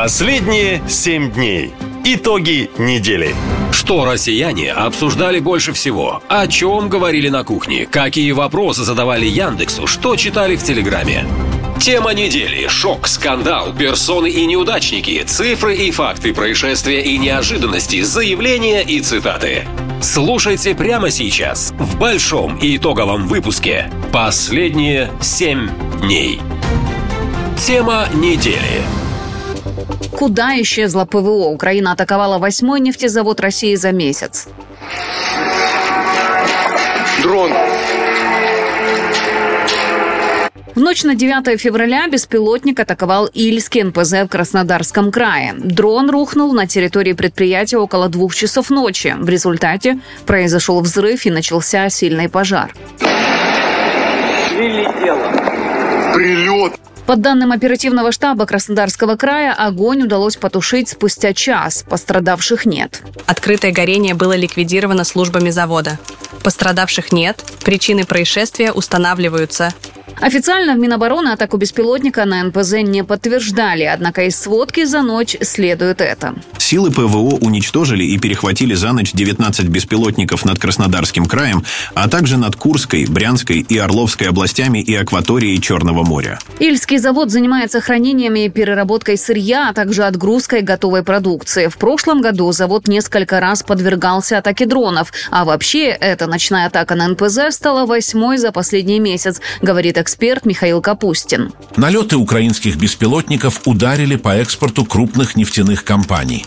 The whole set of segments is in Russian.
Последние семь дней. Итоги недели. Что россияне обсуждали больше всего? О чем говорили на кухне? Какие вопросы задавали Яндексу? Что читали в Телеграме? Тема недели. Шок, скандал, персоны и неудачники, цифры и факты происшествия и неожиданности, заявления и цитаты. Слушайте прямо сейчас в большом и итоговом выпуске «Последние семь дней». Тема недели. Куда исчезла ПВО? Украина атаковала восьмой нефтезавод России за месяц. Дрон. В ночь на 9 февраля беспилотник атаковал Ильский НПЗ в Краснодарском крае. Дрон рухнул на территории предприятия около двух часов ночи. В результате произошел взрыв и начался сильный пожар. Прилет. По данным оперативного штаба Краснодарского края, огонь удалось потушить спустя час. Пострадавших нет. Открытое горение было ликвидировано службами завода. Пострадавших нет, причины происшествия устанавливаются. Официально в Минобороны атаку беспилотника на НПЗ не подтверждали, однако из сводки за ночь следует это. Силы ПВО уничтожили и перехватили за ночь 19 беспилотников над Краснодарским краем, а также над Курской, Брянской и Орловской областями и акваторией Черного моря. Ильский завод занимается хранением и переработкой сырья, а также отгрузкой готовой продукции. В прошлом году завод несколько раз подвергался атаке дронов, а вообще эта ночная атака на НПЗ стала восьмой за последний месяц, говорит эксперт Михаил Капустин. Налеты украинских беспилотников ударили по экспорту крупных нефтяных компаний.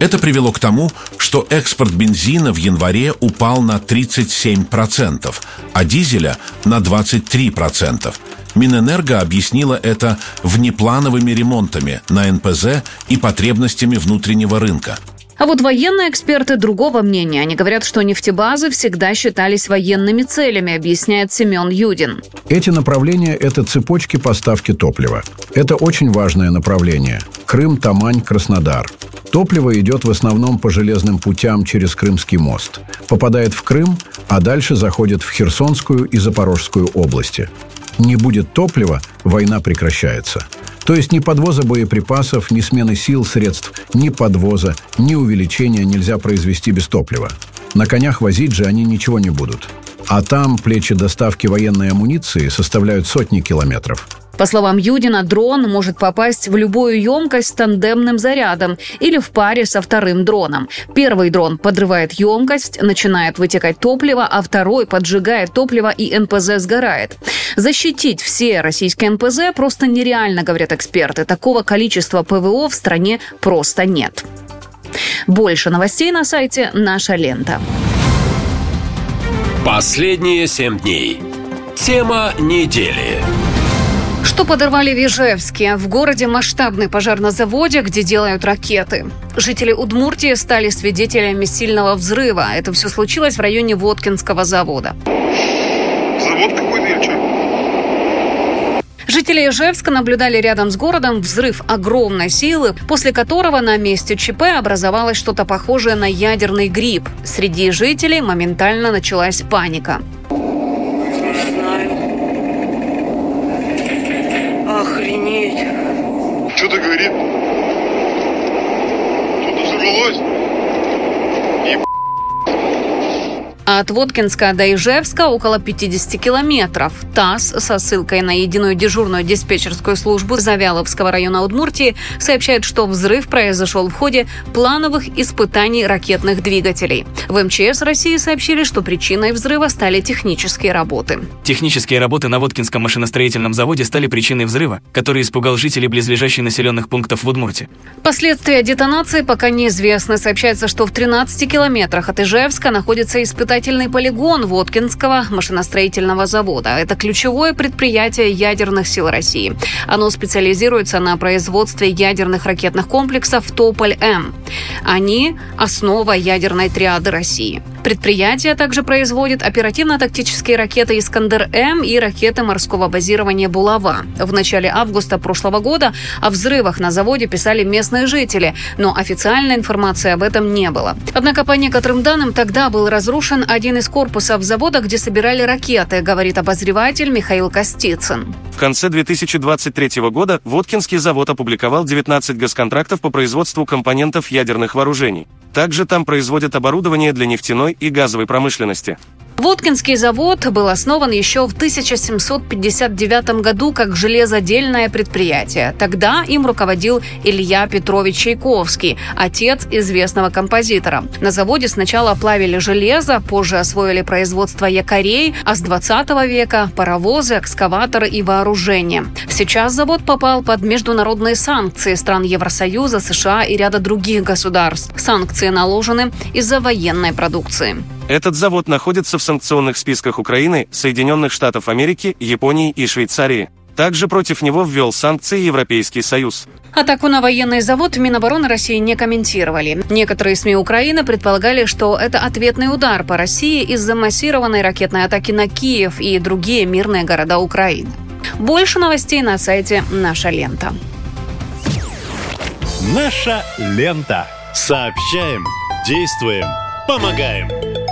Это привело к тому, что экспорт бензина в январе упал на 37%, а дизеля на 23%. Минэнерго объяснила это внеплановыми ремонтами на НПЗ и потребностями внутреннего рынка. А вот военные эксперты другого мнения. Они говорят, что нефтебазы всегда считались военными целями, объясняет Семен Юдин. Эти направления – это цепочки поставки топлива. Это очень важное направление. Крым, Тамань, Краснодар. Топливо идет в основном по железным путям через Крымский мост. Попадает в Крым, а дальше заходит в Херсонскую и Запорожскую области. Не будет топлива, война прекращается. То есть ни подвоза боеприпасов, ни смены сил, средств, ни подвоза, ни увеличения нельзя произвести без топлива. На конях возить же они ничего не будут. А там плечи доставки военной амуниции составляют сотни километров. По словам Юдина, дрон может попасть в любую емкость с тандемным зарядом или в паре со вторым дроном. Первый дрон подрывает емкость, начинает вытекать топливо, а второй поджигает топливо и НПЗ сгорает. Защитить все российские НПЗ просто нереально, говорят эксперты. Такого количества ПВО в стране просто нет. Больше новостей на сайте «Наша лента». Последние семь дней. Тема недели. Что подорвали в Ижевске? В городе масштабный пожар на заводе, где делают ракеты. Жители Удмуртии стали свидетелями сильного взрыва. Это все случилось в районе Воткинского завода. Завод какой-то или что? Жители Ижевска наблюдали рядом с городом взрыв огромной силы, после которого на месте ЧП образовалось что-то похожее на ядерный гриб. Среди жителей моментально началась паника. Охренеть. Что-то говорит. Что-то взорвалось. А от Воткинска до Ижевска около 50 километров. ТАСС со ссылкой на единую дежурную диспетчерскую службу Завяловского района Удмуртии сообщает, что взрыв произошел в ходе плановых испытаний ракетных двигателей. В МЧС России сообщили, что причиной взрыва стали технические работы. Технические работы на Воткинском машиностроительном заводе стали причиной взрыва, который испугал жителей близлежащих населенных пунктов в Удмуртии. Последствия детонации пока неизвестны. Сообщается, что в 13 километрах от Ижевска находится испытательный полигон Воткинского машиностроительного завода. Это ключевое предприятие ядерных сил России. Оно специализируется на производстве ядерных ракетных комплексов «Тополь-М». Они – основа ядерной триады России. Предприятие также производит оперативно-тактические ракеты «Искандер-М» и ракеты морского базирования «Булава». В начале августа прошлого года о взрывах на заводе писали местные жители, но официальной информации об этом не было. Однако, по некоторым данным, тогда был разрушен один из корпусов завода, где собирали ракеты, говорит обозреватель Михаил Костицын. В конце 2023 года Воткинский завод опубликовал 19 госконтрактов по производству компонентов ядерных вооружений. Также там производят оборудование для нефтяной и газовой промышленности. Воткинский завод был основан еще в 1759 году как железодельное предприятие. Тогда им руководил Илья Петрович Чайковский, отец известного композитора. На заводе сначала плавили железо, позже освоили производство якорей, а с 20 века – паровозы, экскаваторы и вооружение. Сейчас завод попал под международные санкции стран Евросоюза, США и ряда других государств. Санкции наложены из-за военной продукции. Этот завод находится в санкционных списках Украины, Соединенных Штатов Америки, Японии и Швейцарии. Также против него ввел санкции Европейский Союз. Атаку на военный завод в Минобороны России не комментировали. Некоторые СМИ Украины предполагали, что это ответный удар по России из-за массированной ракетной атаки на Киев и другие мирные города Украины. Больше новостей на сайте «Наша лента». Наша лента. Сообщаем, действуем, помогаем.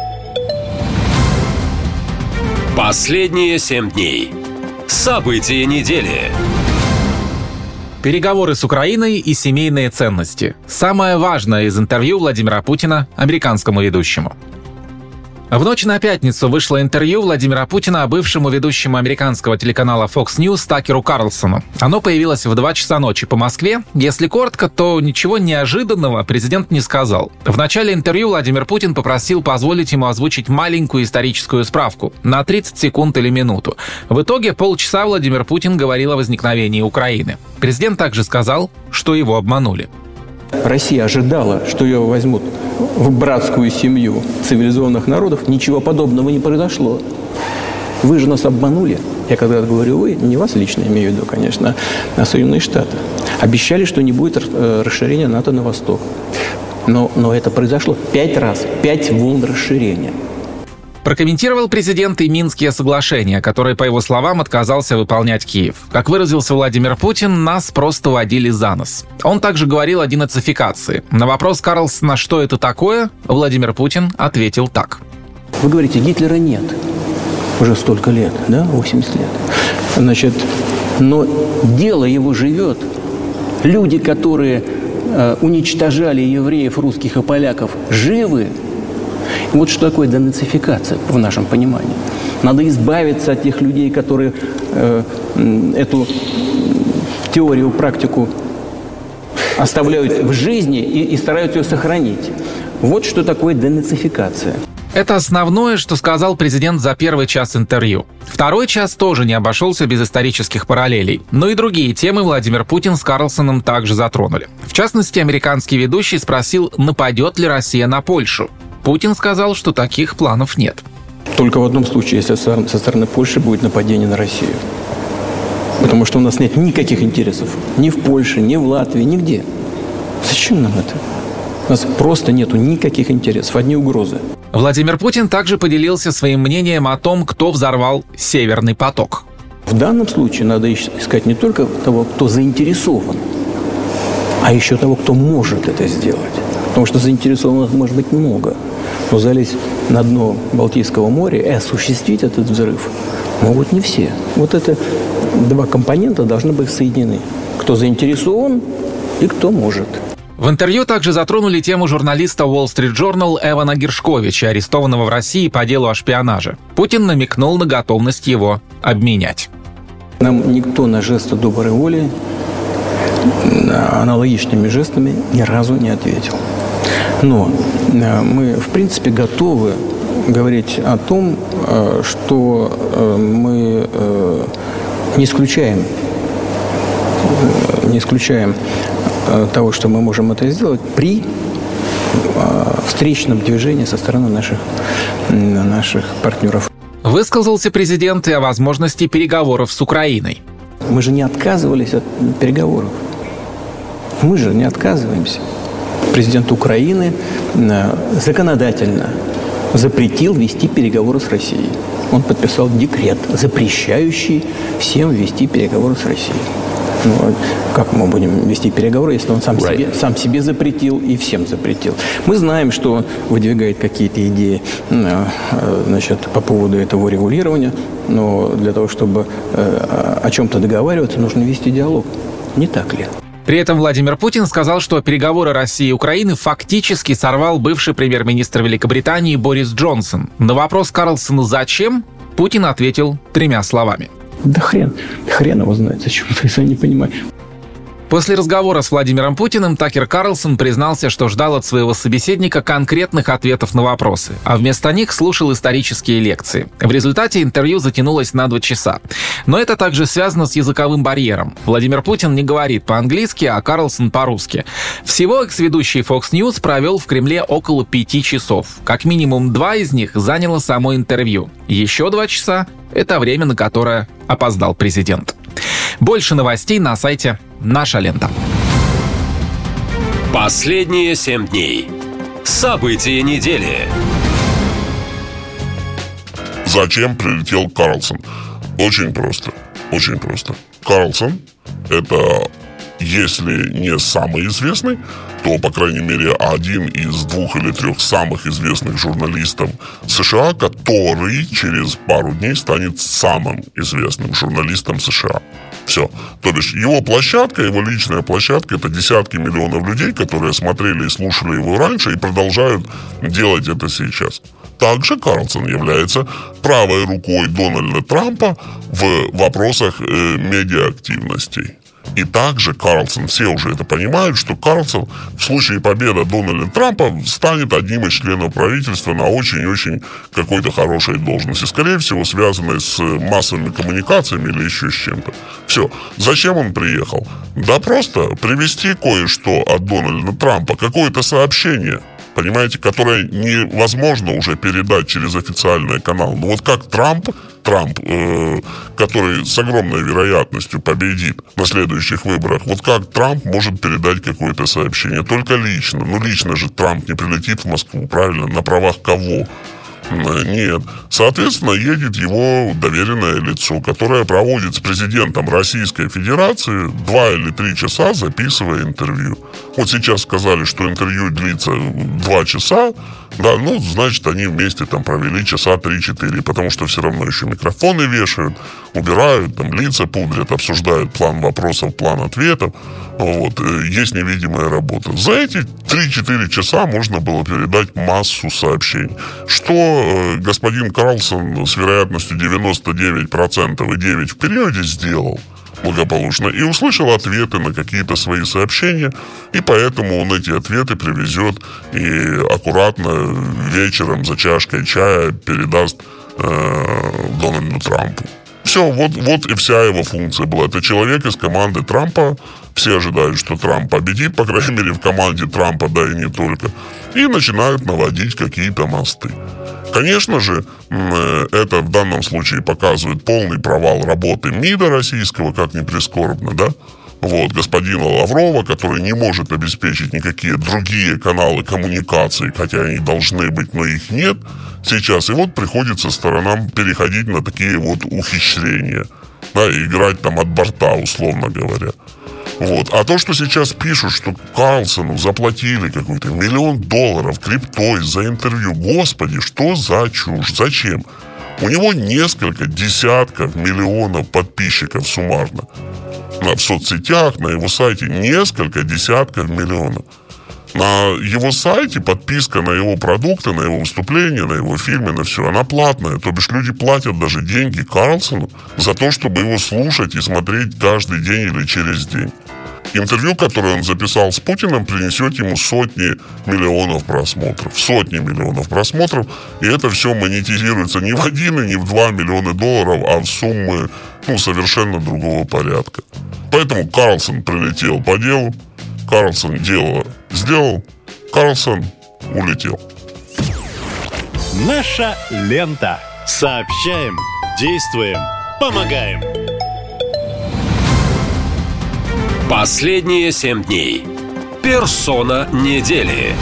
Последние семь дней. События недели. Переговоры с Украиной и семейные ценности. Самое важное из интервью Владимира Путина американскому ведущему. В ночь на пятницу вышло интервью Владимира Путина бывшему ведущему американского телеканала Fox News Такеру Карлсону. Оно появилось в 2 часа ночи по Москве. Если коротко, то ничего неожиданного президент не сказал. В начале интервью Владимир Путин попросил позволить ему озвучить маленькую историческую справку на 30 секунд или минуту. В итоге полчаса Владимир Путин говорил о возникновении Украины. Президент также сказал, что его обманули. Россия ожидала, что ее возьмут в братскую семью цивилизованных народов, ничего подобного не произошло. Вы же нас обманули. Я когда говорю вы, не вас лично имею в виду, конечно, а Соединенные Штаты. Обещали, что не будет э, расширения НАТО на восток. Но, но это произошло пять раз, пять волн расширения. Прокомментировал президент и Минские соглашения, которые, по его словам, отказался выполнять Киев. Как выразился Владимир Путин, нас просто водили за нос. Он также говорил о денацификации. На вопрос Карлсона, что это такое, Владимир Путин ответил так. Вы говорите, Гитлера нет. Уже столько лет, да, 80 лет. Значит, но дело его живет. Люди, которые э, уничтожали евреев, русских и поляков, живы, вот что такое денацификация в нашем понимании. Надо избавиться от тех людей, которые э, эту теорию, практику оставляют в жизни и, и стараются ее сохранить. Вот что такое денацификация. Это основное, что сказал президент за первый час интервью. Второй час тоже не обошелся без исторических параллелей. Но и другие темы Владимир Путин с Карлсоном также затронули. В частности, американский ведущий спросил, нападет ли Россия на Польшу. Путин сказал, что таких планов нет. Только в одном случае, если со стороны Польши будет нападение на Россию. Потому что у нас нет никаких интересов. Ни в Польше, ни в Латвии, нигде. Зачем нам это? У нас просто нету никаких интересов, одни угрозы. Владимир Путин также поделился своим мнением о том, кто взорвал «Северный поток». В данном случае надо искать не только того, кто заинтересован, а еще того, кто может это сделать. Потому что заинтересованных может быть много. Но залезть на дно Балтийского моря и осуществить этот взрыв могут не все. Вот это два компонента должны быть соединены. Кто заинтересован и кто может. В интервью также затронули тему журналиста Wall Street Journal Эвана Гершковича, арестованного в России по делу о шпионаже. Путин намекнул на готовность его обменять. Нам никто на жесты доброй воли аналогичными жестами ни разу не ответил. Но мы, в принципе, готовы говорить о том, э, что э, мы не исключаем, не исключаем того, что мы можем это сделать при встречном движении со стороны наших, наших партнеров. Высказался президент и о возможности переговоров с Украиной. Мы же не отказывались от переговоров. Мы же не отказываемся президент Украины э, законодательно запретил вести переговоры с Россией. Он подписал декрет, запрещающий всем вести переговоры с Россией. Ну, а как мы будем вести переговоры, если он сам, right. себе, сам себе запретил и всем запретил? Мы знаем, что он выдвигает какие-то идеи э, значит, по поводу этого регулирования, но для того, чтобы э, о чем-то договариваться, нужно вести диалог. Не так ли? При этом Владимир Путин сказал, что переговоры России и Украины фактически сорвал бывший премьер-министр Великобритании Борис Джонсон. На вопрос Карлсона «Зачем?» Путин ответил тремя словами. Да хрен, хрен его знает, зачем, я не понимаю. После разговора с Владимиром Путиным Такер Карлсон признался, что ждал от своего собеседника конкретных ответов на вопросы, а вместо них слушал исторические лекции. В результате интервью затянулось на два часа. Но это также связано с языковым барьером. Владимир Путин не говорит по-английски, а Карлсон по-русски. Всего экс-ведущий Fox News провел в Кремле около пяти часов. Как минимум два из них заняло само интервью. Еще два часа — это время, на которое опоздал президент. Больше новостей на сайте «Наша лента». Последние семь дней. События недели. Зачем прилетел Карлсон? Очень просто. Очень просто. Карлсон – это, если не самый известный, то, по крайней мере, один из двух или трех самых известных журналистов США, который через пару дней станет самым известным журналистом США. Все. То бишь, его площадка, его личная площадка, это десятки миллионов людей, которые смотрели и слушали его раньше и продолжают делать это сейчас. Также Карлсон является правой рукой Дональда Трампа в вопросах э, медиаактивностей. И также Карлсон, все уже это понимают, что Карлсон в случае победы Дональда Трампа станет одним из членов правительства на очень-очень какой-то хорошей должности. Скорее всего, связанной с массовыми коммуникациями или еще с чем-то. Все. Зачем он приехал? Да просто привести кое-что от Дональда Трампа, какое-то сообщение – понимаете, которое невозможно уже передать через официальный канал. Ну вот как Трамп, Трамп, э, который с огромной вероятностью победит на следующих выборах, вот как Трамп может передать какое-то сообщение? Только лично. Ну лично же Трамп не прилетит в Москву, правильно? На правах кого? Нет. Соответственно, едет его доверенное лицо, которое проводит с президентом Российской Федерации два или три часа, записывая интервью. Вот сейчас сказали, что интервью длится два часа, да, ну, значит, они вместе там провели часа 3-4, потому что все равно еще микрофоны вешают, убирают, там лица пудрят, обсуждают план вопросов, план ответов. Вот, э, есть невидимая работа. За эти 3-4 часа можно было передать массу сообщений. Что э, господин Карлсон с вероятностью 99% и 9 в периоде сделал – благополучно и услышал ответы на какие-то свои сообщения, и поэтому он эти ответы привезет и аккуратно вечером за чашкой чая передаст э, Дональду Трампу. Все, вот, вот и вся его функция была. Это человек из команды Трампа. Все ожидают, что Трамп победит, по крайней мере, в команде Трампа, да и не только. И начинают наводить какие-то мосты. Конечно же, э, это в данном случае показывает полный провал работы МИДа российского, как ни прискорбно, да? Вот, господина Лаврова, который не может обеспечить никакие другие каналы коммуникации, хотя они должны быть, но их нет сейчас. И вот приходится сторонам переходить на такие вот ухищрения, да, играть там от борта, условно говоря. Вот. А то, что сейчас пишут, что Карлсону заплатили какой-то миллион долларов криптой за интервью, господи, что за чушь, зачем? У него несколько десятков миллионов подписчиков суммарно. В соцсетях, на его сайте несколько десятков миллионов. На его сайте подписка на его продукты, на его выступления, на его фильмы, на все, она платная. То бишь люди платят даже деньги Карлсону за то, чтобы его слушать и смотреть каждый день или через день. Интервью, которое он записал с Путиным, принесет ему сотни миллионов просмотров. Сотни миллионов просмотров. И это все монетизируется не в один и не в два миллиона долларов, а в суммы ну, совершенно другого порядка. Поэтому Карлсон прилетел по делу. Карлсон дело сделал. Карлсон улетел. Наша лента. Сообщаем, действуем, помогаем. Последние семь дней. Персона недели.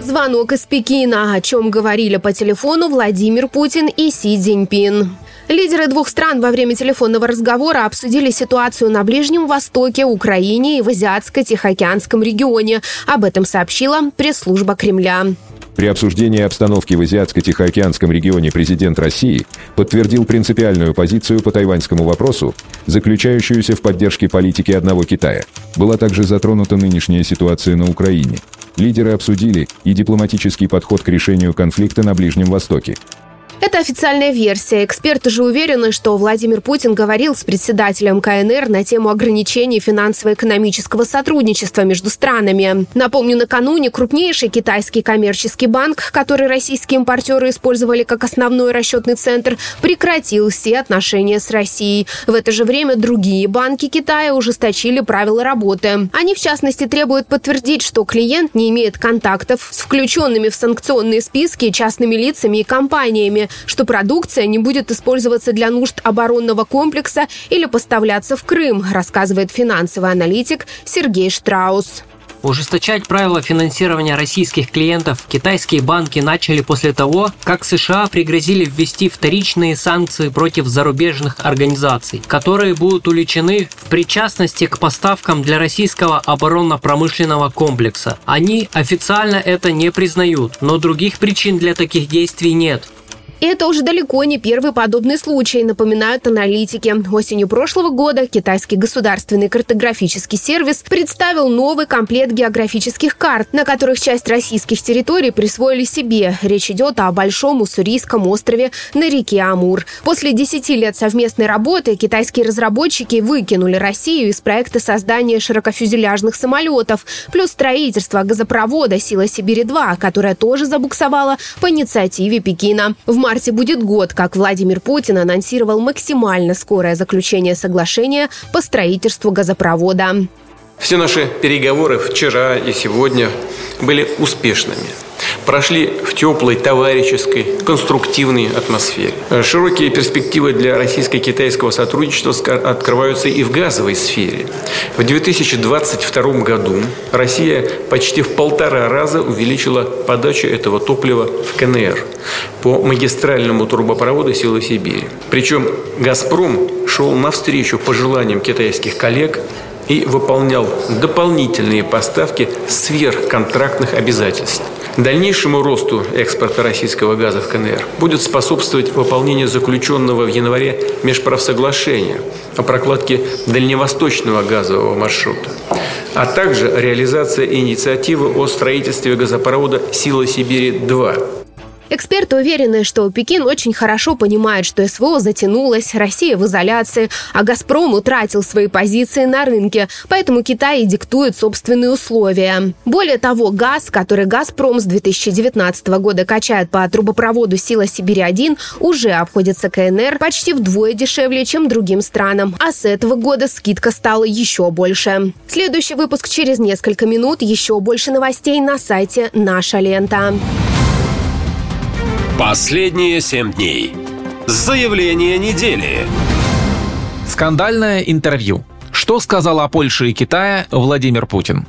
Звонок из Пекина, о чем говорили по телефону Владимир Путин и Си Цзиньпин. Лидеры двух стран во время телефонного разговора обсудили ситуацию на Ближнем Востоке, Украине и в Азиатско-Тихоокеанском регионе. Об этом сообщила пресс-служба Кремля. При обсуждении обстановки в Азиатско-Тихоокеанском регионе президент России подтвердил принципиальную позицию по тайваньскому вопросу, заключающуюся в поддержке политики одного Китая. Была также затронута нынешняя ситуация на Украине. Лидеры обсудили и дипломатический подход к решению конфликта на Ближнем Востоке. Это официальная версия. Эксперты же уверены, что Владимир Путин говорил с председателем КНР на тему ограничений финансово-экономического сотрудничества между странами. Напомню, накануне крупнейший китайский коммерческий банк, который российские импортеры использовали как основной расчетный центр, прекратил все отношения с Россией. В это же время другие банки Китая ужесточили правила работы. Они, в частности, требуют подтвердить, что клиент не имеет контактов с включенными в санкционные списки частными лицами и компаниями, что продукция не будет использоваться для нужд оборонного комплекса или поставляться в Крым, рассказывает финансовый аналитик Сергей Штраус. Ужесточать правила финансирования российских клиентов китайские банки начали после того, как США пригрозили ввести вторичные санкции против зарубежных организаций, которые будут уличены в причастности к поставкам для российского оборонно-промышленного комплекса. Они официально это не признают, но других причин для таких действий нет. И это уже далеко не первый подобный случай, напоминают аналитики. Осенью прошлого года китайский государственный картографический сервис представил новый комплект географических карт, на которых часть российских территорий присвоили себе. Речь идет о Большом Уссурийском острове на реке Амур. После 10 лет совместной работы китайские разработчики выкинули Россию из проекта создания широкофюзеляжных самолетов, плюс строительство газопровода «Сила Сибири-2», которая тоже забуксовала по инициативе Пекина. В марте будет год, как Владимир Путин анонсировал максимально скорое заключение соглашения по строительству газопровода. Все наши переговоры вчера и сегодня были успешными прошли в теплой, товарищеской, конструктивной атмосфере. Широкие перспективы для российско-китайского сотрудничества открываются и в газовой сфере. В 2022 году Россия почти в полтора раза увеличила подачу этого топлива в КНР по магистральному трубопроводу «Силы Сибири». Причем «Газпром» шел навстречу пожеланиям китайских коллег и выполнял дополнительные поставки сверхконтрактных обязательств. Дальнейшему росту экспорта российского газа в КНР будет способствовать выполнение заключенного в январе межправсоглашения о прокладке дальневосточного газового маршрута, а также реализация инициативы о строительстве газопровода «Сила Сибири-2», Эксперты уверены, что Пекин очень хорошо понимает, что СВО затянулось, Россия в изоляции, а «Газпром» утратил свои позиции на рынке, поэтому Китай и диктует собственные условия. Более того, газ, который «Газпром» с 2019 года качает по трубопроводу «Сила Сибири-1», уже обходится КНР почти вдвое дешевле, чем другим странам. А с этого года скидка стала еще больше. Следующий выпуск через несколько минут. Еще больше новостей на сайте «Наша лента». Последние семь дней. Заявление недели. Скандальное интервью. Что сказал о Польше и Китае Владимир Путин?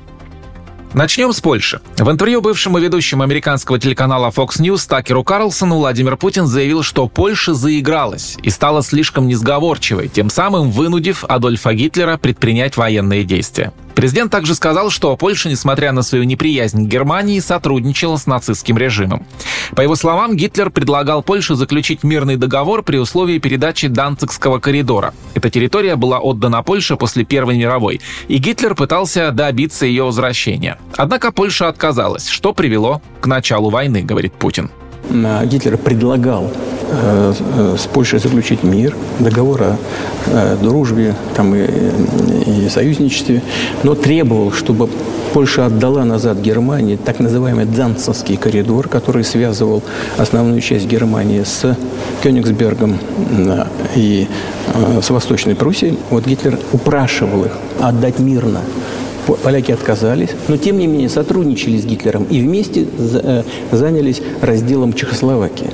Начнем с Польши. В интервью бывшему ведущему американского телеканала Fox News Такеру Карлсону Владимир Путин заявил, что Польша заигралась и стала слишком несговорчивой, тем самым вынудив Адольфа Гитлера предпринять военные действия. Президент также сказал, что Польша, несмотря на свою неприязнь к Германии, сотрудничала с нацистским режимом. По его словам, Гитлер предлагал Польше заключить мирный договор при условии передачи Данцигского коридора. Эта территория была отдана Польше после Первой мировой, и Гитлер пытался добиться ее возвращения. Однако Польша отказалась, что привело к началу войны, говорит Путин. Гитлер предлагал э, э, с Польшей заключить мир, договор о э, дружбе там, и, и союзничестве, но требовал, чтобы Польша отдала назад Германии так называемый Данцевский коридор, который связывал основную часть Германии с Кёнигсбергом и с Восточной Пруссией. Вот Гитлер упрашивал их отдать мирно Поляки отказались, но тем не менее сотрудничали с Гитлером и вместе занялись разделом Чехословакии.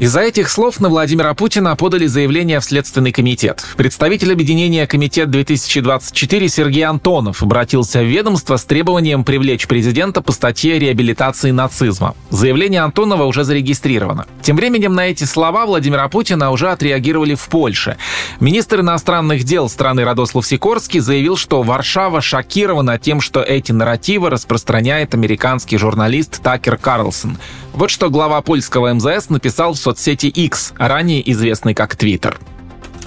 Из-за этих слов на Владимира Путина подали заявление в Следственный комитет. Представитель объединения «Комитет-2024» Сергей Антонов обратился в ведомство с требованием привлечь президента по статье реабилитации нацизма. Заявление Антонова уже зарегистрировано. Тем временем на эти слова Владимира Путина уже отреагировали в Польше. Министр иностранных дел страны Радослав Сикорский заявил, что Варшава шокирована тем, что эти нарративы распространяет американский журналист Такер Карлсон. Вот что глава польского МЗС написал в соцсети X, ранее известный как Twitter.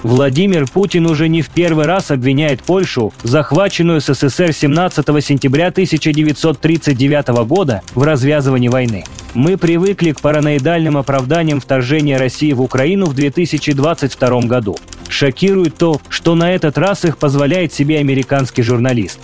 Владимир Путин уже не в первый раз обвиняет Польшу, захваченную СССР 17 сентября 1939 года, в развязывании войны. Мы привыкли к параноидальным оправданиям вторжения России в Украину в 2022 году. Шокирует то, что на этот раз их позволяет себе американский журналист.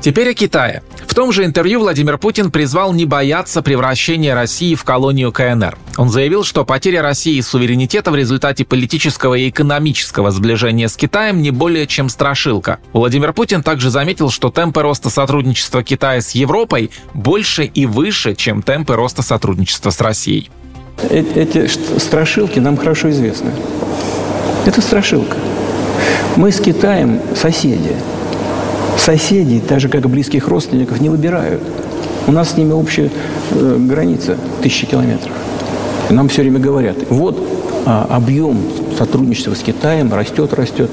Теперь о Китае. В том же интервью Владимир Путин призвал не бояться превращения России в колонию КНР. Он заявил, что потеря России суверенитета в результате политического и экономического сближения с Китаем не более чем страшилка. Владимир Путин также заметил, что темпы роста сотрудничества Китая с Европой больше и выше, чем темпы роста сотрудничества с Россией. Эти страшилки нам хорошо известны. Это страшилка. Мы с Китаем соседи соседей, так же как и близких родственников, не выбирают. У нас с ними общая э, граница тысячи километров. И нам все время говорят, вот а, объем сотрудничества с Китаем растет, растет.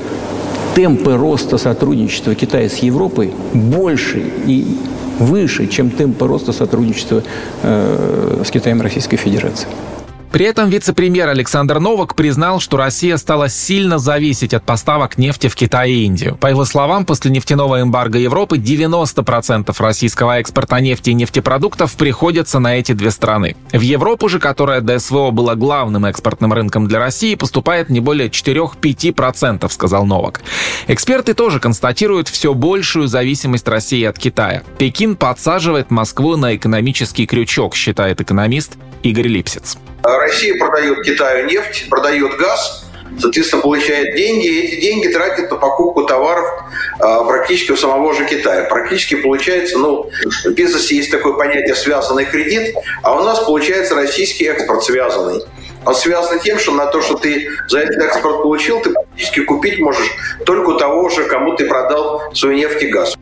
Темпы роста сотрудничества Китая с Европой больше и выше, чем темпы роста сотрудничества э, с Китаем Российской Федерации. При этом вице-премьер Александр Новак признал, что Россия стала сильно зависеть от поставок нефти в Китай и Индию. По его словам, после нефтяного эмбарго Европы 90% российского экспорта нефти и нефтепродуктов приходится на эти две страны. В Европу же, которая до СВО была главным экспортным рынком для России, поступает не более 4-5%, сказал Новак. Эксперты тоже констатируют все большую зависимость России от Китая. Пекин подсаживает Москву на экономический крючок, считает экономист Игорь Липсиц. Россия продает Китаю нефть, продает газ, соответственно, получает деньги, и эти деньги тратит на покупку товаров а, практически у самого же Китая. Практически получается, ну, в бизнесе есть такое понятие «связанный кредит», а у нас получается российский экспорт связанный. Он связан тем, что на то, что ты за этот экспорт получил, ты практически купить можешь только у того же, кому ты продал свою нефть и газ.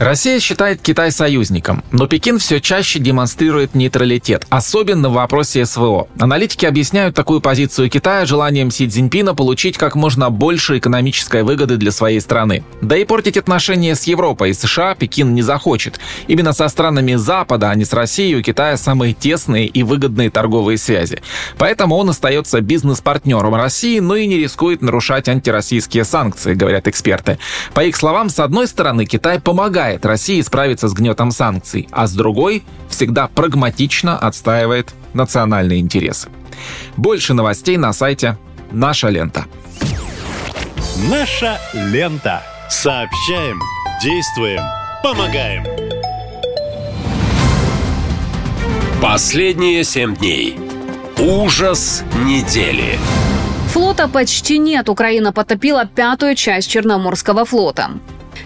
Россия считает Китай союзником, но Пекин все чаще демонстрирует нейтралитет, особенно в вопросе СВО. Аналитики объясняют такую позицию Китая желанием Си Цзиньпина получить как можно больше экономической выгоды для своей страны. Да и портить отношения с Европой и США Пекин не захочет. Именно со странами Запада, а не с Россией, у Китая самые тесные и выгодные торговые связи. Поэтому он остается бизнес-партнером России, но и не рискует нарушать антироссийские санкции, говорят эксперты. По их словам, с одной стороны, Китай помогает помогает России справиться с гнетом санкций, а с другой всегда прагматично отстаивает национальные интересы. Больше новостей на сайте «Наша лента». «Наша лента». Сообщаем, действуем, помогаем. Последние семь дней. Ужас недели. Флота почти нет. Украина потопила пятую часть Черноморского флота.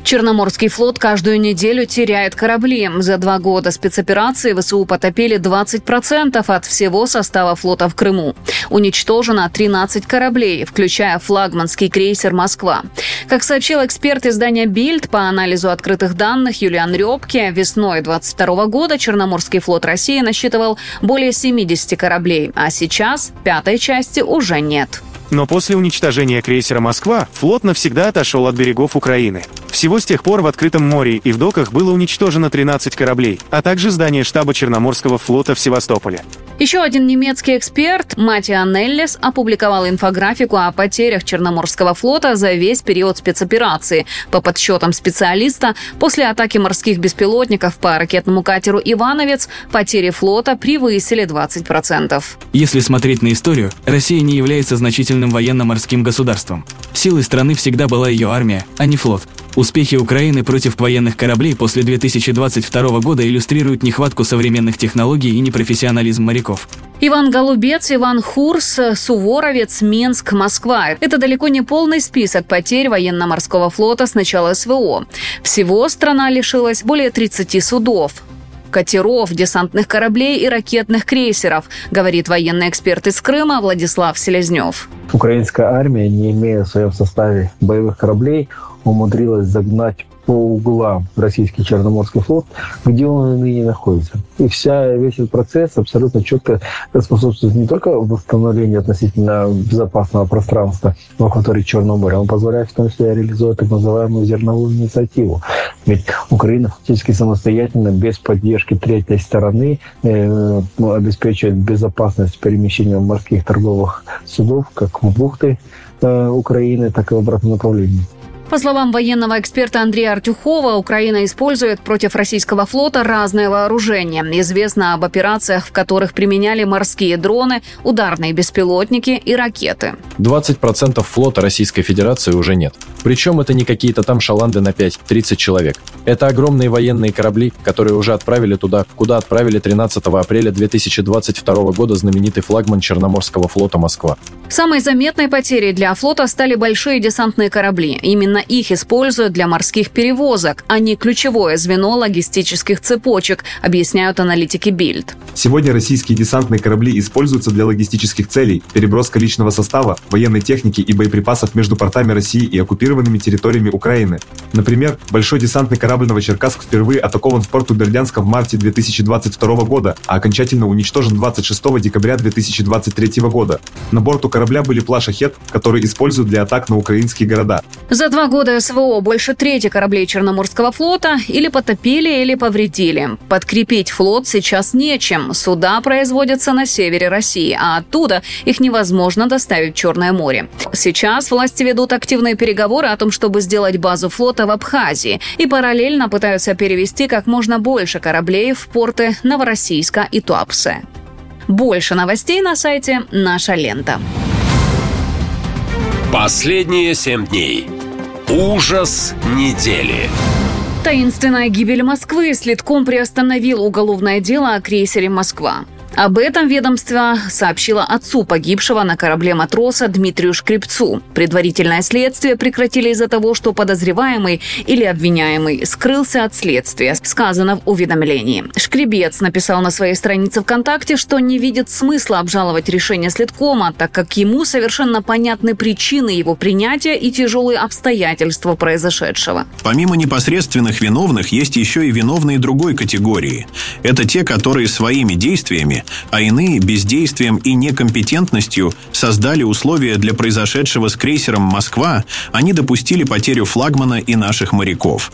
Черноморский флот каждую неделю теряет корабли. За два года спецоперации ВСУ потопили 20% от всего состава флота в Крыму. Уничтожено 13 кораблей, включая флагманский крейсер «Москва». Как сообщил эксперт издания «Бильд» по анализу открытых данных Юлиан Рёбке, весной 22 года Черноморский флот России насчитывал более 70 кораблей, а сейчас пятой части уже нет. Но после уничтожения крейсера «Москва» флот навсегда отошел от берегов Украины. Всего с тех пор в открытом море и в доках было уничтожено 13 кораблей, а также здание штаба Черноморского флота в Севастополе. Еще один немецкий эксперт, Матиа Неллес, опубликовал инфографику о потерях Черноморского флота за весь период спецоперации. По подсчетам специалиста, после атаки морских беспилотников по ракетному катеру «Ивановец» потери флота превысили 20%. Если смотреть на историю, Россия не является значительным военно-морским государством. Силой страны всегда была ее армия, а не флот. Успехи Украины против военных кораблей после 2022 года иллюстрируют нехватку современных технологий и непрофессионализм моряков. Иван Голубец, Иван Хурс, Суворовец, Минск, Москва. Это далеко не полный список потерь военно-морского флота с начала СВО. Всего страна лишилась более 30 судов. Катеров, десантных кораблей и ракетных крейсеров, говорит военный эксперт из Крыма Владислав Селезнев. Украинская армия, не имея в своем составе боевых кораблей, умудрилась загнать по углам российский Черноморский флот, где он ныне находится. И вся, весь этот процесс абсолютно четко способствует не только восстановлению относительно безопасного пространства в акватории Черного моря, он позволяет в том числе реализовать так называемую зерновую инициативу. Ведь Украина фактически самостоятельно, без поддержки третьей стороны, э, обеспечивает безопасность перемещения морских торговых судов как в бухты э, Украины, так и в обратном направлении. По словам военного эксперта Андрея Артюхова, Украина использует против российского флота разное вооружение. Известно об операциях, в которых применяли морские дроны, ударные беспилотники и ракеты. 20% флота Российской Федерации уже нет. Причем это не какие-то там шаланды на 5-30 человек. Это огромные военные корабли, которые уже отправили туда, куда отправили 13 апреля 2022 года знаменитый флагман Черноморского флота «Москва». Самой заметной потерей для флота стали большие десантные корабли. Именно их используют для морских перевозок, а не ключевое звено логистических цепочек, объясняют аналитики Бильд. Сегодня российские десантные корабли используются для логистических целей, переброска личного состава, военной техники и боеприпасов между портами России и оккупированными территориями Украины. Например, большой десантный корабль «Новочеркасск» впервые атакован в порту Бердянска в марте 2022 года, а окончательно уничтожен 26 декабря 2023 года. На борту корабля были плашахет, которые используют для атак на украинские города. За два года СВО больше трети кораблей Черноморского флота или потопили, или повредили. Подкрепить флот сейчас нечем. Суда производятся на севере России, а оттуда их невозможно доставить в Черное море. Сейчас власти ведут активные переговоры о том, чтобы сделать базу флота в Абхазии и параллельно пытаются перевести как можно больше кораблей в порты Новороссийска и Туапсе. Больше новостей на сайте «Наша лента». Последние семь дней. Ужас недели. Таинственная гибель Москвы следком приостановил уголовное дело о крейсере «Москва». Об этом ведомство сообщило отцу погибшего на корабле матроса Дмитрию Шкребцу. Предварительное следствие прекратили из-за того, что подозреваемый или обвиняемый скрылся от следствия, сказано в уведомлении. Шкребец написал на своей странице ВКонтакте, что не видит смысла обжаловать решение следкома, так как ему совершенно понятны причины его принятия и тяжелые обстоятельства произошедшего. Помимо непосредственных виновных, есть еще и виновные другой категории. Это те, которые своими действиями а иные бездействием и некомпетентностью создали условия для произошедшего с крейсером «Москва», они допустили потерю флагмана и наших моряков.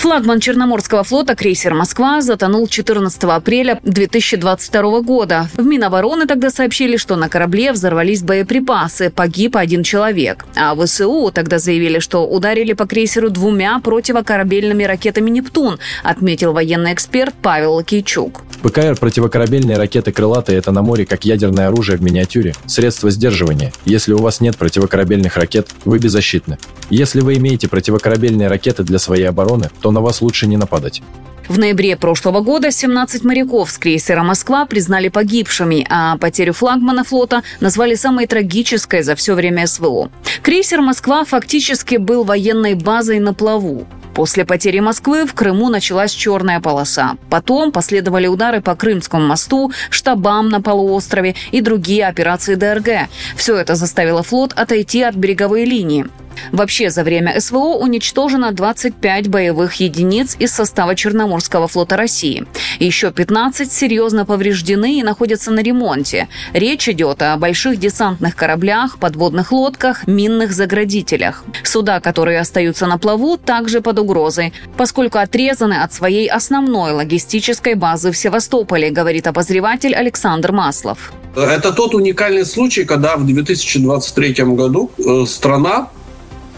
Флагман Черноморского флота крейсер «Москва» затонул 14 апреля 2022 года. В Минобороны тогда сообщили, что на корабле взорвались боеприпасы, погиб один человек. А ВСУ тогда заявили, что ударили по крейсеру двумя противокорабельными ракетами «Нептун», отметил военный эксперт Павел Лакейчук. ПКР противокорабельные ракеты крылатые – это на море как ядерное оружие в миниатюре, средство сдерживания. Если у вас нет противокорабельных ракет, вы беззащитны. Если вы имеете противокорабельные ракеты для своей обороны, то на вас лучше не нападать. В ноябре прошлого года 17 моряков с крейсера «Москва» признали погибшими, а потерю флагмана флота назвали самой трагической за все время СВО. Крейсер «Москва» фактически был военной базой на плаву. После потери Москвы в Крыму началась черная полоса. Потом последовали удары по Крымскому мосту, штабам на полуострове и другие операции ДРГ. Все это заставило флот отойти от береговой линии. Вообще за время СВО уничтожено 25 боевых единиц из состава Черноморского флота России. Еще 15 серьезно повреждены и находятся на ремонте. Речь идет о больших десантных кораблях, подводных лодках, минных заградителях. Суда, которые остаются на плаву, также под угрозой, поскольку отрезаны от своей основной логистической базы в Севастополе, говорит обозреватель Александр Маслов. Это тот уникальный случай, когда в 2023 году э, страна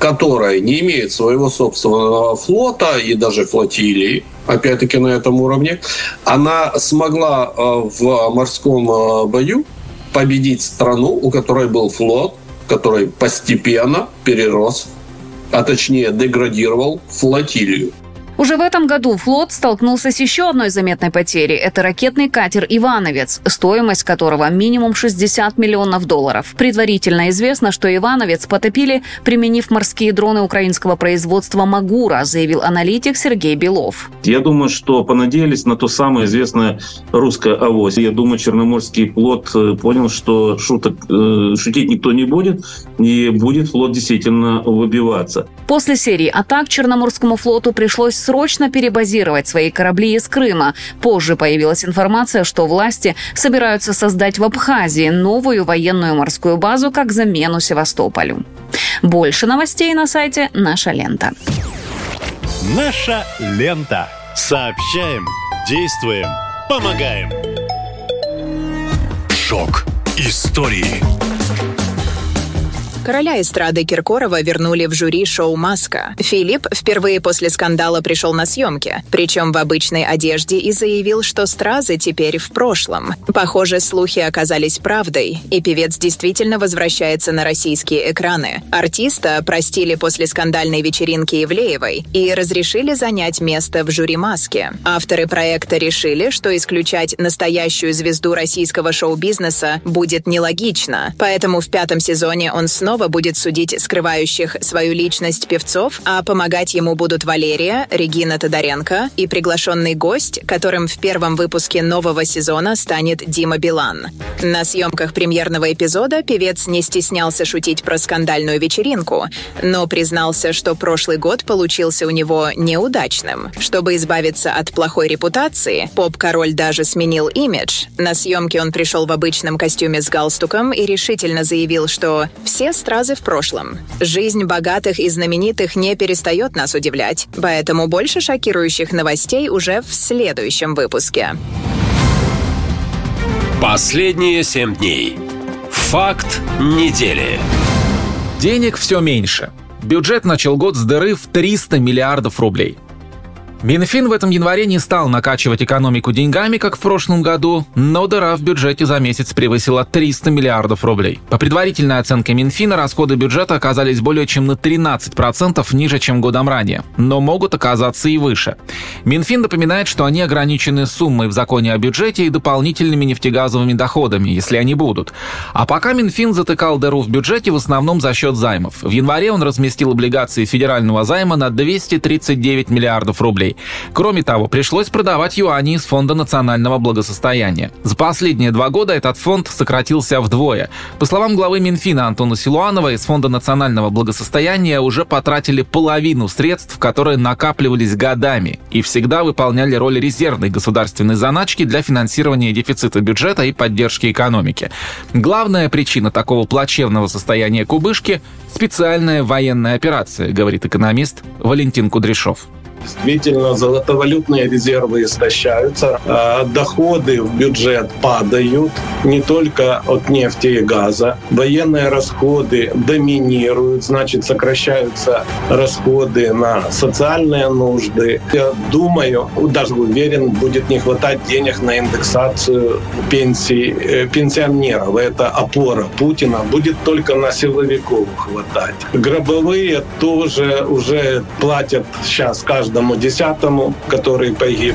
которая не имеет своего собственного флота и даже флотилии, опять-таки на этом уровне, она смогла э, в морском э, бою победить страну, у которой был флот, который постепенно перерос, а точнее деградировал флотилию. Уже в этом году флот столкнулся с еще одной заметной потерей. Это ракетный катер «Ивановец», стоимость которого минимум 60 миллионов долларов. Предварительно известно, что «Ивановец» потопили, применив морские дроны украинского производства «Магура», заявил аналитик Сергей Белов. Я думаю, что понадеялись на то самое известное русское авось. Я думаю, Черноморский флот э, понял, что шуток, э, шутить никто не будет, и будет флот действительно выбиваться. После серии атак Черноморскому флоту пришлось срочно перебазировать свои корабли из Крыма. Позже появилась информация, что власти собираются создать в Абхазии новую военную морскую базу как замену Севастополю. Больше новостей на сайте «Наша лента». Наша лента. Сообщаем, действуем, помогаем. Шок истории. Короля эстрады Киркорова вернули в жюри шоу «Маска». Филипп впервые после скандала пришел на съемки, причем в обычной одежде и заявил, что стразы теперь в прошлом. Похоже, слухи оказались правдой, и певец действительно возвращается на российские экраны. Артиста простили после скандальной вечеринки Ивлеевой и разрешили занять место в жюри «Маски». Авторы проекта решили, что исключать настоящую звезду российского шоу-бизнеса будет нелогично, поэтому в пятом сезоне он снова снова будет судить скрывающих свою личность певцов, а помогать ему будут Валерия, Регина Тодоренко и приглашенный гость, которым в первом выпуске нового сезона станет Дима Билан. На съемках премьерного эпизода певец не стеснялся шутить про скандальную вечеринку, но признался, что прошлый год получился у него неудачным. Чтобы избавиться от плохой репутации, поп-король даже сменил имидж. На съемки он пришел в обычном костюме с галстуком и решительно заявил, что все стразы в прошлом. Жизнь богатых и знаменитых не перестает нас удивлять, поэтому больше шокирующих новостей уже в следующем выпуске. Последние семь дней. Факт недели. Денег все меньше. Бюджет начал год с дыры в 300 миллиардов рублей. Минфин в этом январе не стал накачивать экономику деньгами, как в прошлом году, но дыра в бюджете за месяц превысила 300 миллиардов рублей. По предварительной оценке Минфина, расходы бюджета оказались более чем на 13% ниже, чем годом ранее, но могут оказаться и выше. Минфин напоминает, что они ограничены суммой в законе о бюджете и дополнительными нефтегазовыми доходами, если они будут. А пока Минфин затыкал дыру в бюджете в основном за счет займов. В январе он разместил облигации федерального займа на 239 миллиардов рублей. Кроме того, пришлось продавать юани из Фонда национального благосостояния. За последние два года этот фонд сократился вдвое. По словам главы Минфина Антона Силуанова, из Фонда национального благосостояния уже потратили половину средств, которые накапливались годами и всегда выполняли роль резервной государственной заначки для финансирования дефицита бюджета и поддержки экономики. Главная причина такого плачевного состояния кубышки – специальная военная операция, говорит экономист Валентин Кудряшов. Действительно, золотовалютные резервы истощаются, а доходы в бюджет падают не только от нефти и газа. Военные расходы доминируют, значит, сокращаются расходы на социальные нужды. Я думаю, даже уверен, будет не хватать денег на индексацию пенсий э, пенсионеров. Это опора Путина. Будет только на силовиков хватать. Гробовые тоже уже платят сейчас каждый каждому десятому, который погиб.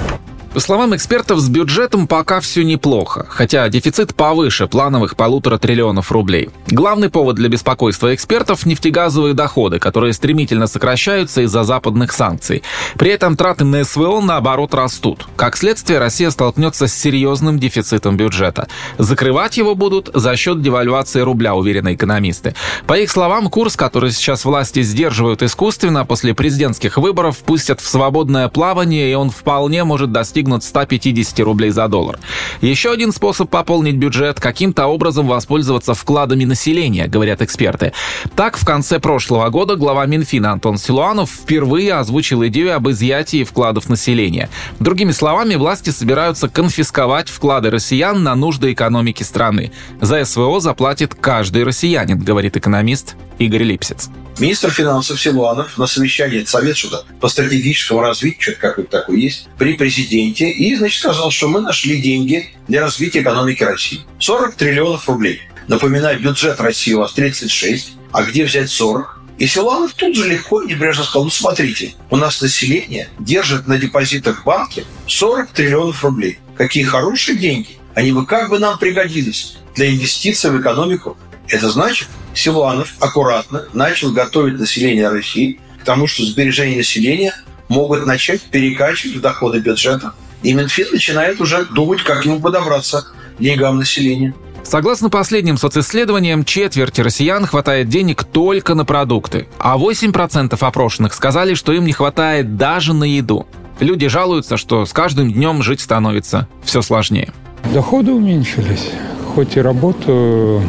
По словам экспертов, с бюджетом пока все неплохо, хотя дефицит повыше плановых полутора триллионов рублей. Главный повод для беспокойства экспертов – нефтегазовые доходы, которые стремительно сокращаются из-за западных санкций. При этом траты на СВО, наоборот, растут. Как следствие, Россия столкнется с серьезным дефицитом бюджета. Закрывать его будут за счет девальвации рубля, уверены экономисты. По их словам, курс, который сейчас власти сдерживают искусственно, после президентских выборов пустят в свободное плавание, и он вполне может достигнуть достигнут 150 рублей за доллар. Еще один способ пополнить бюджет – каким-то образом воспользоваться вкладами населения, говорят эксперты. Так, в конце прошлого года глава Минфина Антон Силуанов впервые озвучил идею об изъятии вкладов населения. Другими словами, власти собираются конфисковать вклады россиян на нужды экономики страны. За СВО заплатит каждый россиянин, говорит экономист Игорь Липсиц. Министр финансов Силуанов на совещании Совет что по стратегическому развитию, что-то какое-то такое есть, при президенте, и, значит, сказал, что мы нашли деньги для развития экономики России. 40 триллионов рублей. Напоминаю, бюджет России у вас 36, а где взять 40? И Силуанов тут же легко и небрежно сказал, ну смотрите, у нас население держит на депозитах в банке 40 триллионов рублей. Какие хорошие деньги. Они бы как бы нам пригодились для инвестиций в экономику. Это значит, Силуанов аккуратно начал готовить население России к тому, что сбережения населения могут начать перекачивать в доходы бюджета. И Минфин начинает уже думать, как ему подобраться к деньгам населения. Согласно последним социсследованиям, четверти россиян хватает денег только на продукты, а 8% опрошенных сказали, что им не хватает даже на еду. Люди жалуются, что с каждым днем жить становится все сложнее. Доходы уменьшились. Хоть и работаю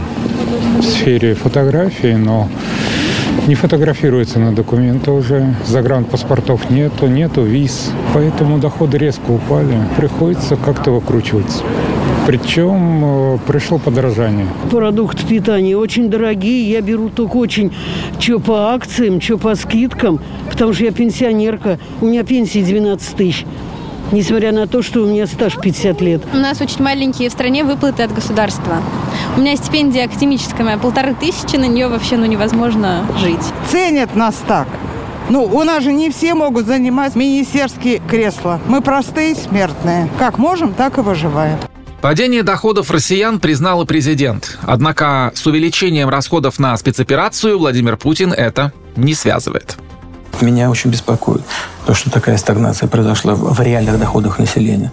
в сфере фотографии, но не фотографируется на документы уже, загранпаспортов нету, нету виз, поэтому доходы резко упали, приходится как-то выкручиваться. Причем э, пришло подорожание. Продукты питания очень дорогие. Я беру только очень что по акциям, что по скидкам, потому что я пенсионерка. У меня пенсия 12 тысяч. Несмотря на то, что у меня стаж 50 лет. У нас очень маленькие в стране выплаты от государства. У меня стипендия академическая моя полторы тысячи, на нее вообще ну, невозможно жить. Ценят нас так. Ну, у нас же не все могут занимать министерские кресла. Мы простые смертные. Как можем, так и выживаем. Падение доходов россиян признал и президент. Однако с увеличением расходов на спецоперацию Владимир Путин это не связывает. Меня очень беспокоит то, что такая стагнация произошла в реальных доходах населения.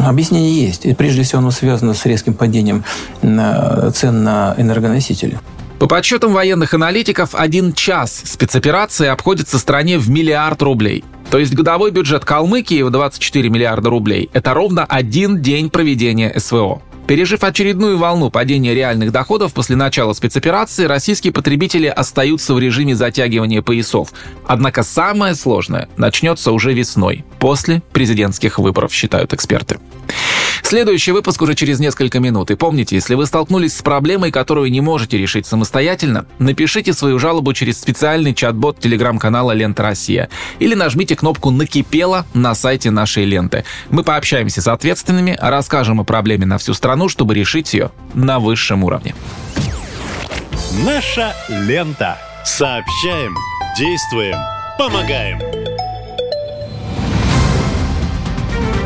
Объяснение есть. И прежде всего оно связано с резким падением цен на энергоносители. По подсчетам военных аналитиков, один час спецоперации обходится стране в миллиард рублей. То есть годовой бюджет Калмыкии в 24 миллиарда рублей – это ровно один день проведения СВО. Пережив очередную волну падения реальных доходов после начала спецоперации, российские потребители остаются в режиме затягивания поясов. Однако самое сложное начнется уже весной, после президентских выборов, считают эксперты. Следующий выпуск уже через несколько минут. И помните, если вы столкнулись с проблемой, которую не можете решить самостоятельно, напишите свою жалобу через специальный чат-бот телеграм-канала «Лента Россия» или нажмите кнопку «Накипело» на сайте нашей ленты. Мы пообщаемся с ответственными, расскажем о проблеме на всю страну, чтобы решить ее на высшем уровне. Наша лента. Сообщаем, действуем, помогаем.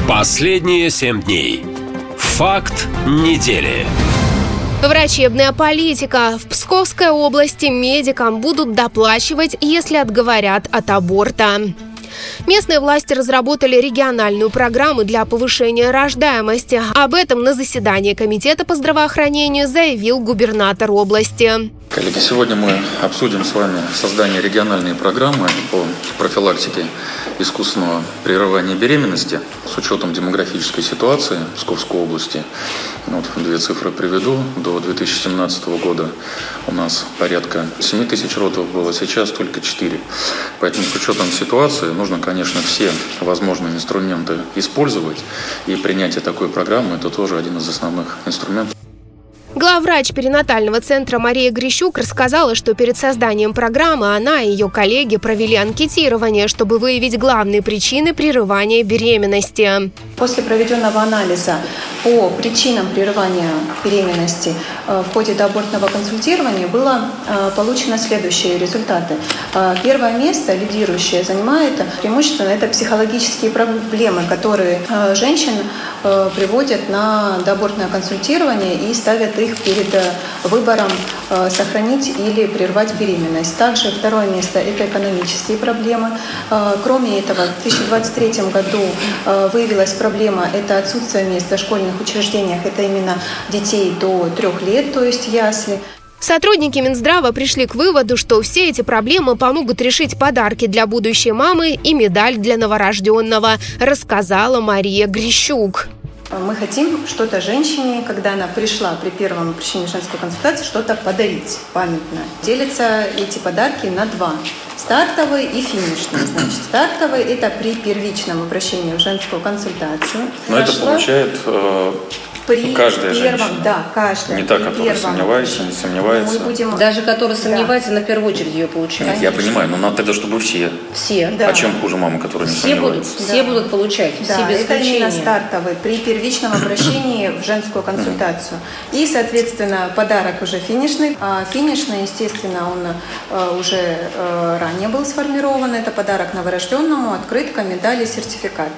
Последние семь дней. Факт недели. Врачебная политика. В Псковской области медикам будут доплачивать, если отговорят от аборта. Местные власти разработали региональную программу для повышения рождаемости. Об этом на заседании Комитета по здравоохранению заявил губернатор области. Коллеги, сегодня мы обсудим с вами создание региональной программы по профилактике искусственного прерывания беременности с учетом демографической ситуации в Псковской области. Вот две цифры приведу. До 2017 года у нас порядка 7 тысяч родов было, сейчас только 4. Поэтому с учетом ситуации нужно, конечно, все возможные инструменты использовать. И принятие такой программы – это тоже один из основных инструментов. Главврач перинатального центра Мария Грищук рассказала, что перед созданием программы она и ее коллеги провели анкетирование, чтобы выявить главные причины прерывания беременности. После проведенного анализа по причинам прерывания беременности э, в ходе доабортного консультирования было э, получено следующие результаты. Э, первое место, лидирующее, занимает преимущественно это психологические проблемы, которые женщин приводят на доабортное консультирование и ставят их перед выбором сохранить или прервать беременность. Также второе место – это экономические проблемы. Кроме этого, в 2023 году выявилась проблема – это отсутствие места в школьных учреждениях. Это именно детей до трех лет, то есть ясли. Сотрудники Минздрава пришли к выводу, что все эти проблемы помогут решить подарки для будущей мамы и медаль для новорожденного, рассказала Мария Грищук. Мы хотим что-то женщине, когда она пришла при первом обращении женской консультации, что-то подарить памятное. Делятся эти подарки на два. Стартовый и финишный. Значит, стартовый – это при первичном обращении в женскую консультацию. Но Прошла... это получает э, при Каждая первом, женщина. да, каждая. Не та, при которая первом сомневается, не сомневается. Мы будем... Даже которая сомневается, на первую очередь ее получает. Нет, я понимаю, но надо тогда, чтобы все. Все. А чем хуже мама, которая не Все будут, сомневается? все будут получать, Да, все без это именно исключения. стартовый при первичном обращении в женскую консультацию. И, соответственно, подарок уже финишный. А финишный, естественно, он э, уже э, ранее был сформирован. Это подарок новорожденному, открытка, медаль и сертификат.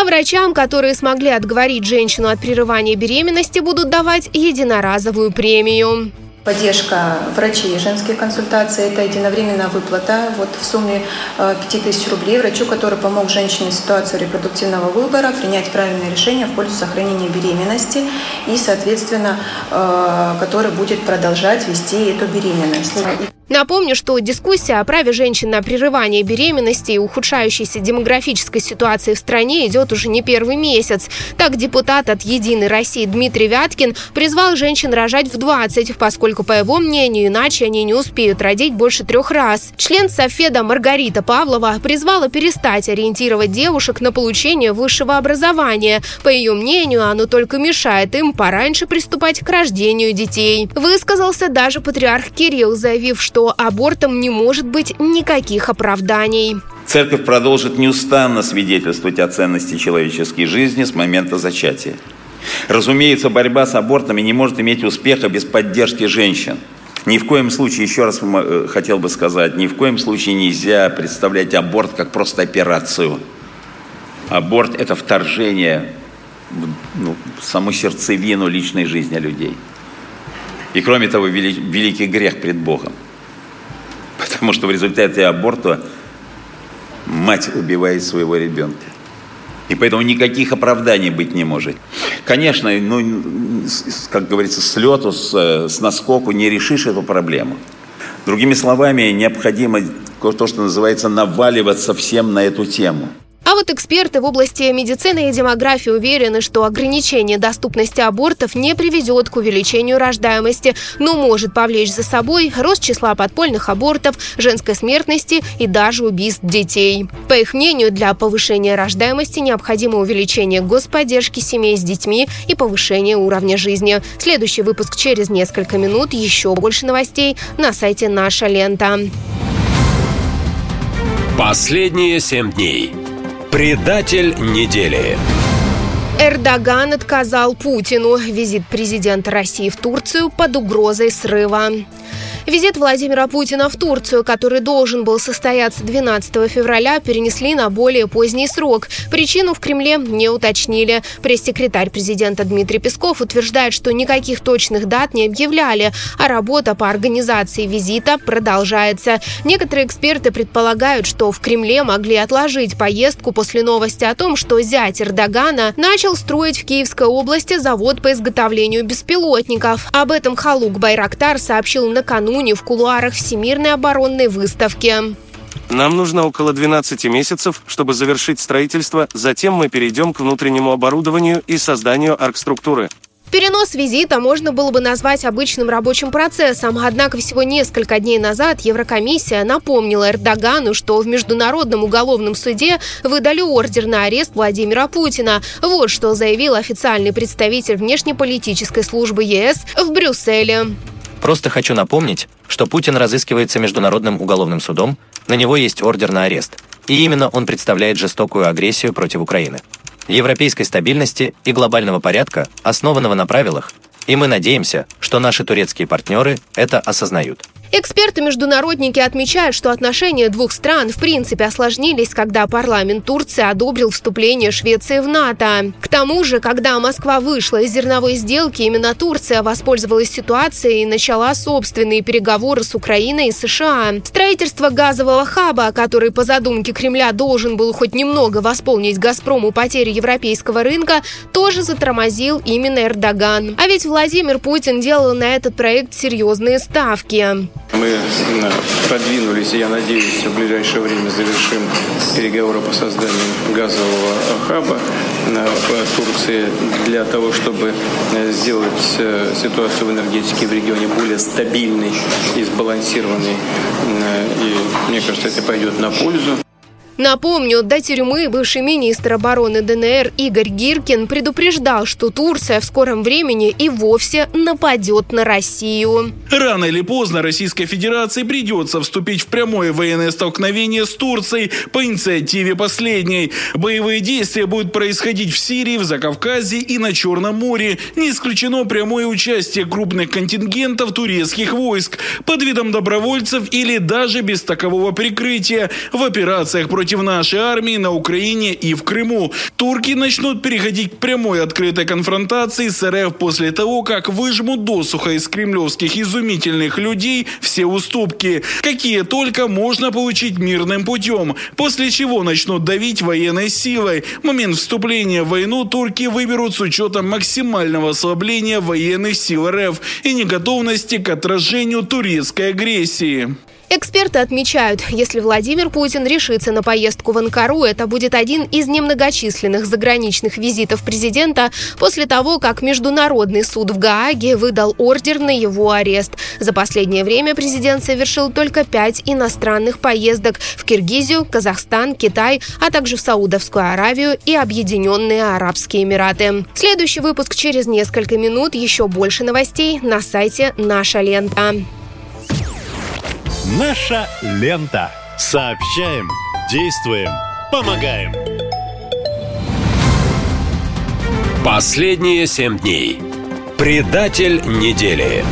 А врачам, которые смогли отговорить женщину от прерывания беременности, будут давать единоразовую премию. Поддержка врачей, женские консультации – это единовременная выплата вот в сумме э, 5000 рублей врачу, который помог женщине ситуации репродуктивного выбора принять правильное решение в пользу сохранения беременности и, соответственно, э, который будет продолжать вести эту беременность. Напомню, что дискуссия о праве женщин на прерывание беременности и ухудшающейся демографической ситуации в стране идет уже не первый месяц. Так, депутат от «Единой России» Дмитрий Вяткин призвал женщин рожать в 20, поскольку, по его мнению, иначе они не успеют родить больше трех раз. Член Софеда Маргарита Павлова призвала перестать ориентировать девушек на получение высшего образования. По ее мнению, оно только мешает им пораньше приступать к рождению детей. Высказался даже патриарх Кирилл, заявив, что абортом не может быть никаких оправданий. Церковь продолжит неустанно свидетельствовать о ценности человеческой жизни с момента зачатия. Разумеется, борьба с абортами не может иметь успеха без поддержки женщин. Ни в коем случае, еще раз э, хотел бы сказать, ни в коем случае нельзя представлять аборт как просто операцию. Аборт – это вторжение в ну, саму сердцевину личной жизни людей. И кроме того, вели- великий грех пред Богом. Потому что в результате аборта мать убивает своего ребенка. И поэтому никаких оправданий быть не может. Конечно, ну, с- с- как говорится, с лету, с, э, с наскоку не решишь эту проблему. Другими словами, необходимо то, что называется, наваливаться всем на эту тему. А вот эксперты в области медицины и демографии уверены, что ограничение доступности абортов не приведет к увеличению рождаемости, но может повлечь за собой рост числа подпольных абортов, женской смертности и даже убийств детей. По их мнению, для повышения рождаемости необходимо увеличение господдержки семей с детьми и повышение уровня жизни. Следующий выпуск через несколько минут. Еще больше новостей на сайте «Наша лента». Последние семь дней. Предатель недели. Эрдоган отказал Путину. Визит президента России в Турцию под угрозой срыва. Визит Владимира Путина в Турцию, который должен был состояться 12 февраля, перенесли на более поздний срок. Причину в Кремле не уточнили. Пресс-секретарь президента Дмитрий Песков утверждает, что никаких точных дат не объявляли, а работа по организации визита продолжается. Некоторые эксперты предполагают, что в Кремле могли отложить поездку после новости о том, что зять Эрдогана начал строить в Киевской области завод по изготовлению беспилотников. Об этом Халук Байрактар сообщил накануне в кулуарах Всемирной оборонной выставки. Нам нужно около 12 месяцев, чтобы завершить строительство, затем мы перейдем к внутреннему оборудованию и созданию арк-структуры. Перенос визита можно было бы назвать обычным рабочим процессом, однако всего несколько дней назад Еврокомиссия напомнила Эрдогану, что в Международном уголовном суде выдали ордер на арест Владимира Путина. Вот что заявил официальный представитель внешнеполитической службы ЕС в Брюсселе. Просто хочу напомнить, что Путин разыскивается Международным уголовным судом, на него есть ордер на арест. И именно он представляет жестокую агрессию против Украины. Европейской стабильности и глобального порядка, основанного на правилах, и мы надеемся, что наши турецкие партнеры это осознают. Эксперты-международники отмечают, что отношения двух стран в принципе осложнились, когда парламент Турции одобрил вступление Швеции в НАТО. К тому же, когда Москва вышла из зерновой сделки, именно Турция воспользовалась ситуацией и начала собственные переговоры с Украиной и США. Строительство газового хаба, который по задумке Кремля должен был хоть немного восполнить «Газпрому» потери европейского рынка, тоже затормозил именно Эрдоган. А ведь Владимир Путин делал на этот проект серьезные ставки. Мы э, продвинулись, и я надеюсь, в ближайшее время завершим переговоры по созданию газового хаба э, в Турции для того, чтобы э, сделать ситуацию в энергетике в регионе более стабильной и сбалансированной. И мне кажется, это пойдет на пользу. Напомню, до тюрьмы бывший министр обороны ДНР Игорь Гиркин предупреждал, что Турция в скором времени и вовсе нападет на Россию. Рано или поздно Российской Федерации придется вступить в прямое военное столкновение с Турцией по инициативе последней. Боевые действия будут происходить в Сирии, в Закавказье и на Черном море. Не исключено прямое участие крупных контингентов турецких войск под видом добровольцев или даже без такового прикрытия в операциях против нашей армии на Украине и в Крыму. Турки начнут переходить к прямой открытой конфронтации с РФ после того, как выжмут досуха из кремлевских изумительных людей все уступки, какие только можно получить мирным путем, после чего начнут давить военной силой. Момент вступления в войну турки выберут с учетом максимального ослабления военных сил РФ и неготовности к отражению турецкой агрессии. Эксперты отмечают, если Владимир Путин решится на поездку в Анкару, это будет один из немногочисленных заграничных визитов президента после того, как Международный суд в Гааге выдал ордер на его арест. За последнее время президент совершил только пять иностранных поездок в Киргизию, Казахстан, Китай, а также в Саудовскую Аравию и Объединенные Арабские Эмираты. Следующий выпуск через несколько минут. Еще больше новостей на сайте «Наша лента». Наша лента. Сообщаем, действуем, помогаем. Последние семь дней. Предатель недели.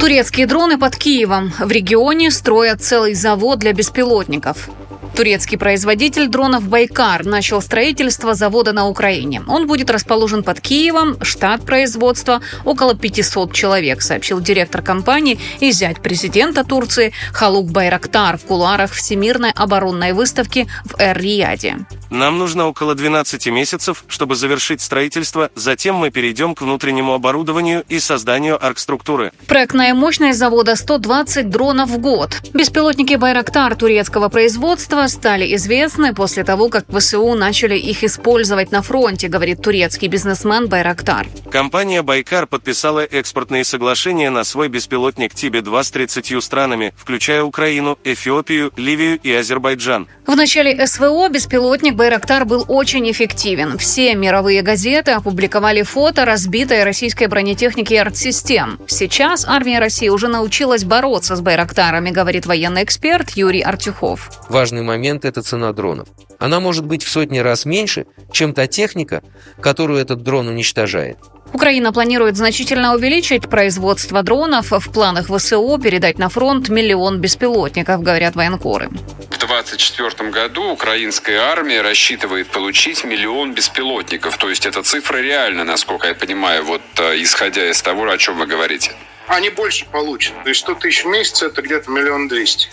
Турецкие дроны под Киевом. В регионе строят целый завод для беспилотников. Турецкий производитель дронов «Байкар» начал строительство завода на Украине. Он будет расположен под Киевом, штат производства около 500 человек, сообщил директор компании и зять президента Турции Халук Байрактар в кулуарах Всемирной оборонной выставки в Эр-Рияде. Нам нужно около 12 месяцев, чтобы завершить строительство, затем мы перейдем к внутреннему оборудованию и созданию аркструктуры. Проектная мощность завода 120 дронов в год. Беспилотники «Байрактар» турецкого производства стали известны после того, как ВСУ начали их использовать на фронте, говорит турецкий бизнесмен Байрактар. Компания «Байкар» подписала экспортные соглашения на свой беспилотник «Тибе-2» с 30 странами, включая Украину, Эфиопию, Ливию и Азербайджан. В начале СВО беспилотник «Байрактар» был очень эффективен. Все мировые газеты опубликовали фото разбитой российской бронетехники и артсистем. Сейчас армия России уже научилась бороться с «Байрактарами», говорит военный эксперт Юрий Артюхов. Важный момент – это цена дронов. Она может быть в сотни раз меньше, чем та техника, которую этот дрон уничтожает. Украина планирует значительно увеличить производство дронов. В планах ВСУ передать на фронт миллион беспилотников, говорят военкоры. В 2024 году украинская армия рассчитывает получить миллион беспилотников. То есть эта цифра реальна, насколько я понимаю, вот э, исходя из того, о чем вы говорите. Они больше получат. То есть 100 тысяч в месяц это где-то миллион двести.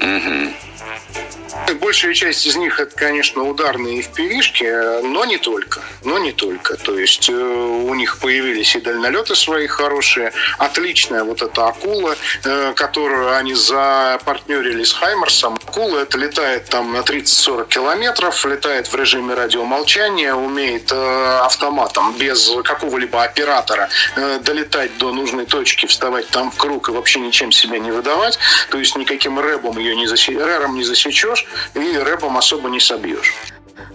Угу. Большая часть из них это, конечно, ударные впивишки, но не только. Но не только. То есть э, у них появились и дальнолеты свои хорошие. Отличная вот эта акула, э, которую они запартнерили с Хаймерсом. Акула это летает там на 30-40 километров, летает в режиме радиомолчания, умеет э, автоматом без какого-либо оператора долетать до нужной точки, вставать там в круг и вообще ничем себя не выдавать. То есть никаким рэбом ее не, засе... рэром не засечешь и рэпом особо не собьешь.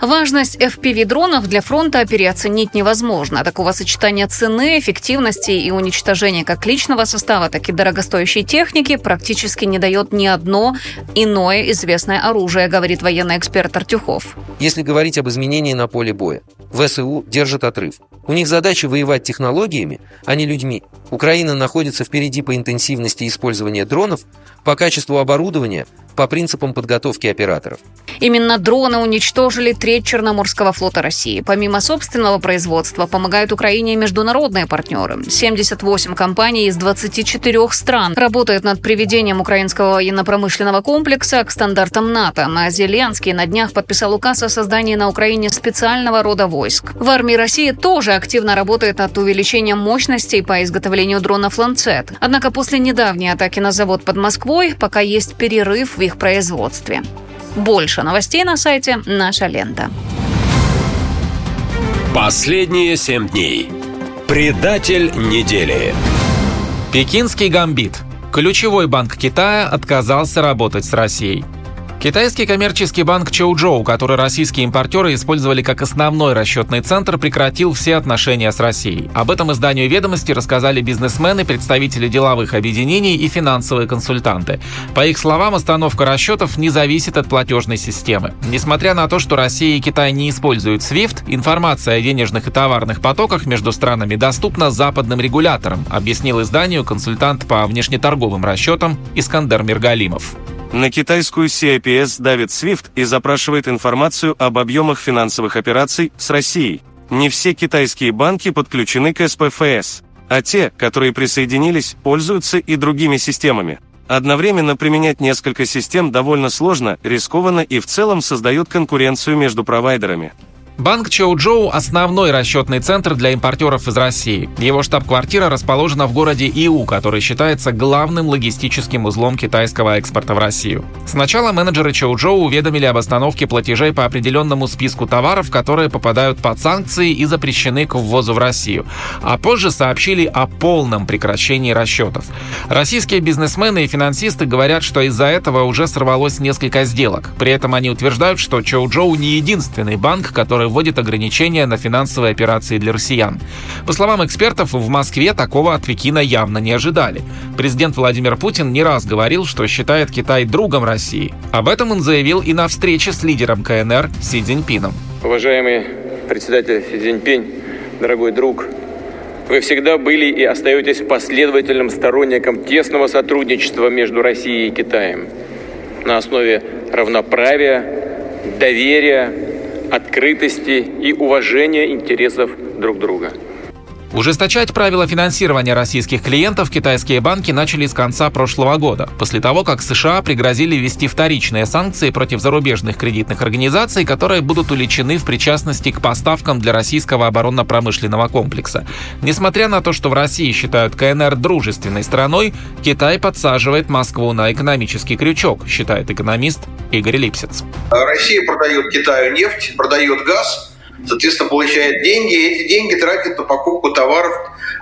Важность FPV-дронов для фронта переоценить невозможно. Такого сочетания цены, эффективности и уничтожения как личного состава, так и дорогостоящей техники практически не дает ни одно иное известное оружие, говорит военный эксперт Артюхов. Если говорить об изменении на поле боя, ВСУ держит отрыв. У них задача воевать технологиями, а не людьми. Украина находится впереди по интенсивности использования дронов, по качеству оборудования, по принципам подготовки операторов. Именно дроны уничтожили треть Черноморского флота России. Помимо собственного производства, помогают Украине международные партнеры. 78 компаний из 24 стран работают над приведением украинского военно-промышленного комплекса к стандартам НАТО. А Зеленский на днях подписал указ о создании на Украине специального рода войск. В армии России тоже активно работает над увеличением мощностей по изготовлению дронов «Ланцет». Однако после недавней атаки на завод под Москвой пока есть перерыв в их производстве. Больше новостей на сайте «Наша лента». Последние семь дней. Предатель недели. Пекинский гамбит. Ключевой банк Китая отказался работать с Россией. Китайский коммерческий банк Чоуджоу, который российские импортеры использовали как основной расчетный центр, прекратил все отношения с Россией. Об этом изданию «Ведомости» рассказали бизнесмены, представители деловых объединений и финансовые консультанты. По их словам, остановка расчетов не зависит от платежной системы. Несмотря на то, что Россия и Китай не используют SWIFT, информация о денежных и товарных потоках между странами доступна западным регуляторам, объяснил изданию консультант по внешнеторговым расчетам Искандер Миргалимов. На китайскую CIPS давит SWIFT и запрашивает информацию об объемах финансовых операций с Россией. Не все китайские банки подключены к СПФС, а те, которые присоединились, пользуются и другими системами. Одновременно применять несколько систем довольно сложно, рискованно и в целом создает конкуренцию между провайдерами. Банк Чоуджоу – основной расчетный центр для импортеров из России. Его штаб-квартира расположена в городе Иу, который считается главным логистическим узлом китайского экспорта в Россию. Сначала менеджеры Чоуджоу уведомили об остановке платежей по определенному списку товаров, которые попадают под санкции и запрещены к ввозу в Россию, а позже сообщили о полном прекращении расчетов. Российские бизнесмены и финансисты говорят, что из-за этого уже сорвалось несколько сделок. При этом они утверждают, что Чоуджоу не единственный банк, который который вводит ограничения на финансовые операции для россиян. По словам экспертов, в Москве такого от Пекина явно не ожидали. Президент Владимир Путин не раз говорил, что считает Китай другом России. Об этом он заявил и на встрече с лидером КНР Си Цзиньпином. Уважаемый председатель Си Цзиньпинь, дорогой друг, вы всегда были и остаетесь последовательным сторонником тесного сотрудничества между Россией и Китаем на основе равноправия, доверия, открытости и уважения интересов друг друга. Ужесточать правила финансирования российских клиентов китайские банки начали с конца прошлого года, после того, как США пригрозили ввести вторичные санкции против зарубежных кредитных организаций, которые будут уличены в причастности к поставкам для российского оборонно-промышленного комплекса. Несмотря на то, что в России считают КНР дружественной страной, Китай подсаживает Москву на экономический крючок, считает экономист Игорь Липсец. Россия продает Китаю нефть, продает газ, соответственно, получает деньги, и эти деньги тратит на покупку товаров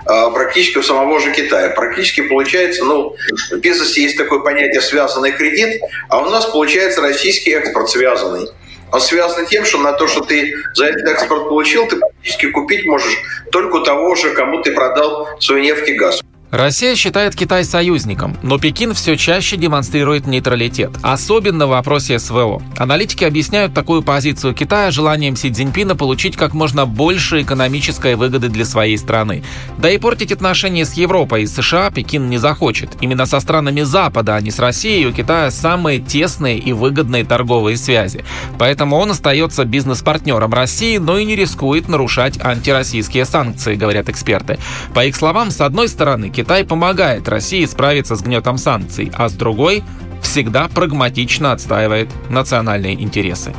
а, практически у самого же Китая. Практически получается, ну, в бизнесе есть такое понятие «связанный кредит», а у нас получается российский экспорт связанный. Он связан тем, что на то, что ты за этот экспорт получил, ты практически купить можешь только того же, кому ты продал свою нефть и газ. Россия считает Китай союзником, но Пекин все чаще демонстрирует нейтралитет, особенно в вопросе СВО. Аналитики объясняют такую позицию Китая желанием Си Цзиньпина получить как можно больше экономической выгоды для своей страны. Да и портить отношения с Европой и США Пекин не захочет. Именно со странами Запада, а не с Россией, у Китая самые тесные и выгодные торговые связи. Поэтому он остается бизнес-партнером России, но и не рискует нарушать антироссийские санкции, говорят эксперты. По их словам, с одной стороны, Китай помогает России справиться с гнетом санкций, а с другой всегда прагматично отстаивает национальные интересы.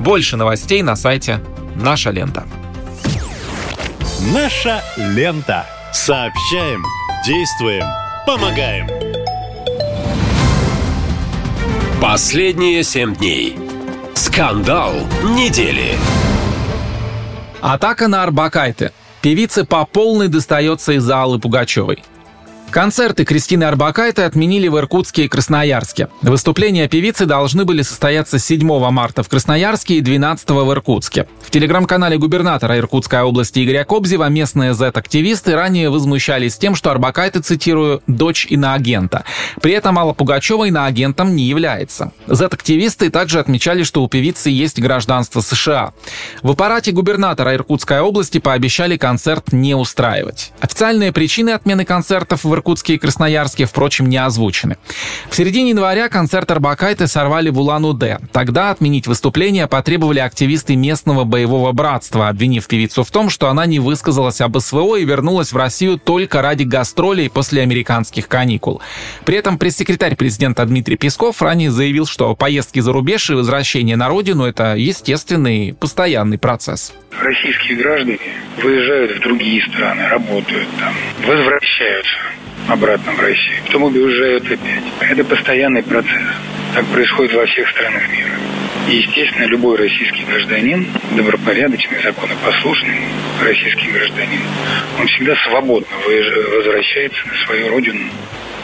Больше новостей на сайте «Наша лента». «Наша лента». Сообщаем, действуем, помогаем. Последние семь дней. Скандал недели. Атака на Арбакайте. Певице по полной достается из-за Аллы Пугачевой. Концерты Кристины Арбакайте отменили в Иркутске и Красноярске. Выступления певицы должны были состояться 7 марта в Красноярске и 12 в Иркутске. В телеграм-канале губернатора Иркутской области Игоря Кобзева местные Z-активисты ранее возмущались тем, что Арбакайте, цитирую, «дочь иноагента». При этом Алла Пугачева иноагентом не является. Z-активисты также отмечали, что у певицы есть гражданство США. В аппарате губернатора Иркутской области пообещали концерт не устраивать. Официальные причины отмены концертов в Иркутске и Красноярске, впрочем, не озвучены. В середине января концерт Арбакайте сорвали в Улан-Удэ. Тогда отменить выступление потребовали активисты местного боевого братства, обвинив певицу в том, что она не высказалась об СВО и вернулась в Россию только ради гастролей после американских каникул. При этом пресс-секретарь президента Дмитрий Песков ранее заявил, что поездки за рубеж и возвращение на родину – это естественный, постоянный процесс. Российские граждане выезжают в другие страны, работают там, возвращаются обратно в Россию, потом уезжают опять. Это постоянный процесс. Так происходит во всех странах мира. И, естественно, любой российский гражданин, добропорядочный, законопослушный российский гражданин, он всегда свободно возвращается на свою родину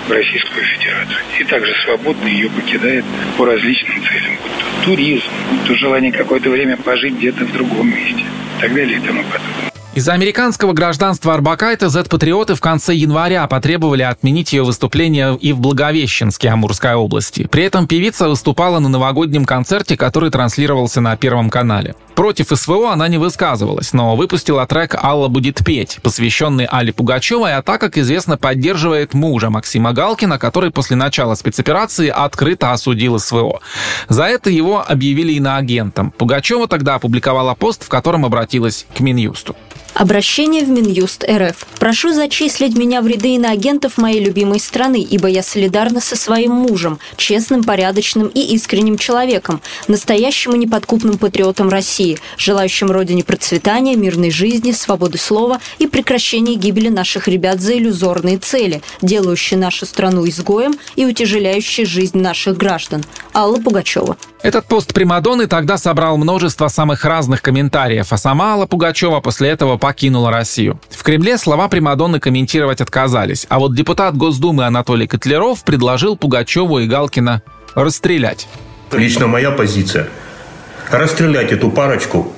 в Российскую Федерацию. И также свободно ее покидает по различным целям. Будь то туризм, будь то желание какое-то время пожить где-то в другом месте. И так далее и тому подобное. Из-за американского гражданства Арбакайта Z-патриоты в конце января потребовали отменить ее выступление и в Благовещенске Амурской области. При этом певица выступала на новогоднем концерте, который транслировался на Первом канале. Против СВО она не высказывалась, но выпустила трек «Алла будет петь», посвященный Алле Пугачевой, а так, как известно, поддерживает мужа Максима Галкина, который после начала спецоперации открыто осудил СВО. За это его объявили иноагентом. Пугачева тогда опубликовала пост, в котором обратилась к Минюсту. Обращение в Минюст РФ. Прошу зачислить меня в ряды иноагентов моей любимой страны, ибо я солидарна со своим мужем, честным, порядочным и искренним человеком, настоящим и неподкупным патриотом России, желающим родине процветания, мирной жизни, свободы слова и прекращения гибели наших ребят за иллюзорные цели, делающие нашу страну изгоем и утяжеляющие жизнь наших граждан. Алла Пугачева. Этот пост Примадонны тогда собрал множество самых разных комментариев, а сама Алла Пугачева после этого покинула Россию. В Кремле слова Примадонны комментировать отказались, а вот депутат Госдумы Анатолий Котляров предложил Пугачеву и Галкина расстрелять. Лично моя позиция – расстрелять эту парочку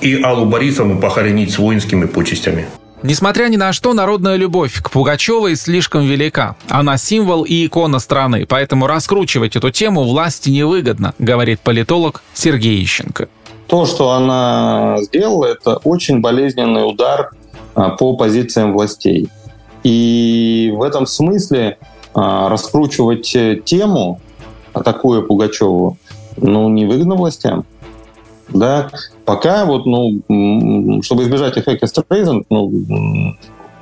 и Аллу Борисовну похоронить с воинскими почестями. Несмотря ни на что, народная любовь к Пугачевой слишком велика. Она символ и икона страны, поэтому раскручивать эту тему власти невыгодно, говорит политолог Сергей Ищенко. То, что она сделала, это очень болезненный удар а, по позициям властей. И в этом смысле а, раскручивать тему, атакуя Пугачеву, ну, невыгодно властям. Да, пока вот, ну, чтобы избежать эффекта Стрейзен, ну,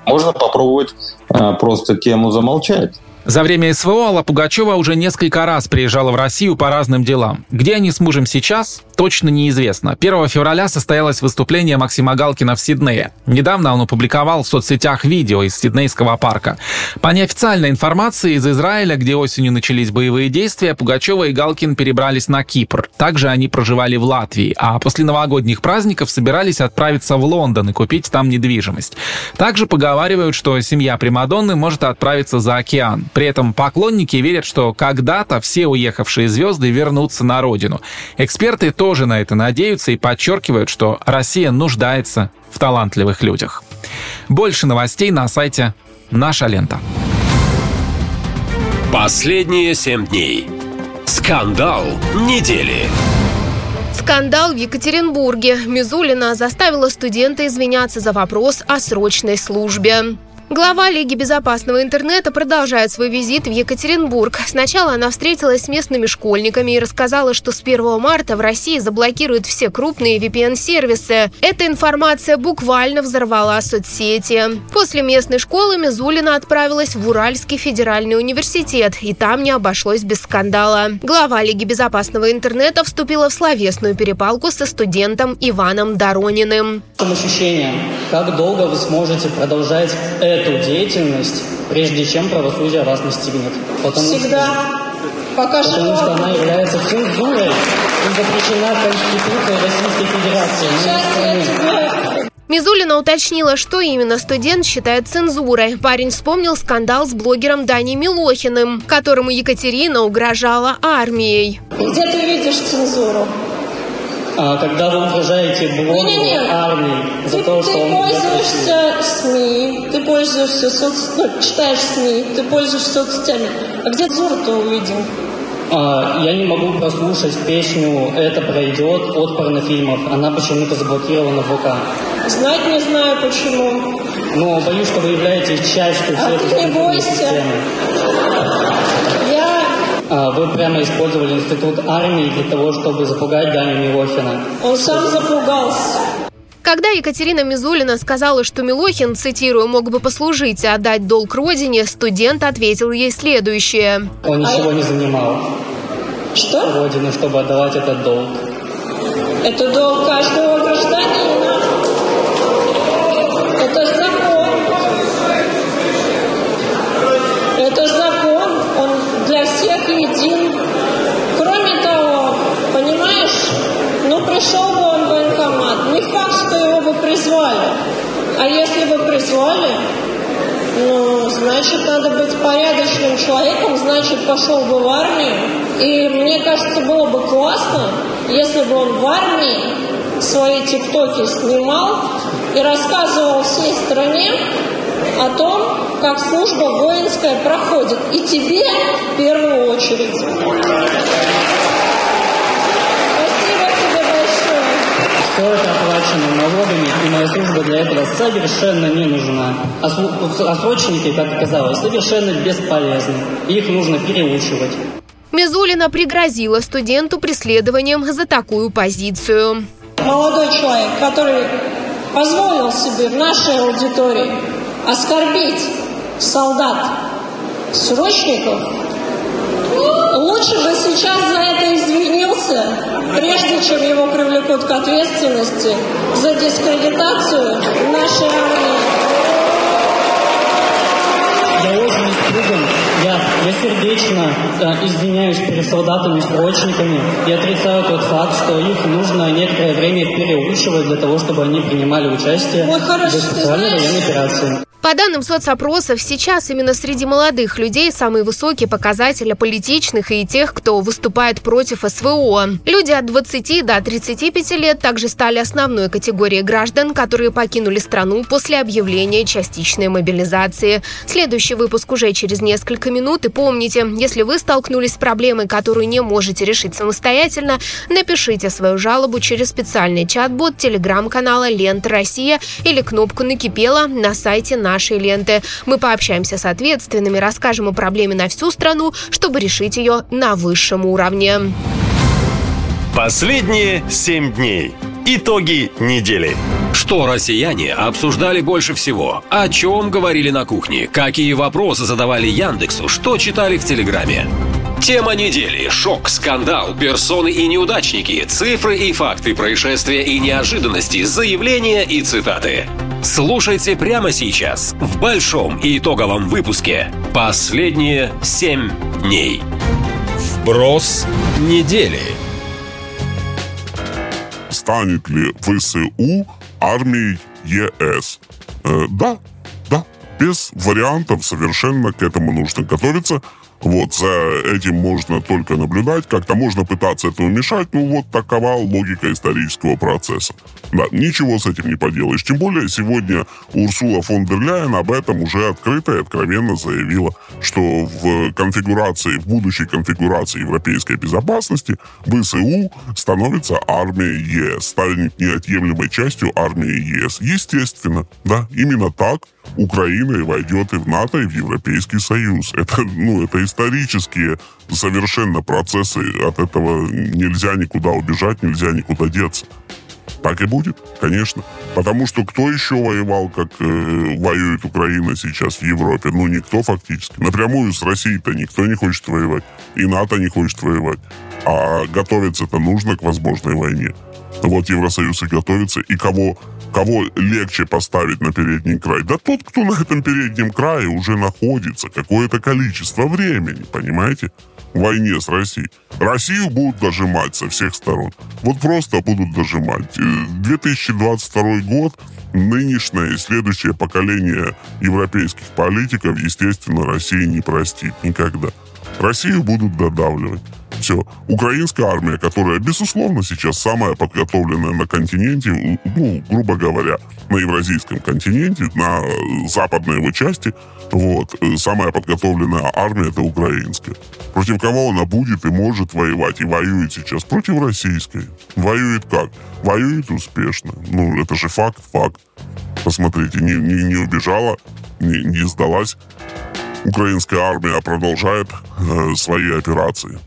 можно попробовать а, просто тему замолчать. За время СВО Алла Пугачева уже несколько раз приезжала в Россию по разным делам. Где они с мужем сейчас, точно неизвестно. 1 февраля состоялось выступление Максима Галкина в Сиднее. Недавно он опубликовал в соцсетях видео из Сиднейского парка. По неофициальной информации из Израиля, где осенью начались боевые действия, Пугачева и Галкин перебрались на Кипр. Также они проживали в Латвии, а после новогодних праздников собирались отправиться в Лондон и купить там недвижимость. Также поговаривают, что семья Примадонны может отправиться за океан. При этом поклонники верят, что когда-то все уехавшие звезды вернутся на родину. Эксперты тоже на это надеются и подчеркивают, что Россия нуждается в талантливых людях. Больше новостей на сайте «Наша лента». Последние семь дней. Скандал недели. Скандал в Екатеринбурге. Мизулина заставила студента извиняться за вопрос о срочной службе. Глава Лиги безопасного интернета продолжает свой визит в Екатеринбург. Сначала она встретилась с местными школьниками и рассказала, что с 1 марта в России заблокируют все крупные VPN-сервисы. Эта информация буквально взорвала соцсети. После местной школы Мизулина отправилась в Уральский федеральный университет, и там не обошлось без скандала. Глава Лиги безопасного интернета вступила в словесную перепалку со студентом Иваном Дорониным. Ощущение, как долго вы сможете продолжать это эту деятельность, прежде чем правосудие вас настигнет. Потому Всегда. Что, Пока потому что она является цензурой и запрещена Конституцией Российской Федерации. Мизулина уточнила, что именно студент считает цензурой. Парень вспомнил скандал с блогером Даней Милохиным, которому Екатерина угрожала армией. Где ты видишь цензуру? А, когда вы угрожаете блогу, не, не, не. армии за ты, то, что ты он пользуешься СМИ, ты пользуешься соц... ну, читаешь СМИ, ты пользуешься соцсетями. А где цензуру-то увидел? А, я не могу прослушать песню «Это пройдет» от порнофильмов. Она почему-то заблокирована в ВК. Знать не знаю почему. Но боюсь, что вы являетесь частью а всей ты не бойся. системы. А, вы прямо использовали институт армии для того, чтобы запугать Даню Милохина. Он сам запугался. Когда Екатерина Мизулина сказала, что Милохин, цитирую, мог бы послужить и отдать долг родине, студент ответил ей следующее. Он ничего не занимал. Что? Родину, чтобы отдавать этот долг. Это долг каждого гражданина. Пришел бы он в военкомат. Не факт, что его бы призвали. А если бы призвали, Ну, значит, надо быть порядочным человеком, значит, пошел бы в армию. И мне кажется, было бы классно, если бы он в армии свои тиктоки снимал и рассказывал всей стране о том, как служба воинская проходит. И тебе в первую очередь. Все это оплачено налогами, и моя служба для этого совершенно не нужна. А срочники, как оказалось, совершенно бесполезны. Их нужно переучивать. Мизулина пригрозила студенту преследованием за такую позицию. Молодой человек, который позволил себе в нашей аудитории оскорбить солдат, срочников, лучше бы сейчас за это извинился, прежде чем его привлекут к ответственности за дискредитацию нашей армии. Я очень испуган. Я, я сердечно э, извиняюсь перед солдатами-срочниками и отрицаю тот факт, что их нужно некоторое время переучивать для того, чтобы они принимали участие Ой, хорошо, в специальной военной операции. По данным соцопросов, сейчас именно среди молодых людей самые высокие показатели политичных и тех, кто выступает против СВО. Люди от 20 до 35 лет также стали основной категорией граждан, которые покинули страну после объявления частичной мобилизации. Следующий выпуск уже через несколько минут. И помните, если вы столкнулись с проблемой, которую не можете решить самостоятельно, напишите свою жалобу через специальный чат-бот телеграм-канала «Лента Россия» или кнопку «Накипело» на сайте нашей ленты. Мы пообщаемся с ответственными, расскажем о проблеме на всю страну, чтобы решить ее на высшем уровне. Последние семь дней. Итоги недели. Что россияне обсуждали больше всего? О чем говорили на кухне? Какие вопросы задавали Яндексу? Что читали в Телеграме? Тема недели. Шок, скандал, персоны и неудачники, цифры и факты происшествия и неожиданности, заявления и цитаты. Слушайте прямо сейчас в большом и итоговом выпуске «Последние семь дней». Вброс недели. Станет ли ВСУ армией ЕС? Э, да, да, без вариантов совершенно к этому нужно готовиться. Вот, за этим можно только наблюдать, как-то можно пытаться этому мешать, ну вот такова логика исторического процесса. Да, ничего с этим не поделаешь. Тем более сегодня Урсула фон дер Ляйен об этом уже открыто и откровенно заявила, что в конфигурации, в будущей конфигурации европейской безопасности ВСУ становится армией ЕС, станет неотъемлемой частью армии ЕС. Естественно, да, именно так Украина и войдет и в НАТО, и в Европейский Союз. Это, ну, это исторические совершенно процессы. От этого нельзя никуда убежать, нельзя никуда деться. Так и будет, конечно. Потому что кто еще воевал, как э, воюет Украина сейчас в Европе? Ну, никто фактически. Напрямую с Россией-то никто не хочет воевать. И НАТО не хочет воевать. А готовиться-то нужно к возможной войне. Вот Евросоюз и готовится. И кого, кого легче поставить на передний край? Да тот, кто на этом переднем крае уже находится какое-то количество времени, понимаете? В войне с Россией. Россию будут дожимать со всех сторон. Вот просто будут дожимать. 2022 год нынешнее и следующее поколение европейских политиков, естественно, России не простит никогда. Россию будут додавливать. Все. Украинская армия, которая, безусловно, сейчас самая подготовленная на континенте, ну, грубо говоря, на евразийском континенте, на западной его части, вот, самая подготовленная армия это украинская. Против кого она будет и может воевать, и воюет сейчас? Против российской. Воюет как? Воюет успешно. Ну, это же факт, факт. Посмотрите, не, не, не убежала, не, не сдалась. Украинская армия продолжает э, свои операции.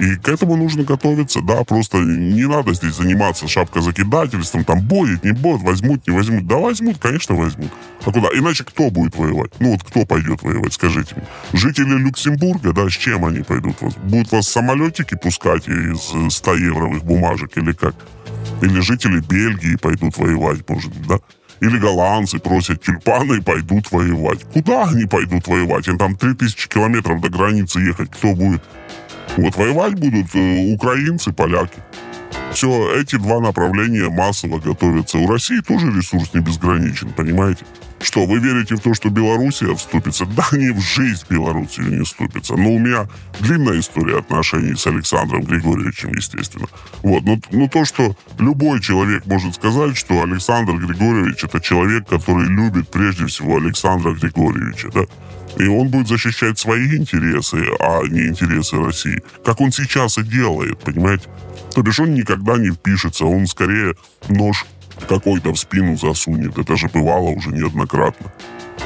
И к этому нужно готовиться, да, просто не надо здесь заниматься шапкозакидательством, там будет, не будет, возьмут, не возьмут. Да возьмут, конечно, возьмут. А куда? Иначе кто будет воевать? Ну вот кто пойдет воевать, скажите мне. Жители Люксембурга, да, с чем они пойдут? Будут вас самолетики пускать из 100-евровых бумажек или как? Или жители Бельгии пойдут воевать, может да? Или голландцы просят тюльпаны и пойдут воевать. Куда они пойдут воевать? Им там 3000 километров до границы ехать. Кто будет? Вот воевать будут э, украинцы, поляки. Все, эти два направления массово готовятся. У России тоже ресурс не безграничен, понимаете? Что, вы верите в то, что Белоруссия вступится? Да, ни в жизнь Белоруссия не вступится. Но у меня длинная история отношений с Александром Григорьевичем, естественно. Вот, но, но то, что любой человек может сказать, что Александр Григорьевич это человек, который любит прежде всего Александра Григорьевича, да? И он будет защищать свои интересы, а не интересы России. Как он сейчас и делает, понимаете? То бишь он никогда не впишется, он скорее нож какой-то в спину засунет. Это же бывало уже неоднократно.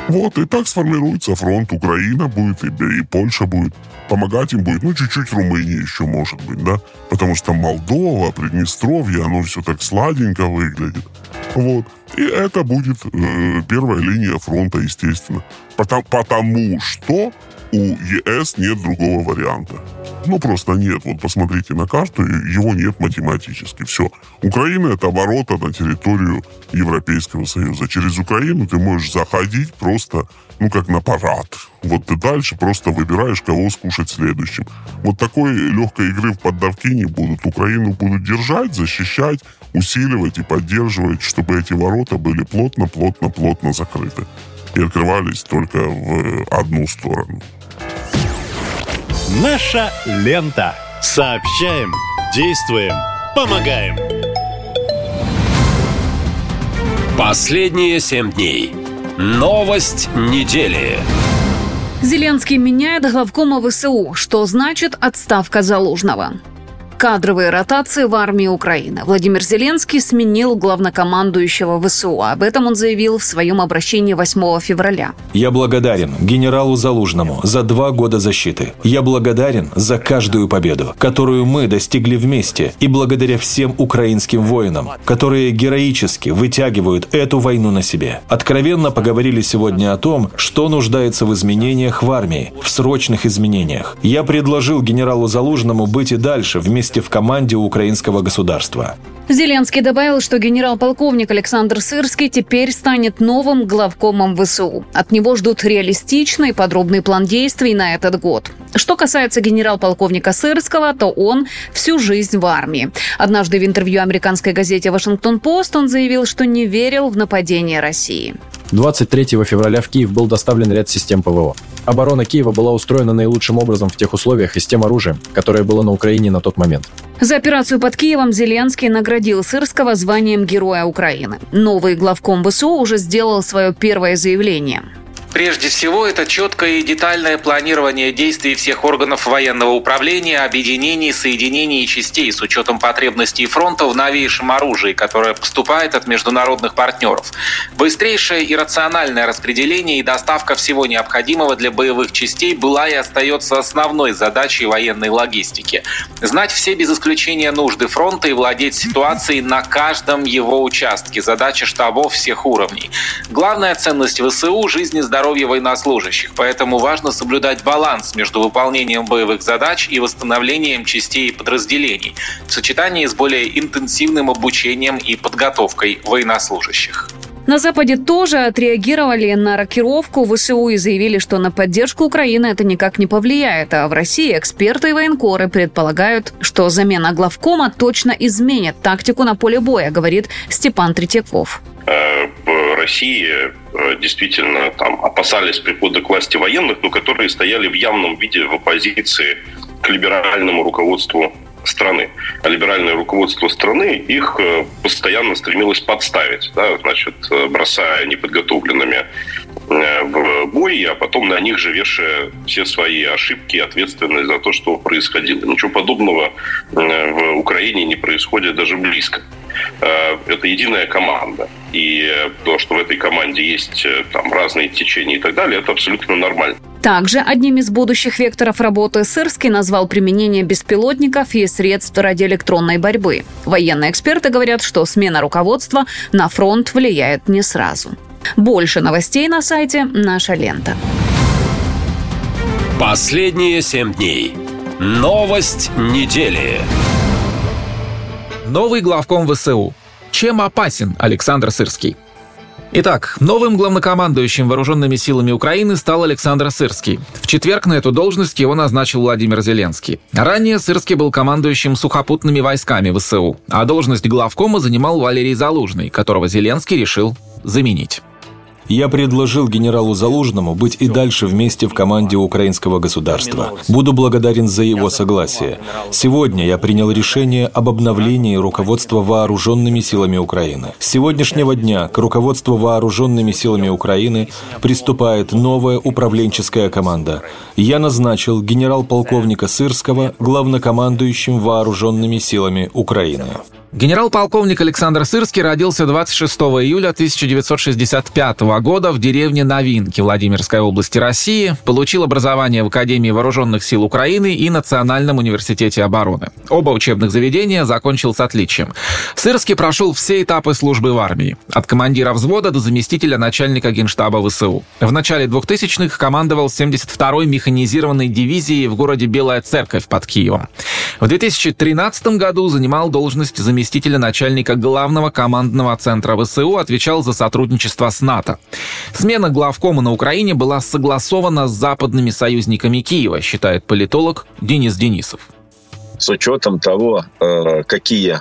Вот, и так сформируется фронт. Украина будет, и, и Польша будет. Помогать им будет, ну, чуть-чуть Румыния еще может быть, да? Потому что Молдова, Приднестровье, оно все так сладенько выглядит. Вот. И это будет э, первая линия фронта, естественно. Потому, потому что у ЕС нет другого варианта. Ну, просто нет. Вот посмотрите на карту, его нет математически. Все. Украина — это ворота на территорию Европейского Союза. Через Украину ты можешь заходить просто, ну, как на парад. Вот ты дальше просто выбираешь, кого скушать следующим. Вот такой легкой игры в поддавки не будут. Украину будут держать, защищать, усиливать и поддерживать, чтобы эти ворота были плотно, плотно, плотно закрыты. И открывались только в одну сторону. Наша лента. Сообщаем, действуем, помогаем. Последние семь дней. Новость недели. Зеленский меняет главкома ВСУ, что значит отставка Залужного. Кадровые ротации в армии Украины. Владимир Зеленский сменил главнокомандующего ВСУ. Об этом он заявил в своем обращении 8 февраля. Я благодарен генералу Залужному за два года защиты. Я благодарен за каждую победу, которую мы достигли вместе, и благодаря всем украинским воинам, которые героически вытягивают эту войну на себе. Откровенно поговорили сегодня о том, что нуждается в изменениях в армии, в срочных изменениях. Я предложил генералу Залужному быть и дальше вместе в команде украинского государства. Зеленский добавил, что генерал-полковник Александр Сырский теперь станет новым главкомом ВСУ. От него ждут реалистичный подробный план действий на этот год. Что касается генерал-полковника Сырского, то он всю жизнь в армии. Однажды в интервью американской газете «Вашингтон-Пост» он заявил, что не верил в нападение России. 23 февраля в Киев был доставлен ряд систем ПВО. Оборона Киева была устроена наилучшим образом в тех условиях и с тем оружием, которое было на Украине на тот момент. За операцию под Киевом Зеленский наградил Сырского званием Героя Украины. Новый главком ВСУ уже сделал свое первое заявление. Прежде всего, это четкое и детальное планирование действий всех органов военного управления, объединений, соединений и частей с учетом потребностей фронта в новейшем оружии, которое поступает от международных партнеров. Быстрейшее и рациональное распределение и доставка всего необходимого для боевых частей была и остается основной задачей военной логистики. Знать все без исключения нужды фронта и владеть ситуацией на каждом его участке. Задача штабов всех уровней. Главная ценность ВСУ – жизнь и здоровье здоровья военнослужащих, поэтому важно соблюдать баланс между выполнением боевых задач и восстановлением частей и подразделений в сочетании с более интенсивным обучением и подготовкой военнослужащих. На Западе тоже отреагировали на рокировку ВСУ и заявили, что на поддержку Украины это никак не повлияет. А в России эксперты и военкоры предполагают, что замена главкома точно изменит тактику на поле боя, говорит Степан Третьяков. России э, действительно там опасались прихода к власти военных, но которые стояли в явном виде в оппозиции к либеральному руководству страны. А либеральное руководство страны их э, постоянно стремилось подставить, да, значит, э, бросая неподготовленными в бой, а потом на них же вешая все свои ошибки и ответственность за то, что происходило. Ничего подобного в Украине не происходит даже близко. Э, это единая команда. И то, что в этой команде есть э, там разные течения и так далее, это абсолютно нормально. Также одним из будущих векторов работы Сырский назвал применение беспилотников и средств радиоэлектронной борьбы. Военные эксперты говорят, что смена руководства на фронт влияет не сразу. Больше новостей на сайте «Наша лента». Последние семь дней. Новость недели. Новый главком ВСУ. Чем опасен Александр Сырский? Итак, новым главнокомандующим вооруженными силами Украины стал Александр Сырский. В четверг на эту должность его назначил Владимир Зеленский. Ранее Сырский был командующим сухопутными войсками ВСУ, а должность главкома занимал Валерий Залужный, которого Зеленский решил заменить. Я предложил генералу Залужному быть и дальше вместе в команде украинского государства. Буду благодарен за его согласие. Сегодня я принял решение об обновлении руководства вооруженными силами Украины. С сегодняшнего дня к руководству вооруженными силами Украины приступает новая управленческая команда. Я назначил генерал-полковника Сырского главнокомандующим вооруженными силами Украины. Генерал-полковник Александр Сырский родился 26 июля 1965 года в деревне Новинки Владимирской области России, получил образование в Академии Вооруженных сил Украины и Национальном университете обороны. Оба учебных заведения закончил с отличием. Сырский прошел все этапы службы в армии, от командира взвода до заместителя начальника генштаба ВСУ. В начале 2000-х командовал 72-й механизированной дивизией в городе Белая Церковь под Киевом. В 2013 году занимал должность заместителя начальника главного командного центра ВСУ, отвечал за сотрудничество с НАТО. Смена главкома на Украине была согласована с западными союзниками Киева, считает политолог Денис Денисов. С учетом того, э, какие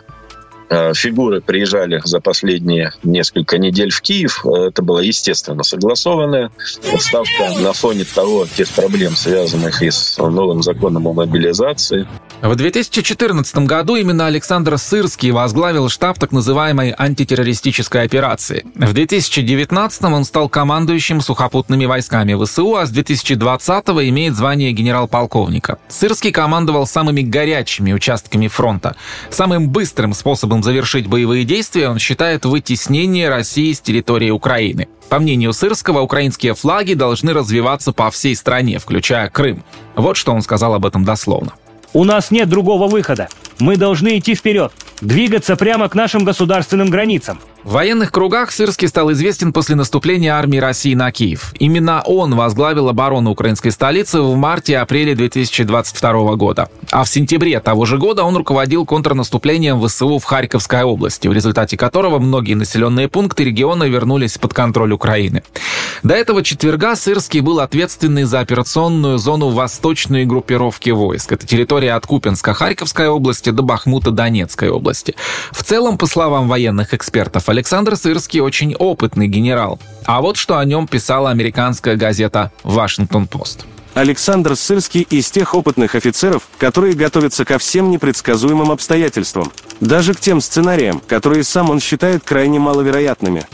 фигуры приезжали за последние несколько недель в Киев. Это было, естественно, согласованная отставка на фоне того, тех проблем, связанных и с новым законом о мобилизации. В 2014 году именно Александр Сырский возглавил штаб так называемой антитеррористической операции. В 2019 он стал командующим сухопутными войсками ВСУ, а с 2020 имеет звание генерал-полковника. Сырский командовал самыми горячими участками фронта. Самым быстрым способом способом завершить боевые действия он считает вытеснение России с территории Украины. По мнению Сырского, украинские флаги должны развиваться по всей стране, включая Крым. Вот что он сказал об этом дословно. У нас нет другого выхода. Мы должны идти вперед, двигаться прямо к нашим государственным границам. В военных кругах Сырский стал известен после наступления армии России на Киев. Именно он возглавил оборону украинской столицы в марте-апреле 2022 года. А в сентябре того же года он руководил контрнаступлением ВСУ в Харьковской области, в результате которого многие населенные пункты региона вернулись под контроль Украины. До этого четверга Сырский был ответственный за операционную зону восточной группировки войск. Это территория от Купенска Харьковской области до Бахмута Донецкой области. В целом, по словам военных экспертов, Александр Сырский очень опытный генерал. А вот что о нем писала американская газета «Вашингтон-Пост». Александр Сырский из тех опытных офицеров, которые готовятся ко всем непредсказуемым обстоятельствам, даже к тем сценариям, которые сам он считает крайне маловероятными.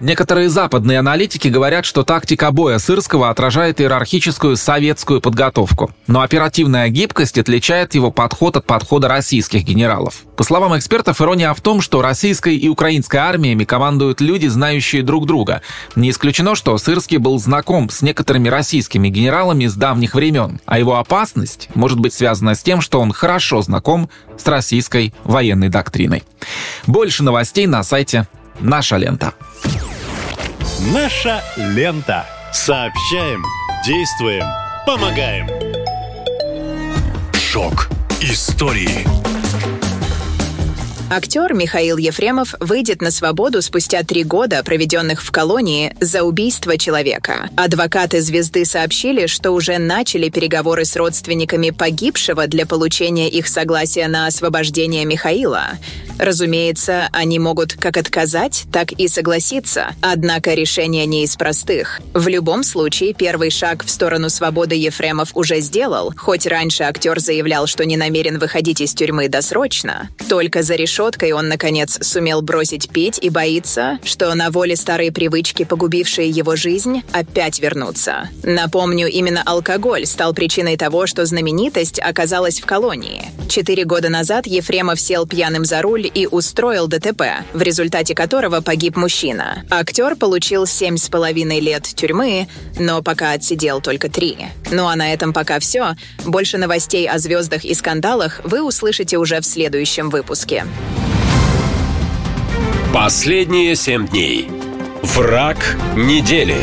Некоторые западные аналитики говорят, что тактика боя Сырского отражает иерархическую советскую подготовку, но оперативная гибкость отличает его подход от подхода российских генералов. По словам экспертов, ирония в том, что российской и украинской армиями командуют люди, знающие друг друга. Не исключено, что Сырский был знаком с некоторыми российскими генералами с давних времен, а его опасность может быть связана с тем, что он хорошо знаком с российской военной доктриной. Больше новостей на сайте «Наша лента». Наша лента. Сообщаем, действуем, помогаем. Шок истории. Актер Михаил Ефремов выйдет на свободу спустя три года, проведенных в колонии, за убийство человека. Адвокаты звезды сообщили, что уже начали переговоры с родственниками погибшего для получения их согласия на освобождение Михаила. Разумеется, они могут как отказать, так и согласиться. Однако решение не из простых. В любом случае, первый шаг в сторону свободы Ефремов уже сделал, хоть раньше актер заявлял, что не намерен выходить из тюрьмы досрочно. Только за решеткой он, наконец, сумел бросить пить и боится, что на воле старые привычки, погубившие его жизнь, опять вернутся. Напомню, именно алкоголь стал причиной того, что знаменитость оказалась в колонии. Четыре года назад Ефремов сел пьяным за руль и устроил ДТП, в результате которого погиб мужчина. Актер получил семь с половиной лет тюрьмы, но пока отсидел только три. Ну а на этом пока все. Больше новостей о звездах и скандалах вы услышите уже в следующем выпуске. Последние семь дней. Враг недели.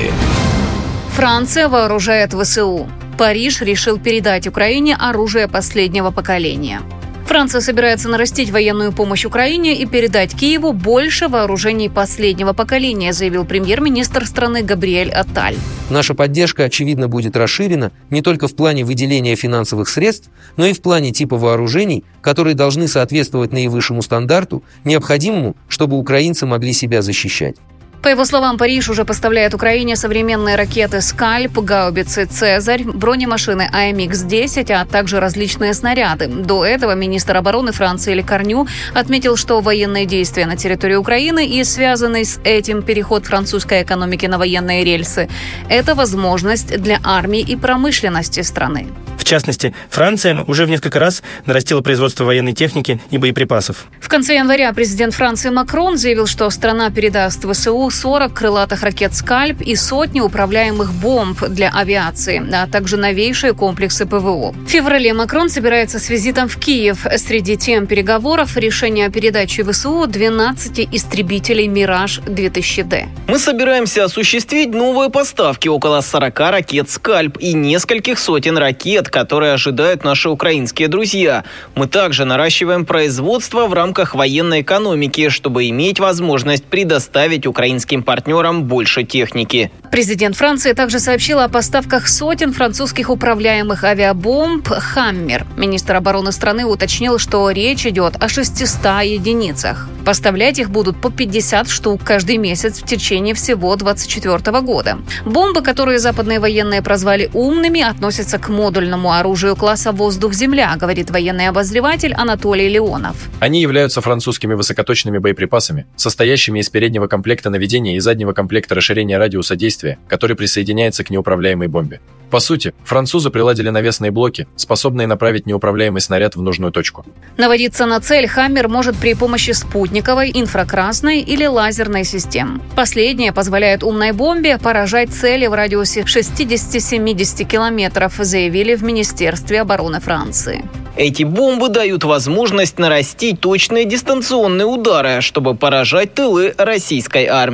Франция вооружает ВСУ. Париж решил передать Украине оружие последнего поколения. Франция собирается нарастить военную помощь Украине и передать Киеву больше вооружений последнего поколения, заявил премьер-министр страны Габриэль Аталь. Наша поддержка, очевидно, будет расширена не только в плане выделения финансовых средств, но и в плане типа вооружений, которые должны соответствовать наивысшему стандарту, необходимому, чтобы украинцы могли себя защищать. По его словам, Париж уже поставляет Украине современные ракеты «Скальп», гаубицы «Цезарь», бронемашины АМХ-10, а также различные снаряды. До этого министр обороны Франции Лекарню отметил, что военные действия на территории Украины и связанный с этим переход французской экономики на военные рельсы – это возможность для армии и промышленности страны. В частности, Франция уже в несколько раз нарастила производство военной техники и боеприпасов. В конце января президент Франции Макрон заявил, что страна передаст ВСУ 40 крылатых ракет «Скальп» и сотни управляемых бомб для авиации, а также новейшие комплексы ПВО. В феврале Макрон собирается с визитом в Киев. Среди тем переговоров решение о передаче ВСУ 12 истребителей «Мираж-2000Д». Мы собираемся осуществить новые поставки около 40 ракет «Скальп» и нескольких сотен ракет, которые ожидают наши украинские друзья. Мы также наращиваем производство в рамках военной экономики, чтобы иметь возможность предоставить украинским партнерам больше техники. Президент Франции также сообщил о поставках сотен французских управляемых авиабомб «Хаммер». Министр обороны страны уточнил, что речь идет о 600 единицах. Поставлять их будут по 50 штук каждый месяц в течение всего 2024 года. Бомбы, которые западные военные прозвали «умными», относятся к модульному оружию класса «воздух-земля», говорит военный обозреватель Анатолий Леонов. Они являются французскими высокоточными боеприпасами, состоящими из переднего комплекта наведения и заднего комплекта расширения радиуса действия, который присоединяется к неуправляемой бомбе. По сути, французы приладили навесные блоки, способные направить неуправляемый снаряд в нужную точку. Наводиться на цель «Хаммер» может при помощи спутниковой, инфракрасной или лазерной систем. Последнее позволяет умной бомбе поражать цели в радиусе 60-70 километров, заявили в Министерстве обороны Франции. Эти бомбы дают возможность нарастить точные дистанционные удары, чтобы поражать тылы российской армии.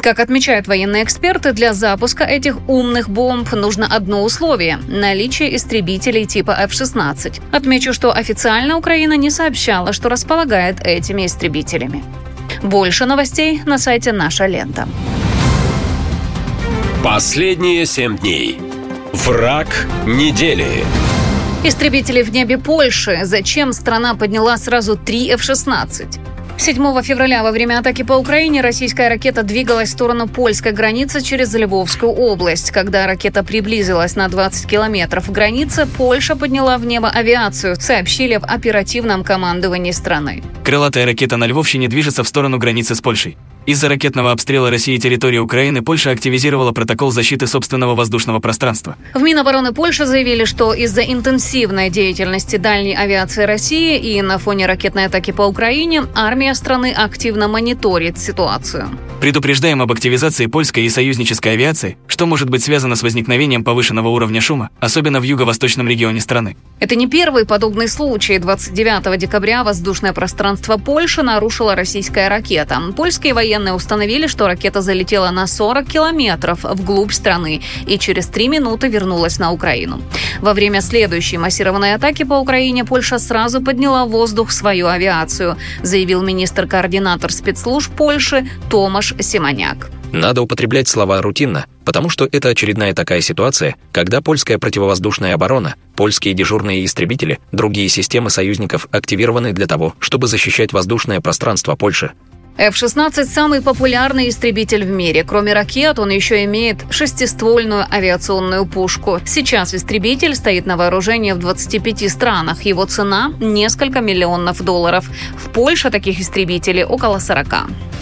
Как отмечают военные эксперты, для запуска этих умных бомб нужно одно условие – наличие истребителей типа F-16. Отмечу, что официально Украина не сообщала, что располагает этими истребителями. Больше новостей на сайте «Наша лента». Последние семь дней. Враг недели. Истребители в небе Польши. Зачем страна подняла сразу три F-16? 7 февраля во время атаки по Украине российская ракета двигалась в сторону польской границы через Львовскую область. Когда ракета приблизилась на 20 километров к границе, Польша подняла в небо авиацию, сообщили в оперативном командовании страны. Крылатая ракета на Львовщине движется в сторону границы с Польшей. Из-за ракетного обстрела России территории Украины Польша активизировала протокол защиты собственного воздушного пространства. В Минобороны Польши заявили, что из-за интенсивной деятельности дальней авиации России и на фоне ракетной атаки по Украине армия страны активно мониторит ситуацию. Предупреждаем об активизации польской и союзнической авиации, что может быть связано с возникновением повышенного уровня шума, особенно в юго-восточном регионе страны. Это не первый подобный случай. 29 декабря воздушное пространство Польши нарушила российская ракета. Польские военные установили, что ракета залетела на 40 километров вглубь страны и через три минуты вернулась на Украину. Во время следующей массированной атаки по Украине Польша сразу подняла в воздух свою авиацию, заявил министр-координатор спецслужб Польши Томаш Симоняк. Надо употреблять слова рутинно, потому что это очередная такая ситуация, когда польская противовоздушная оборона, польские дежурные истребители, другие системы союзников активированы для того, чтобы защищать воздушное пространство Польши. F-16 – самый популярный истребитель в мире. Кроме ракет, он еще имеет шестиствольную авиационную пушку. Сейчас истребитель стоит на вооружении в 25 странах. Его цена – несколько миллионов долларов. В Польше таких истребителей около 40.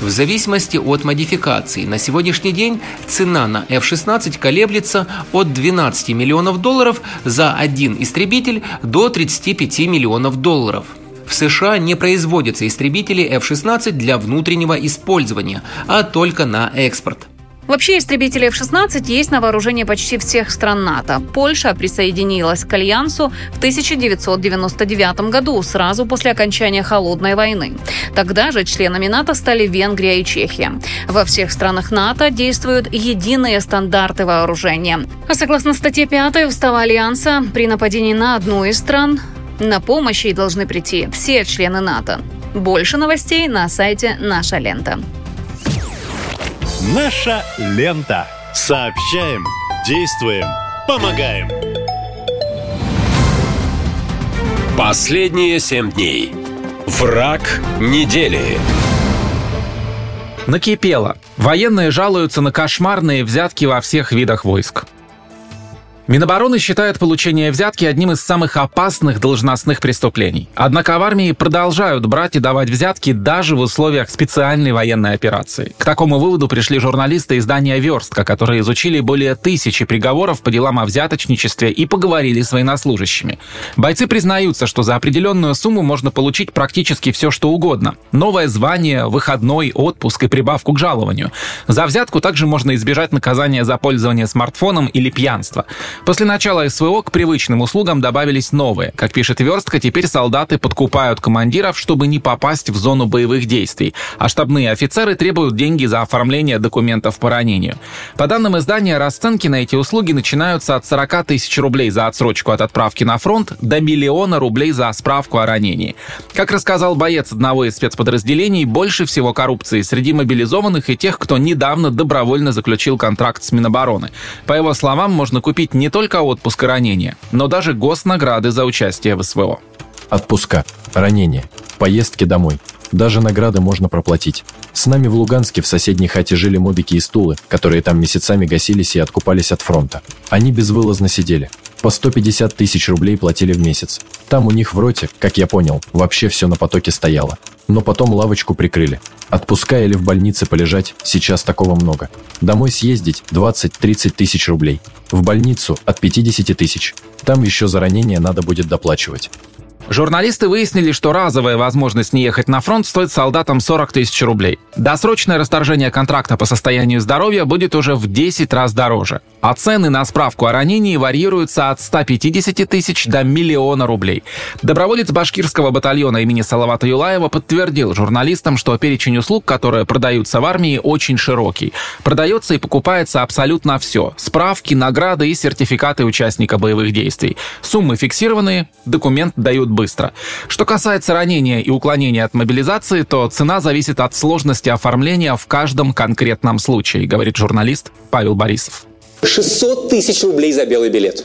В зависимости от модификации, на сегодняшний день цена на F-16 колеблется от 12 миллионов долларов за один истребитель до 35 миллионов долларов. В США не производятся истребители F-16 для внутреннего использования, а только на экспорт. Вообще, истребители F-16 есть на вооружении почти всех стран НАТО. Польша присоединилась к Альянсу в 1999 году, сразу после окончания Холодной войны. Тогда же членами НАТО стали Венгрия и Чехия. Во всех странах НАТО действуют единые стандарты вооружения. А согласно статье 5 Устава Альянса, при нападении на одну из стран На помощь ей должны прийти все члены НАТО. Больше новостей на сайте «Наша лента». Наша лента. Сообщаем, действуем, помогаем. Последние семь дней. Враг недели. Накипело. Военные жалуются на кошмарные взятки во всех видах войск. Минобороны считает получение взятки одним из самых опасных должностных преступлений. Однако в армии продолжают брать и давать взятки даже в условиях специальной военной операции. К такому выводу пришли журналисты издания «Верстка», которые изучили более тысячи приговоров по делам о взяточничестве и поговорили с военнослужащими. Бойцы признаются, что за определенную сумму можно получить практически все, что угодно. Новое звание, выходной, отпуск и прибавку к жалованию. За взятку также можно избежать наказания за пользование смартфоном или пьянство. После начала СВО к привычным услугам добавились новые. Как пишет Верстка, теперь солдаты подкупают командиров, чтобы не попасть в зону боевых действий, а штабные офицеры требуют деньги за оформление документов по ранению. По данным издания, расценки на эти услуги начинаются от 40 тысяч рублей за отсрочку от отправки на фронт до миллиона рублей за справку о ранении. Как рассказал боец одного из спецподразделений, больше всего коррупции среди мобилизованных и тех, кто недавно добровольно заключил контракт с Минобороны. По его словам, можно купить не только отпуск и ранения, но даже госнаграды за участие в СВО. Отпуска, ранения, поездки домой. Даже награды можно проплатить. С нами в Луганске в соседней хате жили мобики и стулы, которые там месяцами гасились и откупались от фронта. Они безвылазно сидели. По 150 тысяч рублей платили в месяц. Там у них в роте, как я понял, вообще все на потоке стояло. Но потом лавочку прикрыли. Отпуска или в больнице полежать, сейчас такого много. Домой съездить 20-30 тысяч рублей. В больницу от 50 тысяч. Там еще за ранение надо будет доплачивать. Журналисты выяснили, что разовая возможность не ехать на фронт стоит солдатам 40 тысяч рублей. Досрочное расторжение контракта по состоянию здоровья будет уже в 10 раз дороже. А цены на справку о ранении варьируются от 150 тысяч до миллиона рублей. Доброволец башкирского батальона имени Салавата Юлаева подтвердил журналистам, что перечень услуг, которые продаются в армии, очень широкий. Продается и покупается абсолютно все. Справки, награды и сертификаты участника боевых действий. Суммы фиксированные, документ дают быстро. Что касается ранения и уклонения от мобилизации, то цена зависит от сложности оформления в каждом конкретном случае, говорит журналист Павел Борисов. 600 тысяч рублей за белый билет.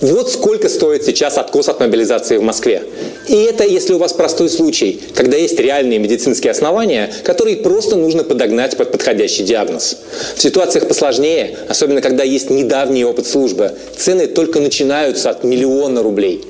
Вот сколько стоит сейчас откос от мобилизации в Москве. И это если у вас простой случай, когда есть реальные медицинские основания, которые просто нужно подогнать под подходящий диагноз. В ситуациях посложнее, особенно когда есть недавний опыт службы, цены только начинаются от миллиона рублей.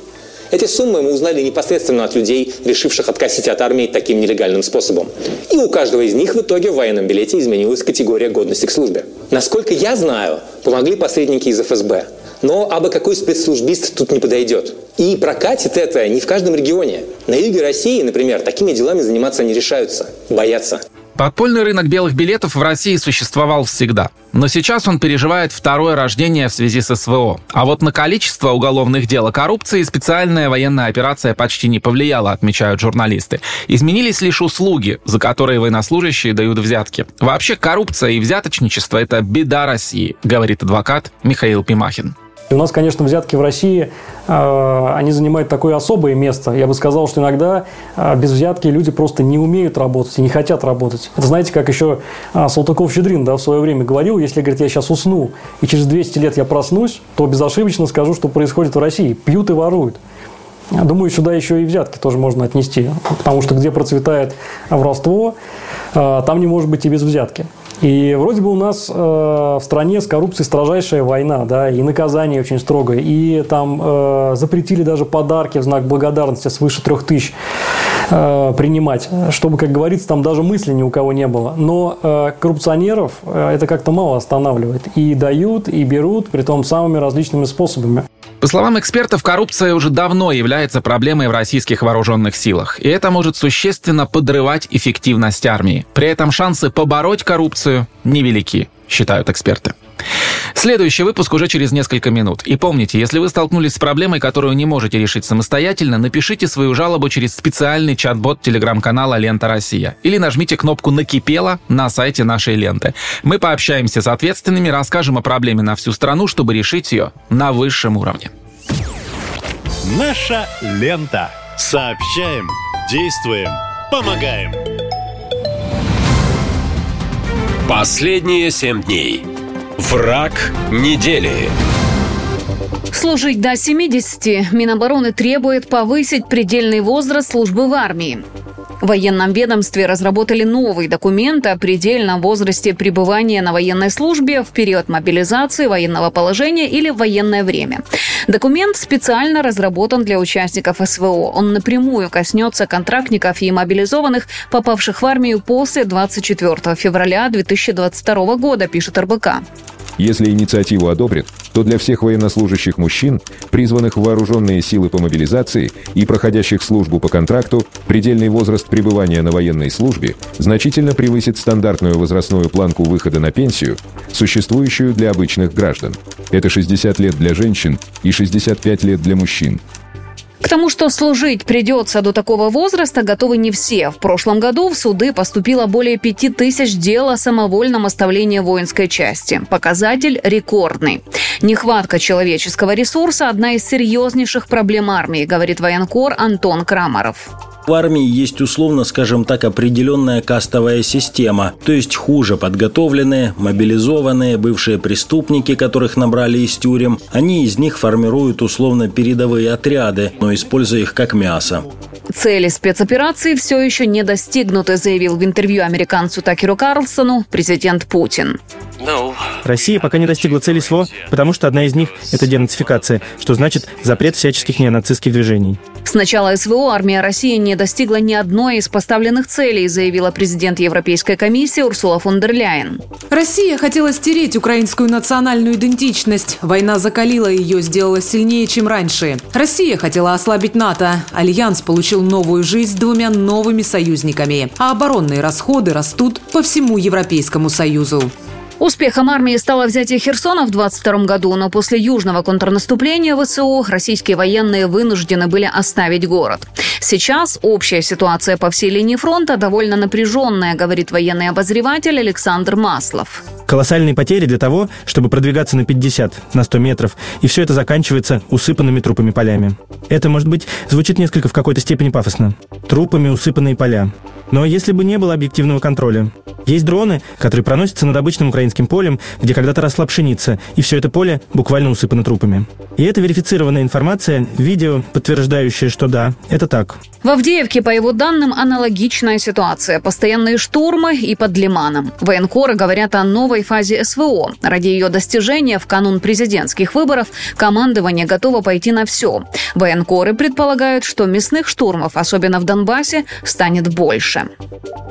Эти суммы мы узнали непосредственно от людей, решивших откосить от армии таким нелегальным способом. И у каждого из них в итоге в военном билете изменилась категория годности к службе. Насколько я знаю, помогли посредники из ФСБ. Но абы какой спецслужбист тут не подойдет. И прокатит это не в каждом регионе. На юге России, например, такими делами заниматься не решаются. Боятся. Подпольный рынок белых билетов в России существовал всегда. Но сейчас он переживает второе рождение в связи с СВО. А вот на количество уголовных дел о коррупции специальная военная операция почти не повлияла, отмечают журналисты. Изменились лишь услуги, за которые военнослужащие дают взятки. Вообще коррупция и взяточничество – это беда России, говорит адвокат Михаил Пимахин. У нас, конечно, взятки в России, э, они занимают такое особое место. Я бы сказал, что иногда э, без взятки люди просто не умеют работать и не хотят работать. Это знаете, как еще э, Салтыков-Щедрин да, в свое время говорил, если, говорит, я сейчас усну и через 200 лет я проснусь, то безошибочно скажу, что происходит в России. Пьют и воруют. Думаю, сюда еще и взятки тоже можно отнести, потому что где процветает воровство, там не может быть и без взятки. И вроде бы у нас э, в стране с коррупцией строжайшая война, да, и наказание очень строгое, и там э, запретили даже подарки в знак благодарности свыше трех тысяч э, принимать, чтобы, как говорится, там даже мысли ни у кого не было. Но э, коррупционеров э, это как-то мало останавливает. И дают, и берут, при том самыми различными способами. По словам экспертов, коррупция уже давно является проблемой в российских вооруженных силах, и это может существенно подрывать эффективность армии. При этом шансы побороть коррупцию невелики, считают эксперты. Следующий выпуск уже через несколько минут. И помните, если вы столкнулись с проблемой, которую не можете решить самостоятельно, напишите свою жалобу через специальный чат-бот телеграм-канала «Лента Россия» или нажмите кнопку «Накипело» на сайте нашей ленты. Мы пообщаемся с ответственными, расскажем о проблеме на всю страну, чтобы решить ее на высшем уровне. Наша лента. Сообщаем, действуем, помогаем. Последние семь дней. Враг недели. Служить до 70 Минобороны требует повысить предельный возраст службы в армии. В военном ведомстве разработали новый документ о предельном возрасте пребывания на военной службе в период мобилизации, военного положения или в военное время. Документ специально разработан для участников СВО. Он напрямую коснется контрактников и мобилизованных, попавших в армию после 24 февраля 2022 года, пишет РБК. Если инициативу одобрят, то для всех военнослужащих мужчин, призванных в вооруженные силы по мобилизации и проходящих службу по контракту, предельный возраст пребывания на военной службе значительно превысит стандартную возрастную планку выхода на пенсию, существующую для обычных граждан. Это 60 лет для женщин и 65 лет для мужчин. К тому, что служить придется до такого возраста, готовы не все. В прошлом году в суды поступило более пяти тысяч дел о самовольном оставлении воинской части. Показатель рекордный. Нехватка человеческого ресурса – одна из серьезнейших проблем армии, говорит военкор Антон Крамаров. В армии есть условно, скажем так, определенная кастовая система, то есть хуже подготовленные, мобилизованные, бывшие преступники, которых набрали из тюрем. Они из них формируют условно передовые отряды, но используя их как мясо. Цели спецоперации все еще не достигнуты, заявил в интервью американцу Такеру Карлсону президент Путин. Россия пока не достигла цели СВО, потому что одна из них – это денацификация, что значит запрет всяческих неонацистских движений. С начала СВО армия России не достигла ни одной из поставленных целей, заявила президент Европейской комиссии Урсула фон дер Ляйен. Россия хотела стереть украинскую национальную идентичность. Война закалила ее, сделала сильнее, чем раньше. Россия хотела ослабить НАТО. Альянс получил новую жизнь с двумя новыми союзниками. А оборонные расходы растут по всему Европейскому Союзу. Успехом армии стало взятие Херсона в 22 году, но после южного контрнаступления ВСУ российские военные вынуждены были оставить город. Сейчас общая ситуация по всей линии фронта довольно напряженная, говорит военный обозреватель Александр Маслов. Колоссальные потери для того, чтобы продвигаться на 50, на 100 метров, и все это заканчивается усыпанными трупами полями. Это, может быть, звучит несколько в какой-то степени пафосно. Трупами усыпанные поля. Но если бы не было объективного контроля. Есть дроны, которые проносятся над обычным украинским полем, где когда-то росла пшеница, и все это поле буквально усыпано трупами. И это верифицированная информация, видео, подтверждающее, что да, это так. В Авдеевке, по его данным, аналогичная ситуация. Постоянные штурмы и под Лиманом. Военкоры говорят о новой фазе СВО. Ради ее достижения в канун президентских выборов командование готово пойти на все. Военкоры предполагают, что мясных штурмов, особенно в Донбассе, станет больше.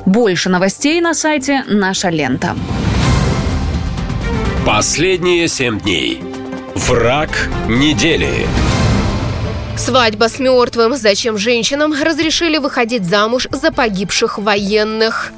Больше новостей на сайте «Наша лента». Последние семь дней. Враг недели. Свадьба с мертвым. Зачем женщинам разрешили выходить замуж за погибших военных?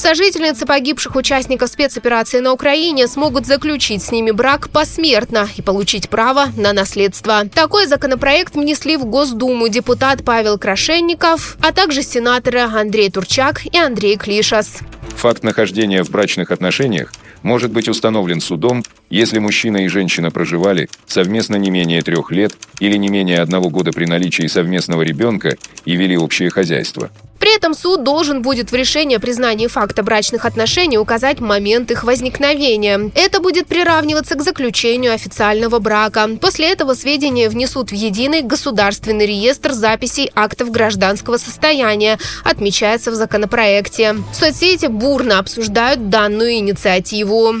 Сожительницы погибших участников спецоперации на Украине смогут заключить с ними брак посмертно и получить право на наследство. Такой законопроект внесли в Госдуму депутат Павел Крашенников, а также сенаторы Андрей Турчак и Андрей Клишас. Факт нахождения в брачных отношениях может быть установлен судом, если мужчина и женщина проживали совместно не менее трех лет или не менее одного года при наличии совместного ребенка и вели общее хозяйство. При этом суд должен будет в решении о признании факта брачных отношений указать момент их возникновения. Это будет приравниваться к заключению официального брака. После этого сведения внесут в единый государственный реестр записей актов гражданского состояния, отмечается в законопроекте. Соцсети бурно обсуждают данную инициативу.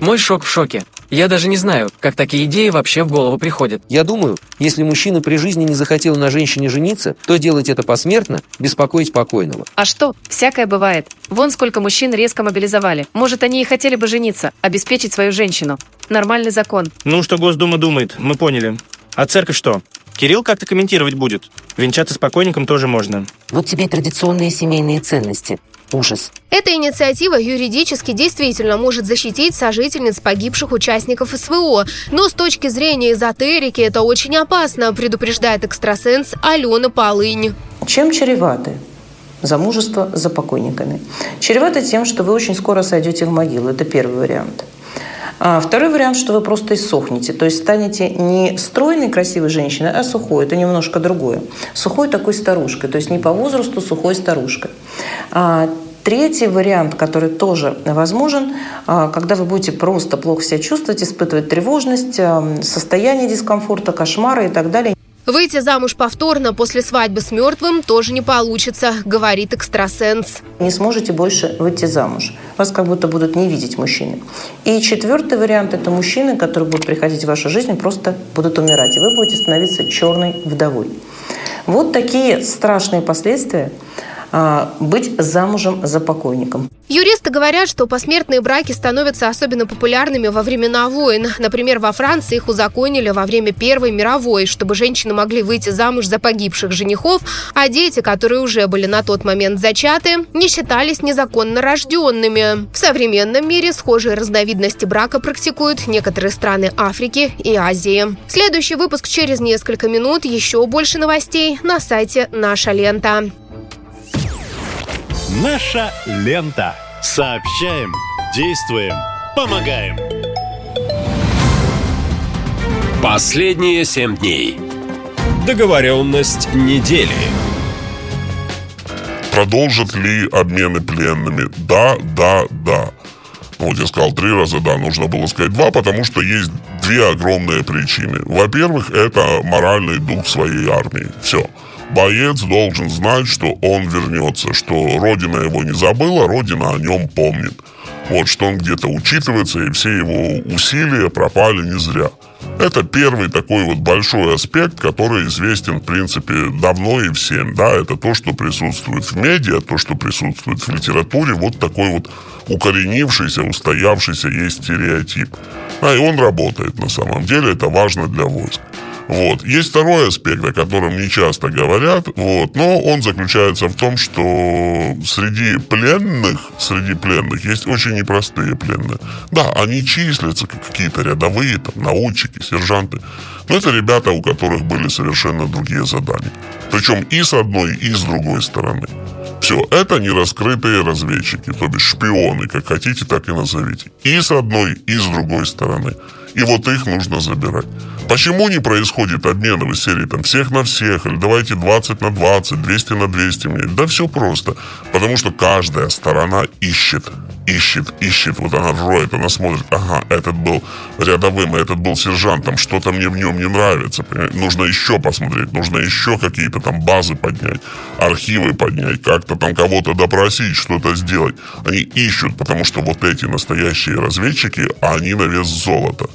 Мой шок в шоке. Я даже не знаю, как такие идеи вообще в голову приходят. Я думаю, если мужчина при жизни не захотел на женщине жениться, то делать это посмертно, беспокоить покойного. А что? Всякое бывает. Вон сколько мужчин резко мобилизовали. Может, они и хотели бы жениться, обеспечить свою женщину. Нормальный закон. Ну, что Госдума думает, мы поняли. А церковь что? Кирилл как-то комментировать будет. Венчаться с покойником тоже можно. Вот тебе традиционные семейные ценности. Ужас. Эта инициатива юридически действительно может защитить сожительниц погибших участников СВО, но с точки зрения эзотерики это очень опасно, предупреждает экстрасенс Алена Полынь. Чем чреваты замужество за покойниками? Чревато тем, что вы очень скоро сойдете в могилу. Это первый вариант. А второй вариант, что вы просто иссохнете, то есть станете не стройной, красивой женщиной, а сухой. Это немножко другое. Сухой такой старушкой, то есть не по возрасту сухой старушкой. А Третий вариант, который тоже возможен, а, когда вы будете просто плохо себя чувствовать, испытывать тревожность, состояние дискомфорта, кошмары и так далее. Выйти замуж повторно после свадьбы с мертвым тоже не получится, говорит экстрасенс. Не сможете больше выйти замуж. Вас как будто будут не видеть мужчины. И четвертый вариант – это мужчины, которые будут приходить в вашу жизнь, просто будут умирать. И вы будете становиться черной вдовой. Вот такие страшные последствия быть замужем за покойником. Юристы говорят, что посмертные браки становятся особенно популярными во времена войн. Например, во Франции их узаконили во время Первой мировой, чтобы женщины могли выйти замуж за погибших женихов, а дети, которые уже были на тот момент зачаты, не считались незаконно рожденными. В современном мире схожие разновидности брака практикуют некоторые страны Африки и Азии. Следующий выпуск через несколько минут. Еще больше новостей на сайте «Наша лента». Наша лента. Сообщаем, действуем, помогаем. Последние семь дней. Договоренность недели. Продолжат ли обмены пленными? Да, да, да. Ну, вот я сказал три раза да, нужно было сказать два, потому что есть две огромные причины. Во-первых, это моральный дух своей армии. Все боец должен знать, что он вернется, что Родина его не забыла, Родина о нем помнит. Вот, что он где-то учитывается, и все его усилия пропали не зря. Это первый такой вот большой аспект, который известен, в принципе, давно и всем. Да, это то, что присутствует в медиа, то, что присутствует в литературе. Вот такой вот укоренившийся, устоявшийся есть стереотип. А и он работает на самом деле, это важно для войск. Вот. Есть второй аспект, о котором не часто говорят, вот, но он заключается в том, что среди пленных, среди пленных есть очень непростые пленные. Да, они числятся как какие-то рядовые, там, научники, сержанты, но это ребята, у которых были совершенно другие задания. Причем и с одной, и с другой стороны. Все, это не раскрытые разведчики, то бишь шпионы, как хотите, так и назовите. И с одной, и с другой стороны. И вот их нужно забирать. Почему не происходит обмен из серии там всех на всех, или давайте 20 на 20, 200 на 200 мне? Да все просто. Потому что каждая сторона ищет, ищет, ищет. Вот она роет, она смотрит, ага, этот был рядовым, этот был сержантом, что-то мне в нем не нравится. Понимаете? Нужно еще посмотреть, нужно еще какие-то там базы поднять, архивы поднять, как-то там кого-то допросить, что-то сделать. Они ищут, потому что вот эти настоящие разведчики, они на вес золота.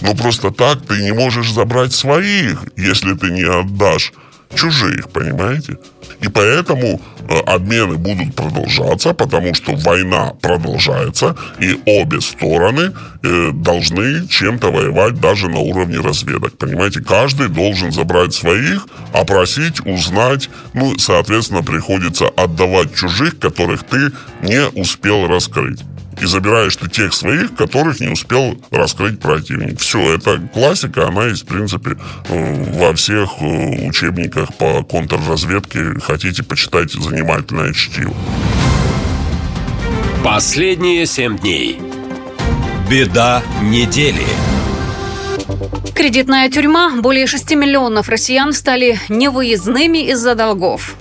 Но просто так ты не можешь забрать своих, если ты не отдашь чужих, понимаете? И поэтому э, обмены будут продолжаться, потому что война продолжается, и обе стороны э, должны чем-то воевать даже на уровне разведок. Понимаете, каждый должен забрать своих, опросить, узнать, ну, соответственно, приходится отдавать чужих, которых ты не успел раскрыть и забираешь ты тех своих, которых не успел раскрыть противник. Все, это классика, она есть, в принципе, э, во всех э, учебниках по контрразведке. Хотите почитать занимательное чтиво. Последние семь дней. Беда недели. Кредитная тюрьма. Более 6 миллионов россиян стали невыездными из-за долгов.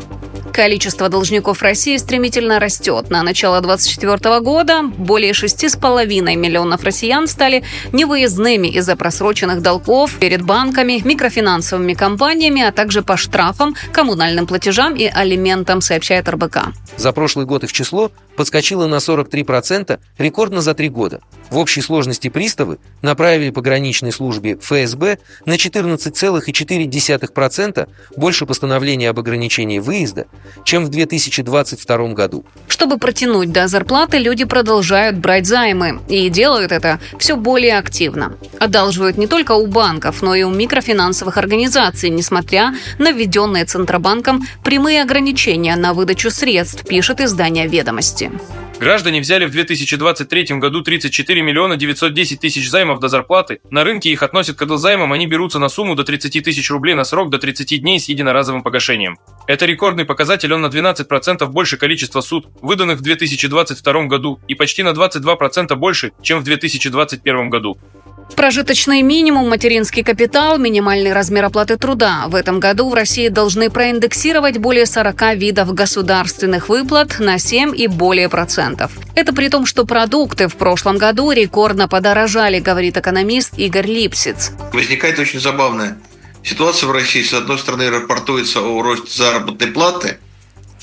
Количество должников России стремительно растет. На начало 2024 года более 6,5 миллионов россиян стали невыездными из-за просроченных долгов перед банками, микрофинансовыми компаниями, а также по штрафам, коммунальным платежам и алиментам, сообщает РБК. За прошлый год их число подскочило на 43%, рекордно за три года. В общей сложности приставы направили пограничной службе ФСБ на 14,4% больше постановлений об ограничении выезда, чем в 2022 году. Чтобы протянуть до зарплаты, люди продолжают брать займы и делают это все более активно. Одалживают не только у банков, но и у микрофинансовых организаций, несмотря на введенные Центробанком прямые ограничения на выдачу средств, пишет издание «Ведомости». Граждане взяли в 2023 году 34 миллиона 910 тысяч займов до зарплаты. На рынке их относят к займам, они берутся на сумму до 30 тысяч рублей на срок до 30 дней с единоразовым погашением. Это рекордный показатель, он на 12% больше количества суд, выданных в 2022 году, и почти на 22% больше, чем в 2021 году. Прожиточный минимум, материнский капитал, минимальный размер оплаты труда. В этом году в России должны проиндексировать более 40 видов государственных выплат на 7 и более процентов. Это при том, что продукты в прошлом году рекордно подорожали, говорит экономист Игорь Липсиц. Возникает очень забавная ситуация в России. С одной стороны, рапортуется о росте заработной платы,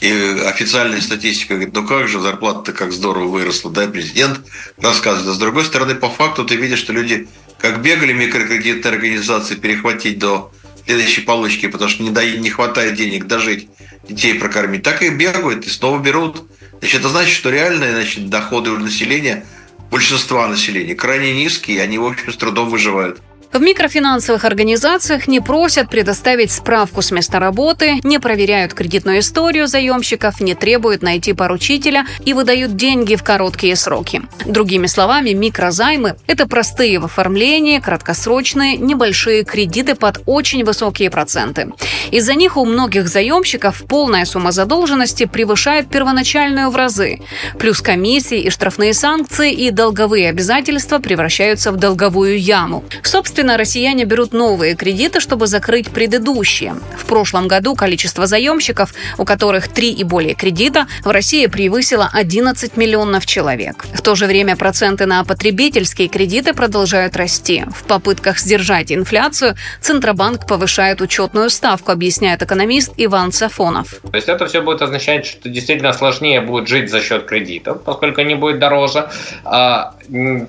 и официальная статистика говорит, ну как же, зарплата-то как здорово выросла, да, президент рассказывает. А с другой стороны, по факту ты видишь, что люди как бегали микрокредитные организации перехватить до следующей получки, потому что не, да, не хватает денег дожить, детей прокормить, так и бегают и снова берут. Значит, это значит, что реальные значит, доходы у населения, большинства населения, крайне низкие, и они, в общем, с трудом выживают. В микрофинансовых организациях не просят предоставить справку с места работы, не проверяют кредитную историю заемщиков, не требуют найти поручителя и выдают деньги в короткие сроки. Другими словами, микрозаймы – это простые в оформлении, краткосрочные, небольшие кредиты под очень высокие проценты. Из-за них у многих заемщиков полная сумма задолженности превышает первоначальную в разы. Плюс комиссии и штрафные санкции и долговые обязательства превращаются в долговую яму. Собственно, Естественно, россияне берут новые кредиты, чтобы закрыть предыдущие. В прошлом году количество заемщиков, у которых три и более кредита, в России превысило 11 миллионов человек. В то же время проценты на потребительские кредиты продолжают расти. В попытках сдержать инфляцию Центробанк повышает учетную ставку, объясняет экономист Иван Сафонов. То есть это все будет означать, что действительно сложнее будет жить за счет кредитов, поскольку они будут дороже. А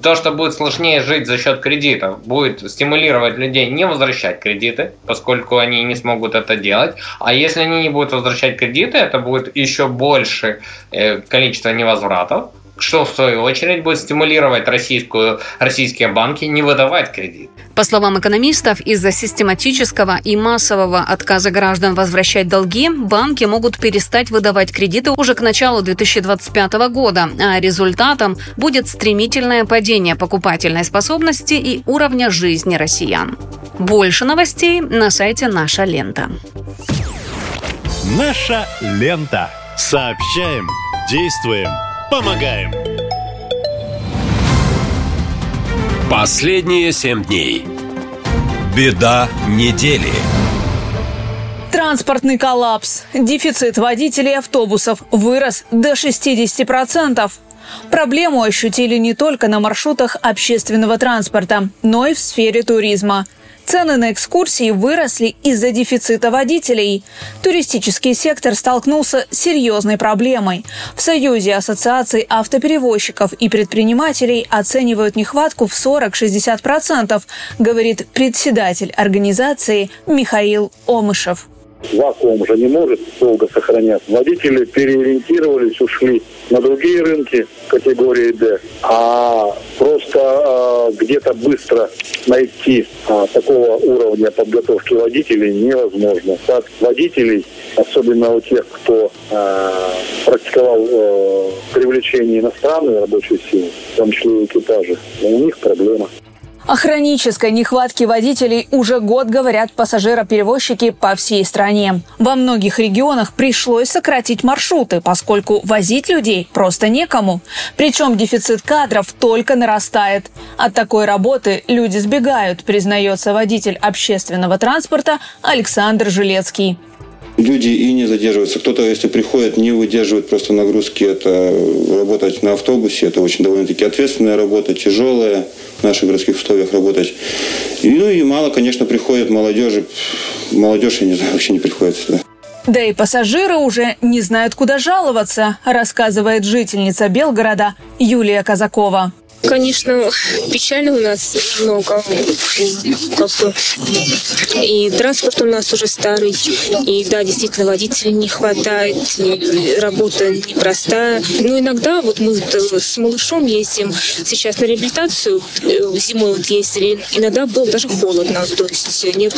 то, что будет сложнее жить за счет кредитов, будет стимулировать людей не возвращать кредиты, поскольку они не смогут это делать. А если они не будут возвращать кредиты, это будет еще больше э, количество невозвратов, что в свою очередь будет стимулировать российскую, российские банки не выдавать кредит. По словам экономистов, из-за систематического и массового отказа граждан возвращать долги, банки могут перестать выдавать кредиты уже к началу 2025 года, а результатом будет стремительное падение покупательной способности и уровня жизни россиян. Больше новостей на сайте «Наша лента». «Наша лента». Сообщаем, действуем, помогаем. Последние семь дней. Беда недели. Транспортный коллапс. Дефицит водителей автобусов вырос до 60%. Проблему ощутили не только на маршрутах общественного транспорта, но и в сфере туризма – Цены на экскурсии выросли из-за дефицита водителей. Туристический сектор столкнулся с серьезной проблемой. В Союзе ассоциаций автоперевозчиков и предпринимателей оценивают нехватку в 40-60%, говорит председатель организации Михаил Омышев. Вакуум же не может долго сохраняться. Водители переориентировались, ушли на другие рынки категории D, а просто э, где-то быстро найти э, такого уровня подготовки водителей невозможно. Так, водителей, особенно у тех, кто э, практиковал э, привлечение иностранной рабочей силы, в том числе экипажи, у них проблема. О хронической нехватке водителей уже год говорят пассажироперевозчики по всей стране. Во многих регионах пришлось сократить маршруты, поскольку возить людей просто некому. Причем дефицит кадров только нарастает. От такой работы люди сбегают, признается водитель общественного транспорта Александр Жилецкий люди и не задерживаются. Кто-то, если приходит, не выдерживает просто нагрузки. Это работать на автобусе, это очень довольно-таки ответственная работа, тяжелая в наших городских условиях работать. И, ну и мало, конечно, приходит молодежи. Молодежь, я не знаю, вообще не приходит сюда. Да и пассажиры уже не знают, куда жаловаться, рассказывает жительница Белгорода Юлия Казакова. Конечно, печально у нас много. Как бы. И транспорт у нас уже старый. И да, действительно, водителей не хватает. Работа непростая. Но иногда вот мы с малышом ездим сейчас на реабилитацию. Зимой вот ездили. Иногда было даже холодно. То есть не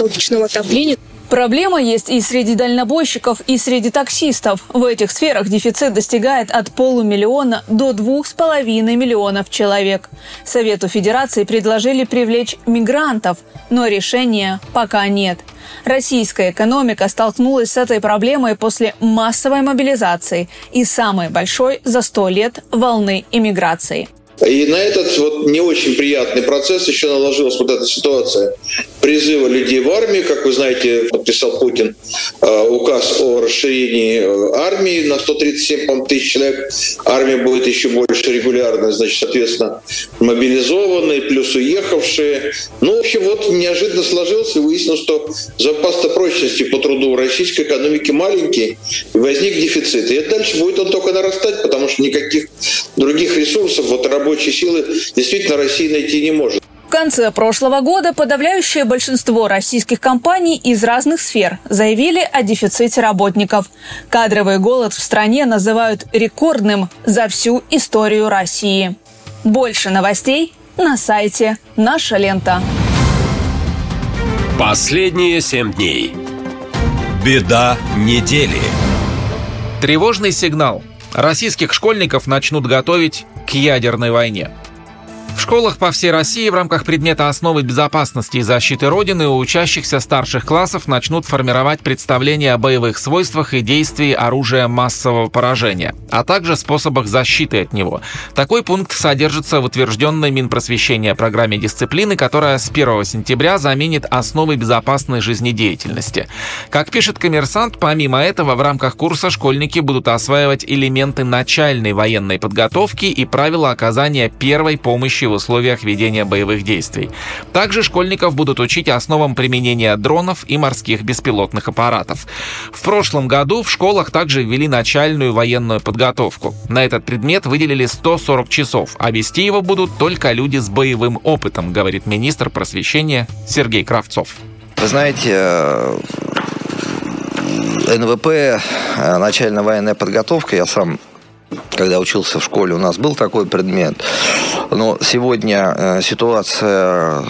отопления. Проблема есть и среди дальнобойщиков, и среди таксистов. В этих сферах дефицит достигает от полумиллиона до двух с половиной миллионов человек. Совету Федерации предложили привлечь мигрантов, но решения пока нет. Российская экономика столкнулась с этой проблемой после массовой мобилизации и самой большой за сто лет волны иммиграции. И на этот вот не очень приятный процесс еще наложилась вот эта ситуация призыва людей в армию. Как вы знаете, подписал Путин э, указ о расширении э, армии на 137 тысяч человек. Армия будет еще больше регулярно, значит, соответственно, мобилизованные, плюс уехавшие. Ну, в общем, вот неожиданно сложилось и выяснилось, что запас-то прочности по труду в российской экономике маленький, и возник дефицит. И дальше будет он только нарастать, потому что никаких других ресурсов, вот рабочей силы действительно Россия найти не может. В конце прошлого года подавляющее большинство российских компаний из разных сфер заявили о дефиците работников. Кадровый голод в стране называют рекордным за всю историю России. Больше новостей на сайте «Наша лента». Последние семь дней. Беда недели. Тревожный сигнал. Российских школьников начнут готовить к ядерной войне. В школах по всей России в рамках предмета «Основы безопасности и защиты Родины» у учащихся старших классов начнут формировать представления о боевых свойствах и действии оружия массового поражения, а также способах защиты от него. Такой пункт содержится в утвержденной Минпросвещения программе дисциплины, которая с 1 сентября заменит основы безопасной жизнедеятельности. Как пишет коммерсант, помимо этого в рамках курса школьники будут осваивать элементы начальной военной подготовки и правила оказания первой помощи в условиях ведения боевых действий. Также школьников будут учить основам применения дронов и морских беспилотных аппаратов. В прошлом году в школах также ввели начальную военную подготовку. На этот предмет выделили 140 часов, а вести его будут только люди с боевым опытом, говорит министр просвещения Сергей Кравцов. Вы знаете, э, НВП, э, начальная военная подготовка, я сам когда учился в школе, у нас был такой предмет. Но сегодня э, ситуация э,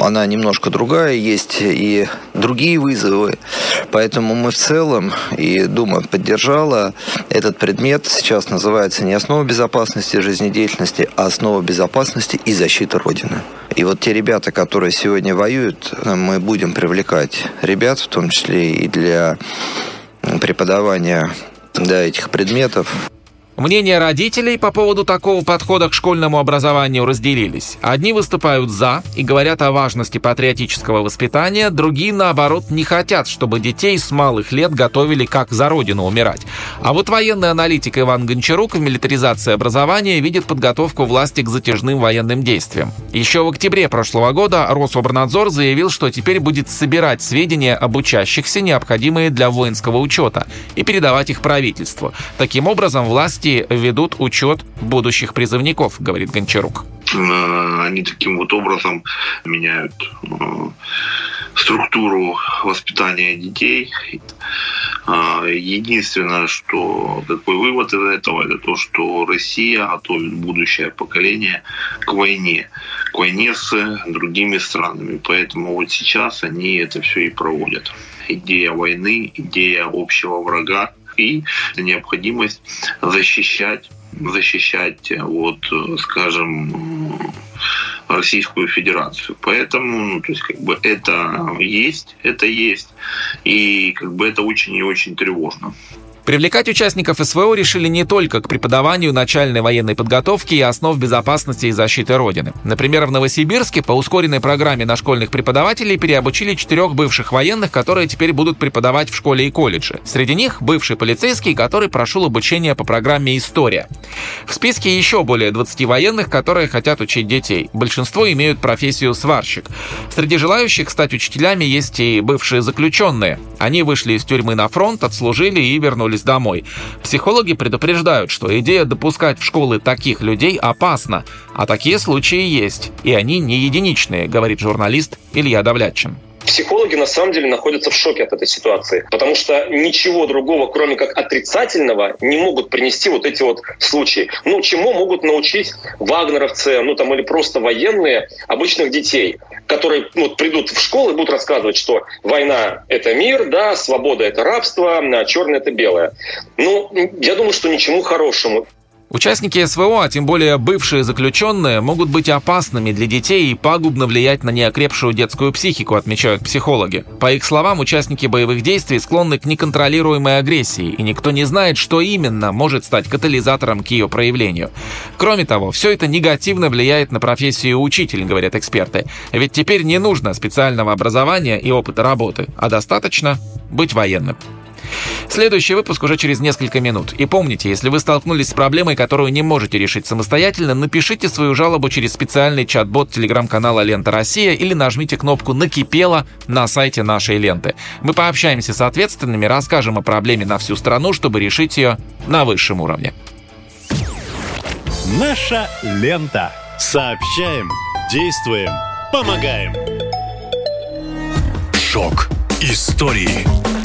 она немножко другая, есть и другие вызовы. Поэтому мы в целом, и Дума поддержала этот предмет, сейчас называется не основа безопасности жизнедеятельности, а основа безопасности и защиты Родины. И вот те ребята, которые сегодня воюют, мы будем привлекать ребят, в том числе и для преподавания да, этих предметов. Мнения родителей по поводу такого подхода к школьному образованию разделились. Одни выступают «за» и говорят о важности патриотического воспитания, другие, наоборот, не хотят, чтобы детей с малых лет готовили как за родину умирать. А вот военный аналитик Иван Гончарук в милитаризации образования видит подготовку власти к затяжным военным действиям. Еще в октябре прошлого года Рособорнадзор заявил, что теперь будет собирать сведения об учащихся, необходимые для воинского учета, и передавать их правительству. Таким образом, власти власти ведут учет будущих призывников, говорит Гончарук. Они таким вот образом меняют э, структуру воспитания детей. Э, единственное, что какой вывод из этого, это то, что Россия готовит будущее поколение к войне, к войне с другими странами. Поэтому вот сейчас они это все и проводят. Идея войны, идея общего врага, и необходимость защищать защищать, вот, скажем, Российскую Федерацию. Поэтому, ну, то есть, как бы это есть, это есть, и как бы это очень и очень тревожно. Привлекать участников СВО решили не только к преподаванию начальной военной подготовки и основ безопасности и защиты Родины. Например, в Новосибирске по ускоренной программе на школьных преподавателей переобучили четырех бывших военных, которые теперь будут преподавать в школе и колледже. Среди них бывший полицейский, который прошел обучение по программе «История». В списке еще более 20 военных, которые хотят учить детей. Большинство имеют профессию сварщик. Среди желающих стать учителями есть и бывшие заключенные. Они вышли из тюрьмы на фронт, отслужили и вернулись вернулись домой. Психологи предупреждают, что идея допускать в школы таких людей опасна, а такие случаи есть, и они не единичные, говорит журналист Илья Давлятчин психологи на самом деле находятся в шоке от этой ситуации, потому что ничего другого, кроме как отрицательного, не могут принести вот эти вот случаи. Ну, чему могут научить вагнеровцы, ну там или просто военные обычных детей, которые ну, придут в школу и будут рассказывать, что война — это мир, да, свобода — это рабство, а черное — это белое. Ну, я думаю, что ничему хорошему. Участники СВО, а тем более бывшие заключенные, могут быть опасными для детей и пагубно влиять на неокрепшую детскую психику, отмечают психологи. По их словам, участники боевых действий склонны к неконтролируемой агрессии, и никто не знает, что именно может стать катализатором к ее проявлению. Кроме того, все это негативно влияет на профессию учителя, говорят эксперты. Ведь теперь не нужно специального образования и опыта работы, а достаточно быть военным. Следующий выпуск уже через несколько минут. И помните, если вы столкнулись с проблемой, которую не можете решить самостоятельно, напишите свою жалобу через специальный чат-бот телеграм-канала «Лента Россия» или нажмите кнопку «Накипело» на сайте нашей ленты. Мы пообщаемся с ответственными, расскажем о проблеме на всю страну, чтобы решить ее на высшем уровне. Наша лента. Сообщаем, действуем, помогаем. Шок истории.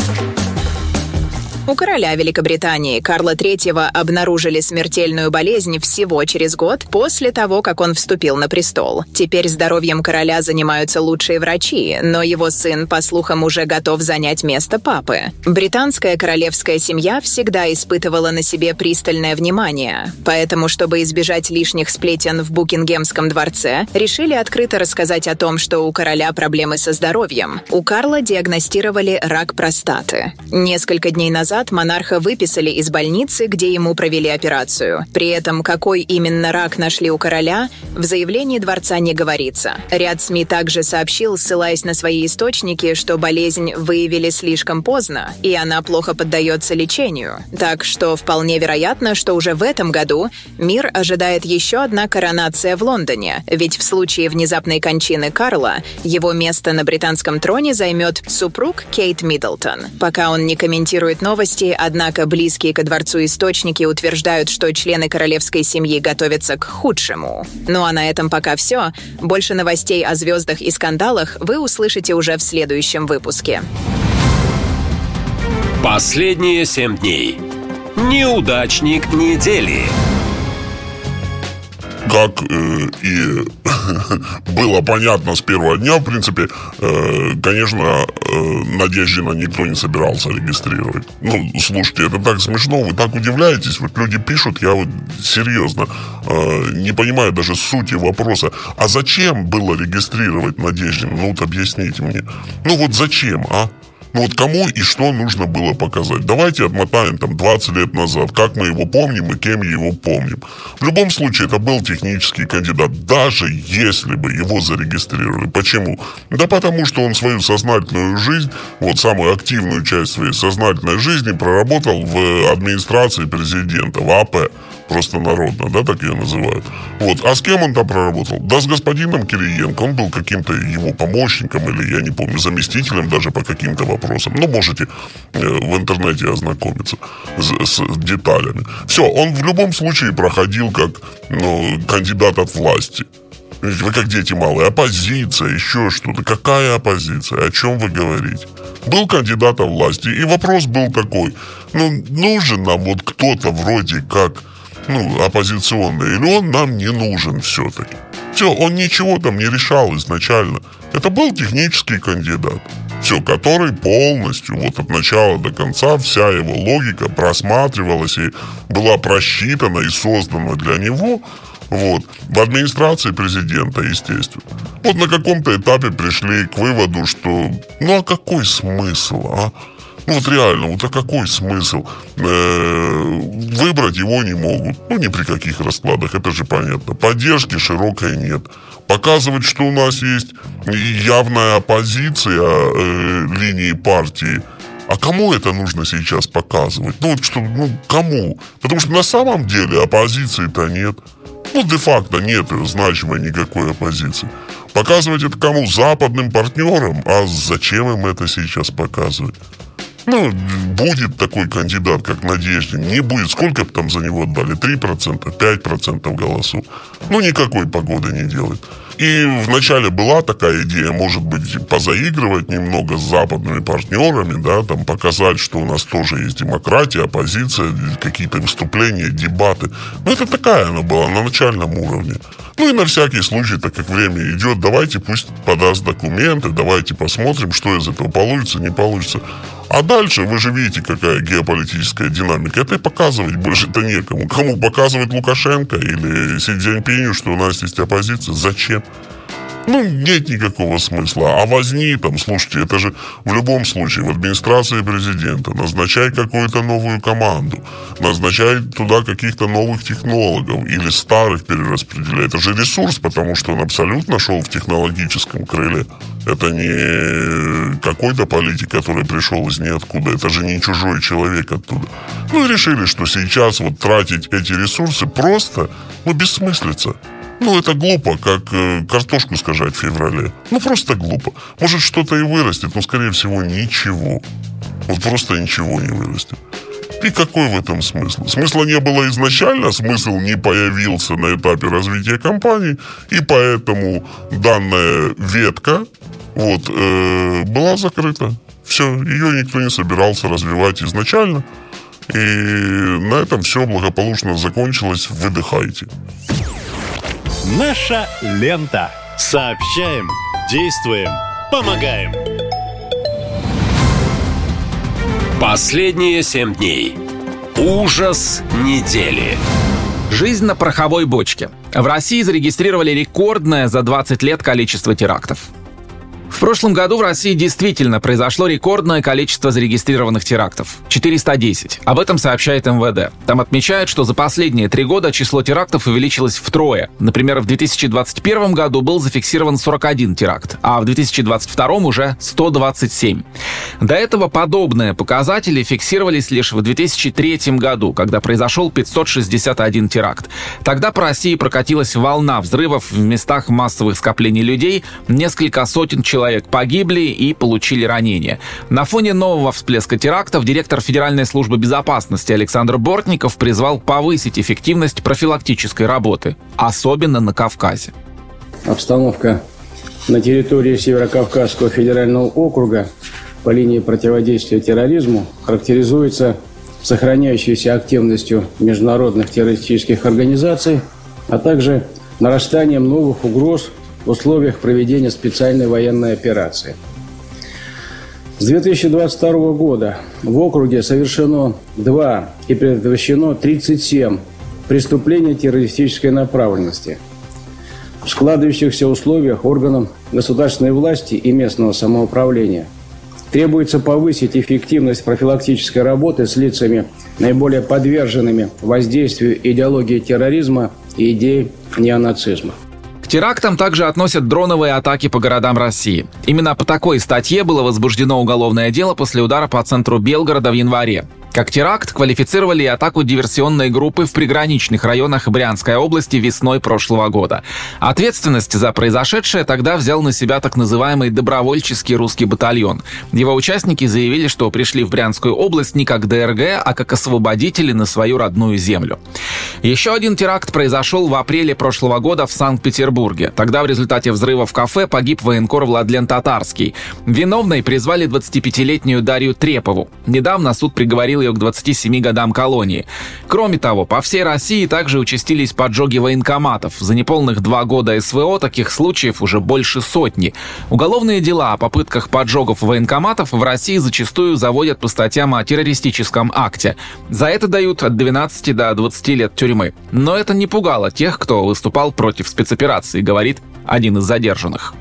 У короля Великобритании Карла III обнаружили смертельную болезнь всего через год после того, как он вступил на престол. Теперь здоровьем короля занимаются лучшие врачи, но его сын, по слухам, уже готов занять место папы. Британская королевская семья всегда испытывала на себе пристальное внимание, поэтому, чтобы избежать лишних сплетен в Букингемском дворце, решили открыто рассказать о том, что у короля проблемы со здоровьем. У Карла диагностировали рак простаты. Несколько дней назад назад монарха выписали из больницы, где ему провели операцию. При этом, какой именно рак нашли у короля, в заявлении дворца не говорится. Ряд СМИ также сообщил, ссылаясь на свои источники, что болезнь выявили слишком поздно, и она плохо поддается лечению. Так что вполне вероятно, что уже в этом году мир ожидает еще одна коронация в Лондоне, ведь в случае внезапной кончины Карла его место на британском троне займет супруг Кейт Миддлтон. Пока он не комментирует новости, новости, однако близкие ко дворцу источники утверждают, что члены королевской семьи готовятся к худшему. Ну а на этом пока все. Больше новостей о звездах и скандалах вы услышите уже в следующем выпуске. Последние семь дней. Неудачник недели как э, и было понятно с первого дня, в принципе, э, конечно, э, Надеждина никто не собирался регистрировать. Ну, слушайте, это так смешно, вы так удивляетесь, вот люди пишут, я вот серьезно э, не понимаю даже сути вопроса. А зачем было регистрировать Надеждина? Ну вот объясните мне. Ну вот зачем, а? Ну вот кому и что нужно было показать? Давайте отмотаем там 20 лет назад, как мы его помним и кем его помним. В любом случае, это был технический кандидат, даже если бы его зарегистрировали. Почему? Да потому что он свою сознательную жизнь, вот самую активную часть своей сознательной жизни проработал в администрации президента, в АП просто народно, да, так ее называют. Вот. А с кем он там проработал? Да с господином Кириенко. Он был каким-то его помощником или, я не помню, заместителем даже по каким-то вопросам. Ну, можете э, в интернете ознакомиться с, с деталями. Все, он в любом случае проходил как ну, кандидат от власти. Вы как дети малые. Оппозиция, еще что-то. Какая оппозиция? О чем вы говорите? Был кандидатом власти. И вопрос был такой. Ну, нужен нам вот кто-то вроде как ну, оппозиционный, или он нам не нужен все-таки. Все, он ничего там не решал изначально. Это был технический кандидат. Все, который полностью, вот от начала до конца, вся его логика просматривалась и была просчитана и создана для него, вот, в администрации президента, естественно. Вот на каком-то этапе пришли к выводу, что, ну а какой смысл, а? Ну вот реально, вот а какой смысл? Э-э- выбрать его не могут. Ну ни при каких раскладах, это же понятно. Поддержки широкой нет. Показывать, что у нас есть явная оппозиция э- линии партии, а кому это нужно сейчас показывать? Ну вот что, ну кому? Потому что на самом деле оппозиции-то нет. Ну, де-факто нет значимой никакой оппозиции. Показывать это кому? Западным партнерам? А зачем им это сейчас показывать? Ну, будет такой кандидат, как Надеждин, не будет. Сколько там за него отдали? 3%, 5% голосов. Ну, никакой погоды не делает. И вначале была такая идея, может быть, позаигрывать немного с западными партнерами, да, там показать, что у нас тоже есть демократия, оппозиция, какие-то выступления, дебаты. Но это такая она была на начальном уровне. Ну и на всякий случай, так как время идет, давайте пусть подаст документы, давайте посмотрим, что из этого получится, не получится. А дальше вы же видите, какая геополитическая динамика. Это и показывать больше-то некому. Кому показывать Лукашенко или Си Цзиньпиню, что у нас есть оппозиция? Зачем? Ну, нет никакого смысла. А возни там, слушайте, это же в любом случае в администрации президента назначай какую-то новую команду, назначай туда каких-то новых технологов или старых перераспределяй. Это же ресурс, потому что он абсолютно шел в технологическом крыле. Это не какой-то политик, который пришел из ниоткуда. Это же не чужой человек оттуда. Ну и решили, что сейчас вот тратить эти ресурсы просто, ну, бессмыслица. Ну, это глупо, как э, картошку скажать в феврале. Ну, просто глупо. Может, что-то и вырастет, но, скорее всего, ничего. Вот просто ничего не вырастет. И какой в этом смысл? Смысла не было изначально, смысл не появился на этапе развития компании, и поэтому данная ветка вот, э, была закрыта. Все, ее никто не собирался развивать изначально. И на этом все благополучно закончилось. Выдыхайте. Наша лента. Сообщаем, действуем, помогаем. Последние семь дней. Ужас недели. Жизнь на пороховой бочке. В России зарегистрировали рекордное за 20 лет количество терактов. В прошлом году в России действительно произошло рекордное количество зарегистрированных терактов – 410. Об этом сообщает МВД. Там отмечают, что за последние три года число терактов увеличилось втрое. Например, в 2021 году был зафиксирован 41 теракт, а в 2022 уже 127. До этого подобные показатели фиксировались лишь в 2003 году, когда произошел 561 теракт. Тогда по России прокатилась волна взрывов в местах массовых скоплений людей, несколько сотен человек человек погибли и получили ранения. На фоне нового всплеска терактов директор Федеральной службы безопасности Александр Бортников призвал повысить эффективность профилактической работы, особенно на Кавказе. Обстановка на территории Северокавказского федерального округа по линии противодействия терроризму характеризуется сохраняющейся активностью международных террористических организаций, а также нарастанием новых угроз в условиях проведения специальной военной операции. С 2022 года в округе совершено 2 и предотвращено 37 преступлений террористической направленности. В складывающихся условиях органам государственной власти и местного самоуправления требуется повысить эффективность профилактической работы с лицами, наиболее подверженными воздействию идеологии терроризма и идей неонацизма терактам также относят дроновые атаки по городам России. Именно по такой статье было возбуждено уголовное дело после удара по центру Белгорода в январе. Как теракт квалифицировали атаку диверсионной группы в приграничных районах Брянской области весной прошлого года. Ответственность за произошедшее тогда взял на себя так называемый добровольческий русский батальон. Его участники заявили, что пришли в Брянскую область не как ДРГ, а как освободители на свою родную землю. Еще один теракт произошел в апреле прошлого года в Санкт-Петербурге. Тогда в результате взрыва в кафе погиб военкор Владлен Татарский. Виновной призвали 25-летнюю Дарью Трепову. Недавно суд приговорил ее к 27 годам колонии. Кроме того, по всей России также участились поджоги военкоматов. За неполных два года СВО таких случаев уже больше сотни. Уголовные дела о попытках поджогов военкоматов в России зачастую заводят по статьям о террористическом акте. За это дают от 12 до 20 лет тюрьмы. Но это не пугало тех, кто выступал против спецоперации, говорит один из задержанных.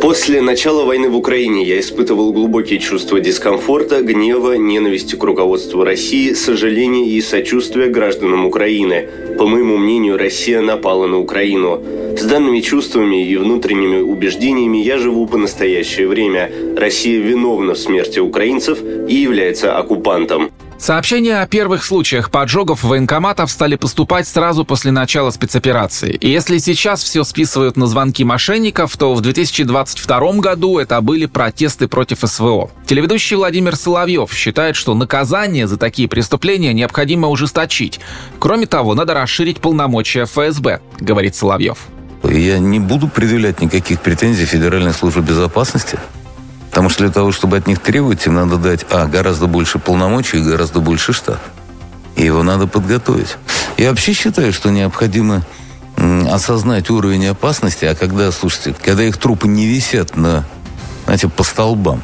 После начала войны в Украине я испытывал глубокие чувства дискомфорта, гнева, ненависти к руководству России, сожаления и сочувствия гражданам Украины. По моему мнению, Россия напала на Украину. С данными чувствами и внутренними убеждениями я живу по настоящее время. Россия виновна в смерти украинцев и является оккупантом. Сообщения о первых случаях поджогов военкоматов стали поступать сразу после начала спецоперации. И если сейчас все списывают на звонки мошенников, то в 2022 году это были протесты против СВО. Телеведущий Владимир Соловьев считает, что наказание за такие преступления необходимо ужесточить. Кроме того, надо расширить полномочия ФСБ, говорит Соловьев. Я не буду предъявлять никаких претензий Федеральной службе безопасности, Потому что для того, чтобы от них требовать, им надо дать, а, гораздо больше полномочий и гораздо больше штат. И его надо подготовить. Я вообще считаю, что необходимо осознать уровень опасности, а когда, слушайте, когда их трупы не висят на, знаете, по столбам,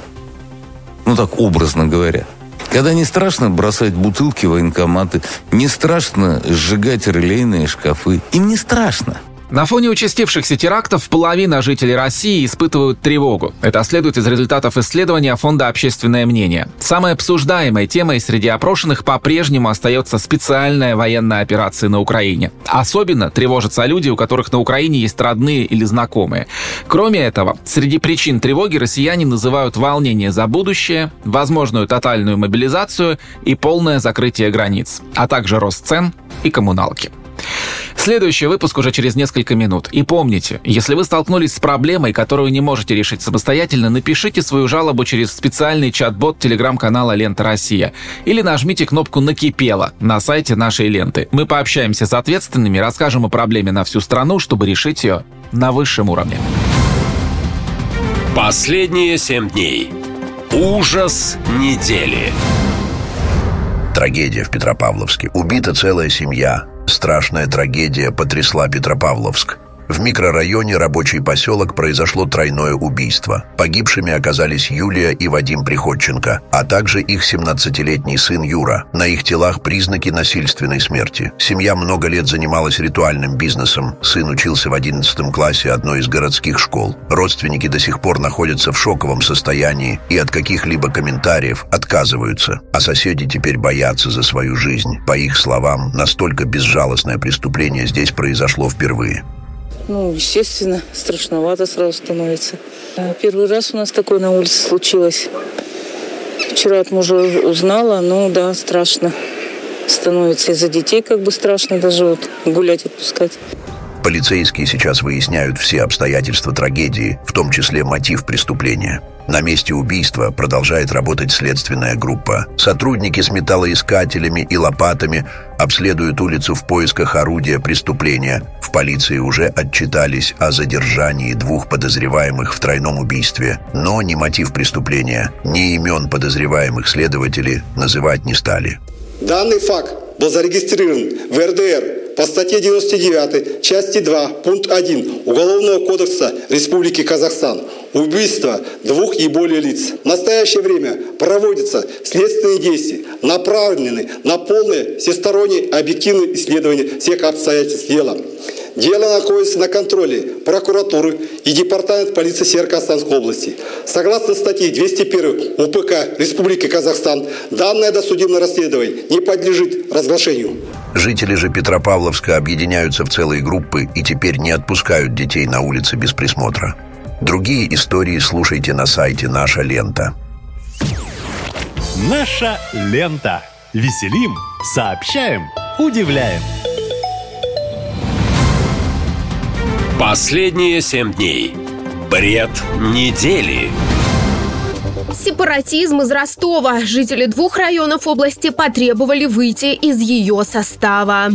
ну так образно говоря, когда не страшно бросать бутылки военкоматы, не страшно сжигать релейные шкафы, им не страшно – на фоне участившихся терактов половина жителей России испытывают тревогу. Это следует из результатов исследования Фонда «Общественное мнение». Самой обсуждаемой темой среди опрошенных по-прежнему остается специальная военная операция на Украине. Особенно тревожатся люди, у которых на Украине есть родные или знакомые. Кроме этого, среди причин тревоги россияне называют волнение за будущее, возможную тотальную мобилизацию и полное закрытие границ, а также рост цен и коммуналки. Следующий выпуск уже через несколько минут. И помните, если вы столкнулись с проблемой, которую не можете решить самостоятельно, напишите свою жалобу через специальный чат-бот телеграм-канала «Лента Россия» или нажмите кнопку «Накипело» на сайте нашей ленты. Мы пообщаемся с ответственными, расскажем о проблеме на всю страну, чтобы решить ее на высшем уровне. Последние семь дней. Ужас недели. Трагедия в Петропавловске. Убита целая семья. Страшная трагедия потрясла Петропавловск. В микрорайоне рабочий поселок произошло тройное убийство. Погибшими оказались Юлия и Вадим Приходченко, а также их 17-летний сын Юра. На их телах признаки насильственной смерти. Семья много лет занималась ритуальным бизнесом. Сын учился в 11 классе одной из городских школ. Родственники до сих пор находятся в шоковом состоянии и от каких-либо комментариев отказываются. А соседи теперь боятся за свою жизнь. По их словам, настолько безжалостное преступление здесь произошло впервые. Ну, естественно, страшновато сразу становится. А первый раз у нас такое на улице случилось. Вчера от мужа узнала, ну да, страшно становится. Из-за детей как бы страшно даже вот гулять отпускать. Полицейские сейчас выясняют все обстоятельства трагедии, в том числе мотив преступления. На месте убийства продолжает работать следственная группа. Сотрудники с металлоискателями и лопатами обследуют улицу в поисках орудия преступления. В полиции уже отчитались о задержании двух подозреваемых в тройном убийстве, но ни мотив преступления, ни имен подозреваемых следователи называть не стали. Данный факт был зарегистрирован в РДР по статье 99, части 2, пункт 1 Уголовного кодекса Республики Казахстан убийство двух и более лиц. В настоящее время проводятся следственные действия, направленные на полное всестороннее объективное исследование всех обстоятельств дела. Дело находится на контроле прокуратуры и Департамент полиции Северо-Казахстанской области. Согласно статье 201 УПК Республики Казахстан, данное досудебное расследование не подлежит разглашению. Жители же Петропавловска объединяются в целые группы и теперь не отпускают детей на улице без присмотра. Другие истории слушайте на сайте «Наша лента». Наша лента. Веселим, сообщаем, удивляем. Последние семь дней. Бред недели. Сепаратизм из Ростова. Жители двух районов области потребовали выйти из ее состава.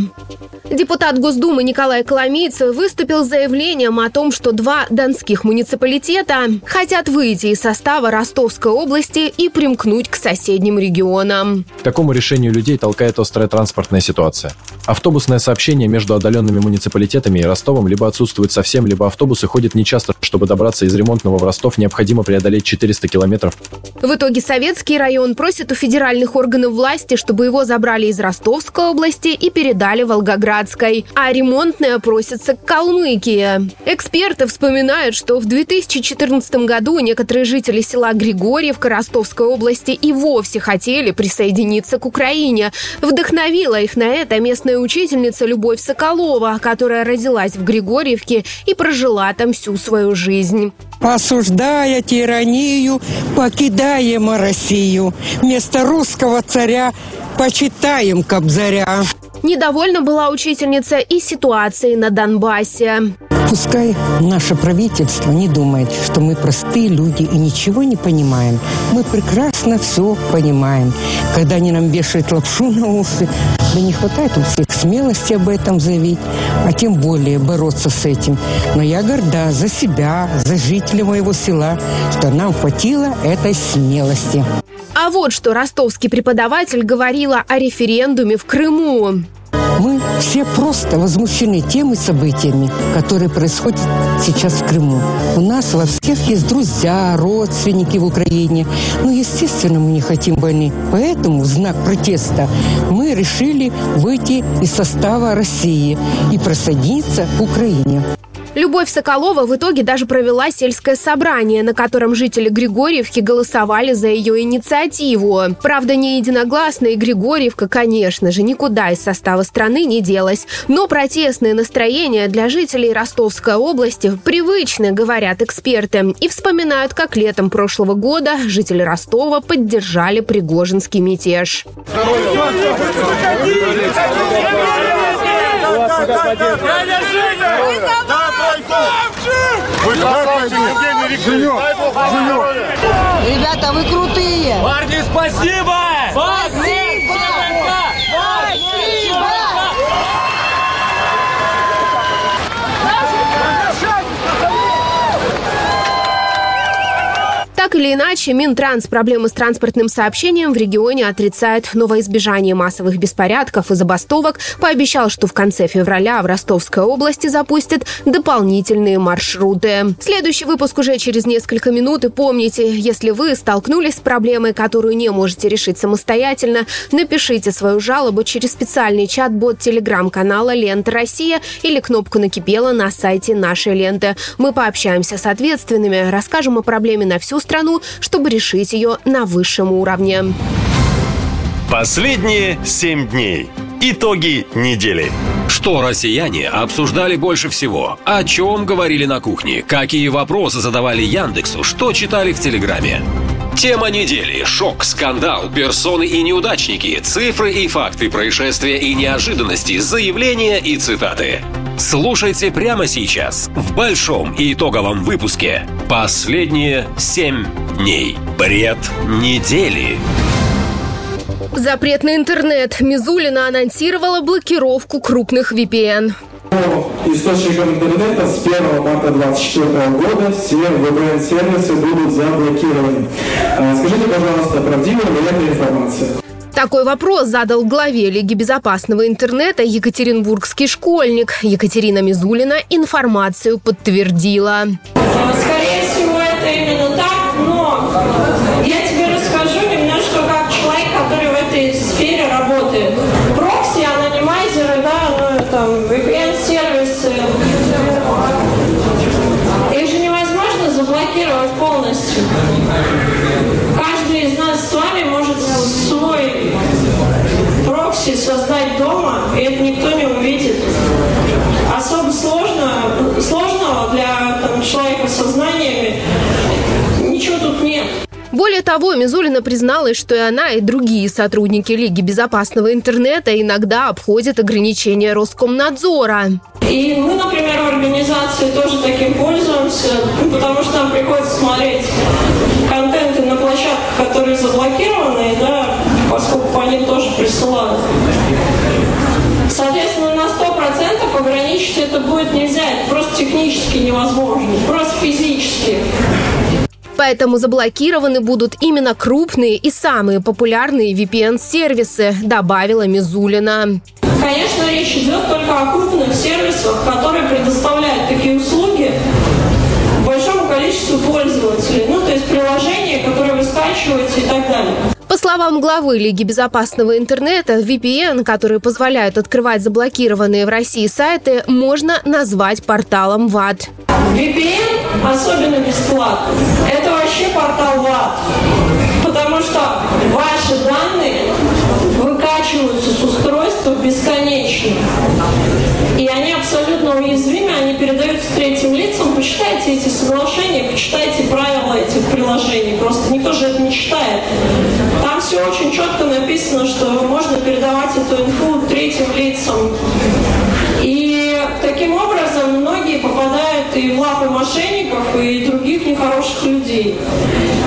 Депутат Госдумы Николай Коломийцев выступил с заявлением о том, что два донских муниципалитета хотят выйти из состава Ростовской области и примкнуть к соседним регионам. К такому решению людей толкает острая транспортная ситуация. Автобусное сообщение между отдаленными муниципалитетами и Ростовом либо отсутствует совсем, либо автобусы ходят нечасто. Чтобы добраться из ремонтного в Ростов, необходимо преодолеть 400 километров. В итоге Советский район просит у федеральных органов власти, чтобы его забрали из Ростовской области и передали Волгоград Ленинградской, а ремонтная просится к Калмыкии. Эксперты вспоминают, что в 2014 году некоторые жители села Григорьевка Ростовской области и вовсе хотели присоединиться к Украине. Вдохновила их на это местная учительница Любовь Соколова, которая родилась в Григорьевке и прожила там всю свою жизнь. Осуждая тиранию, покидаем Россию. Вместо русского царя Почитаем Кобзаря. Недовольна была учительница и ситуацией на Донбассе. Пускай наше правительство не думает, что мы простые люди и ничего не понимаем. Мы прекрасно все понимаем. Когда они нам вешают лапшу на уши, да не хватает у всех смелости об этом заявить, а тем более бороться с этим. Но я горда за себя, за жителей моего села, что нам хватило этой смелости. А вот что ростовский преподаватель говорила о референдуме в Крыму. Мы все просто возмущены теми событиями, которые происходят сейчас в Крыму. У нас во всех есть друзья, родственники в Украине. Но, естественно, мы не хотим войны. Поэтому в знак протеста мы решили выйти из состава России и присоединиться к Украине. Любовь Соколова в итоге даже провела сельское собрание, на котором жители Григорьевки голосовали за ее инициативу. Правда, не единогласно, и Григорьевка, конечно же, никуда из состава страны не делась. Но протестные настроения для жителей Ростовской области привычны, говорят эксперты, и вспоминают, как летом прошлого года жители Ростова поддержали Пригожинский мятеж. Ребята, вы крутые! Парни, спасибо! Спасибо! Так или иначе, Минтранс проблемы с транспортным сообщением в регионе отрицает, но во избежание массовых беспорядков и забастовок пообещал, что в конце февраля в Ростовской области запустят дополнительные маршруты. Следующий выпуск уже через несколько минут. И помните, если вы столкнулись с проблемой, которую не можете решить самостоятельно, напишите свою жалобу через специальный чат-бот телеграм-канала «Лента Россия» или кнопку «Накипела» на сайте нашей ленты. Мы пообщаемся с ответственными, расскажем о проблеме на всю страну, чтобы решить ее на высшем уровне. Последние семь дней. Итоги недели. Что россияне обсуждали больше всего? О чем говорили на кухне? Какие вопросы задавали Яндексу? Что читали в Телеграме? Тема недели. Шок, скандал, персоны и неудачники, цифры и факты происшествия и неожиданности, заявления и цитаты. Слушайте прямо сейчас в большом и итоговом выпуске «Последние семь дней. Бред недели». Запрет на интернет. Мизулина анонсировала блокировку крупных VPN. По источникам интернета с 1 марта 2024 года все VPN-сервисы будут заблокированы. А, Скажите, пожалуйста, правдивая ли эта информация? Такой вопрос задал главе Лиги безопасного интернета екатеринбургский школьник. Екатерина Мизулина информацию подтвердила. Скорее всего, это именно так, но я тебе расскажу немножко как человек, который в этой сфере работает. Прокси, анонимайзеры, да, ну, там, VPN-сервисы. Их же невозможно заблокировать полностью. Каждый из нас с вами может свой прокси создать дома, и это никто не увидит. Особо сложно, сложного для там, человека со знаниями ничего тут нет. Более того, Мизулина призналась, что и она, и другие сотрудники Лиги безопасного интернета иногда обходят ограничения Роскомнадзора. И мы, например, в организации тоже таким пользуемся, потому что нам приходится смотреть контенты на площадках, которые заблокированы, да, поскольку по ним тоже присылают. Соответственно, на 100% ограничить это будет нельзя, это просто технически невозможно, просто физически. Поэтому заблокированы будут именно крупные и самые популярные VPN-сервисы, добавила Мизулина. Конечно, речь идет только о крупных сервисах, которые предоставляют такие услуги большому количеству пользователей. Ну, то есть приложения, которые вы скачиваете и так далее. По словам главы Лиги безопасного интернета, VPN, которые позволяют открывать заблокированные в России сайты, можно назвать порталом ВАД. VPN, особенно бесплатно, это вообще портал ВАД. Потому что ваши данные выкачиваются с устройства бесконечно. И они абсолютно уязвимы, они передаются третьим лицам. Почитайте эти соглашения, почитайте правила этих приложений. Просто никто же это не читает. Все очень четко написано, что можно передавать эту инфу третьим лицам. И таким образом многие попадают и в лапы мошенников, и других нехороших людей.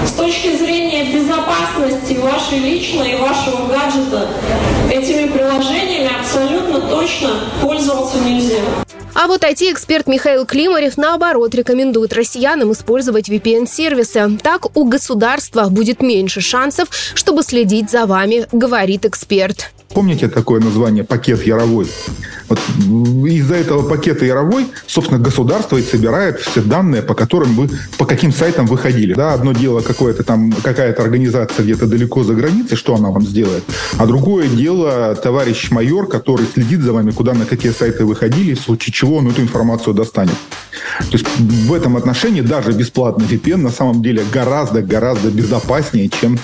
С точки зрения безопасности вашей личной и вашего гаджета, этими приложениями абсолютно точно пользоваться нельзя. А вот IT-эксперт Михаил Климарев, наоборот, рекомендует россиянам использовать VPN-сервисы. Так у государства будет меньше шансов, чтобы следить за вами, говорит эксперт. Помните такое название «пакет Яровой»? Вот из-за этого пакета Яровой, собственно, государство и собирает все данные, по которым вы, по каким сайтам вы ходили. Да, одно дело какое-то там, какая-то организация где-то далеко за границей, что она вам сделает, а другое дело товарищ майор, который следит за вами, куда, на какие сайты вы ходили, в случае чего он эту информацию достанет. То есть в этом отношении даже бесплатный VPN на самом деле гораздо-гораздо безопаснее, чем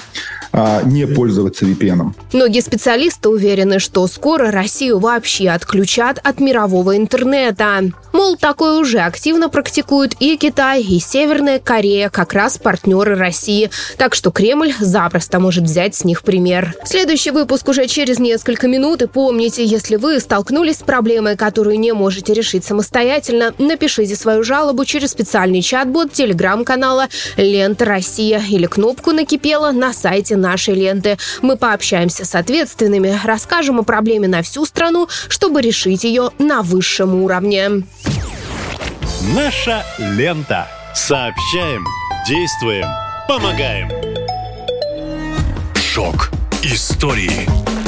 а, не пользоваться VPN. Многие специалисты уверены, что скоро Россию вообще отключат от мирового интернета. Мол, такое уже активно практикуют и Китай, и Северная Корея, как раз партнеры России. Так что Кремль запросто может взять с них пример. Следующий выпуск уже через несколько минут. И помните, если вы столкнулись с проблемой, которую не можете решить самостоятельно, напишите свою жалобу через специальный чат-бот телеграм-канала «Лента Россия» или кнопку «Накипело» на сайте нашей ленты. Мы пообщаемся с ответственными, расскажем о проблеме на всю страну, чтобы решить ее на высшем уровне. Наша лента. Сообщаем, действуем, помогаем. Шок истории.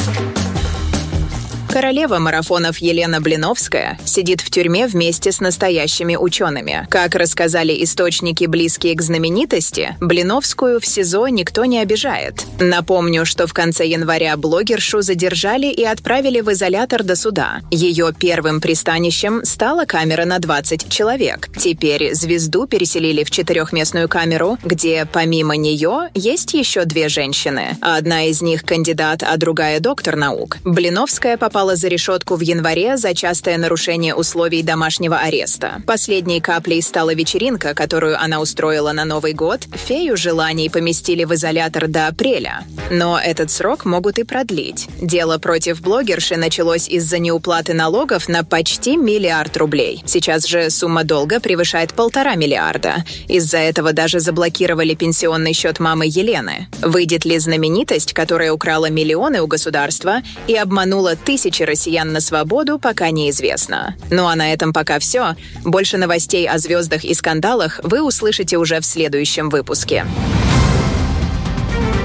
Королева марафонов Елена Блиновская сидит в тюрьме вместе с настоящими учеными. Как рассказали источники, близкие к знаменитости, Блиновскую в СИЗО никто не обижает. Напомню, что в конце января блогершу задержали и отправили в изолятор до суда. Ее первым пристанищем стала камера на 20 человек. Теперь звезду переселили в четырехместную камеру, где помимо нее есть еще две женщины. Одна из них кандидат, а другая доктор наук. Блиновская попала попала за решетку в январе за частое нарушение условий домашнего ареста. Последней каплей стала вечеринка, которую она устроила на Новый год. Фею желаний поместили в изолятор до апреля. Но этот срок могут и продлить. Дело против блогерши началось из-за неуплаты налогов на почти миллиард рублей. Сейчас же сумма долга превышает полтора миллиарда. Из-за этого даже заблокировали пенсионный счет мамы Елены. Выйдет ли знаменитость, которая украла миллионы у государства и обманула тысячи тысячи россиян на свободу пока неизвестно. Ну а на этом пока все. Больше новостей о звездах и скандалах вы услышите уже в следующем выпуске.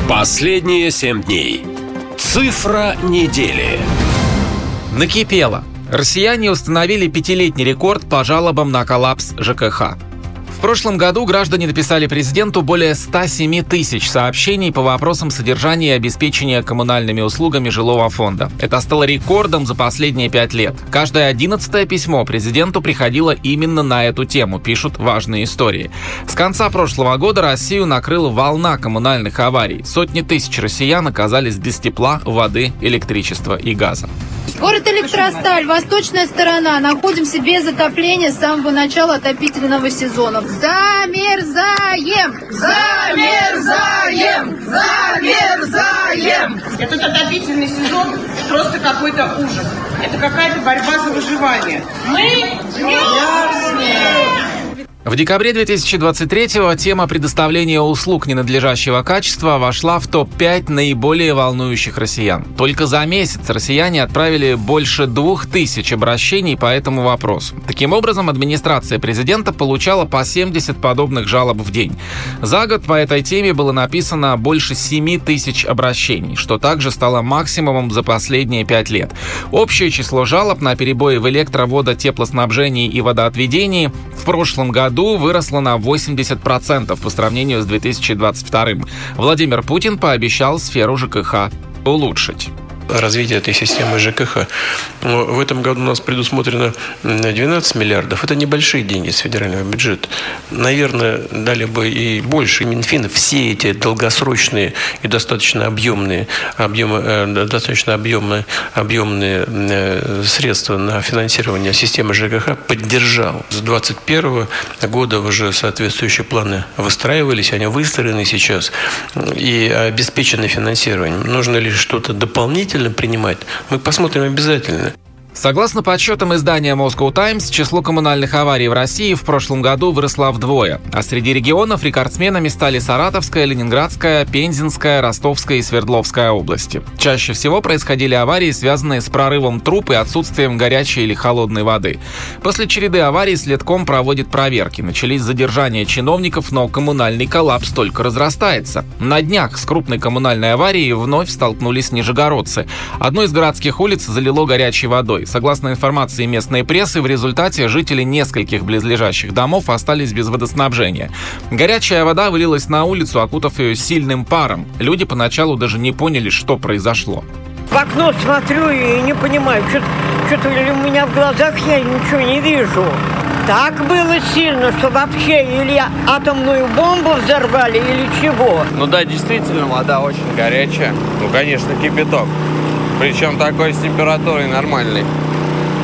Последние семь дней. Цифра недели. Накипело. Россияне установили пятилетний рекорд по жалобам на коллапс ЖКХ. В прошлом году граждане написали президенту более 107 тысяч сообщений по вопросам содержания и обеспечения коммунальными услугами жилого фонда. Это стало рекордом за последние пять лет. Каждое одиннадцатое письмо президенту приходило именно на эту тему, пишут важные истории. С конца прошлого года Россию накрыла волна коммунальных аварий. Сотни тысяч россиян оказались без тепла, воды, электричества и газа. Город Электросталь, восточная сторона. Находимся без отопления с самого начала отопительного сезона. Замерзаем! Замерзаем! Замерзаем! Этот отопительный сезон просто какой-то ужас. Это какая-то борьба за выживание. Мы мерзнем! В декабре 2023-го тема предоставления услуг ненадлежащего качества вошла в топ-5 наиболее волнующих россиян. Только за месяц россияне отправили больше двух тысяч обращений по этому вопросу. Таким образом, администрация президента получала по 70 подобных жалоб в день. За год по этой теме было написано больше 7 тысяч обращений, что также стало максимумом за последние пять лет. Общее число жалоб на перебои в электроводо, теплоснабжении и водоотведении в прошлом году году выросла на 80% по сравнению с 2022. Владимир Путин пообещал сферу ЖКХ улучшить. Развития этой системы ЖКХ. В этом году у нас предусмотрено 12 миллиардов. Это небольшие деньги с федерального бюджета. Наверное, дали бы и больше. Минфин все эти долгосрочные и достаточно объемные, объемы, э, достаточно объемные, объемные э, средства на финансирование системы ЖКХ поддержал. С 2021 года уже соответствующие планы выстраивались, они выстроены сейчас и обеспечены финансированием. Нужно ли что-то дополнительно принимать? Мы посмотрим обязательно. Согласно подсчетам издания Moscow Times, число коммунальных аварий в России в прошлом году выросло вдвое, а среди регионов рекордсменами стали Саратовская, Ленинградская, Пензенская, Ростовская и Свердловская области. Чаще всего происходили аварии, связанные с прорывом труб и отсутствием горячей или холодной воды. После череды аварий следком проводит проверки. Начались задержания чиновников, но коммунальный коллапс только разрастается. На днях с крупной коммунальной аварией вновь столкнулись нижегородцы. Одну из городских улиц залило горячей водой. Согласно информации местной прессы, в результате жители нескольких близлежащих домов остались без водоснабжения. Горячая вода вылилась на улицу, окутав ее сильным паром. Люди поначалу даже не поняли, что произошло. В окно смотрю и не понимаю, что-то у меня в глазах я ничего не вижу. Так было сильно, что вообще или атомную бомбу взорвали, или чего. Ну да, действительно, вода очень горячая. Ну, конечно, кипяток. Причем такой с температурой нормальной.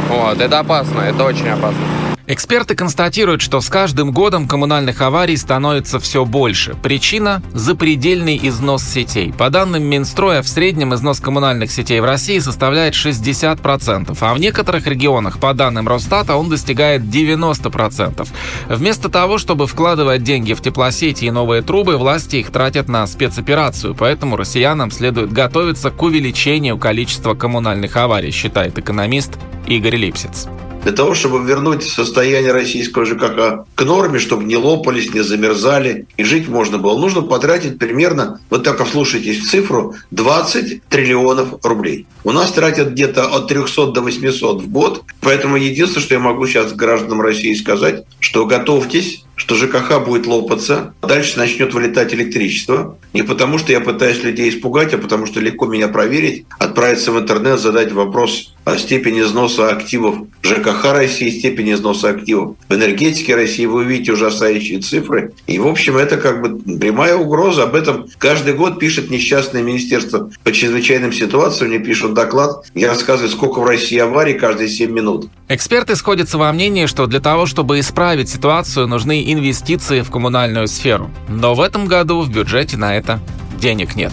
Вот, это опасно, это очень опасно. Эксперты констатируют, что с каждым годом коммунальных аварий становится все больше. Причина – запредельный износ сетей. По данным Минстроя, в среднем износ коммунальных сетей в России составляет 60%, а в некоторых регионах, по данным Росстата, он достигает 90%. Вместо того, чтобы вкладывать деньги в теплосети и новые трубы, власти их тратят на спецоперацию, поэтому россиянам следует готовиться к увеличению количества коммунальных аварий, считает экономист Игорь Липсиц. Для того, чтобы вернуть состояние российского ЖКХ к норме, чтобы не лопались, не замерзали и жить можно было, нужно потратить примерно, вот так вслушайтесь в цифру, 20 триллионов рублей. У нас тратят где-то от 300 до 800 в год, поэтому единственное, что я могу сейчас гражданам России сказать, что готовьтесь, что ЖКХ будет лопаться, дальше начнет вылетать электричество. Не потому, что я пытаюсь людей испугать, а потому, что легко меня проверить, отправиться в интернет, задать вопрос о степени износа активов ЖКХ России, степени износа активов в энергетике России. Вы увидите ужасающие цифры. И, в общем, это как бы прямая угроза. Об этом каждый год пишет несчастное министерство по чрезвычайным ситуациям. Мне пишут доклад, где рассказывают, сколько в России аварий каждые 7 минут. Эксперты сходятся во мнении, что для того, чтобы исправить ситуацию, нужны инвестиции в коммунальную сферу. Но в этом году в бюджете на это денег нет.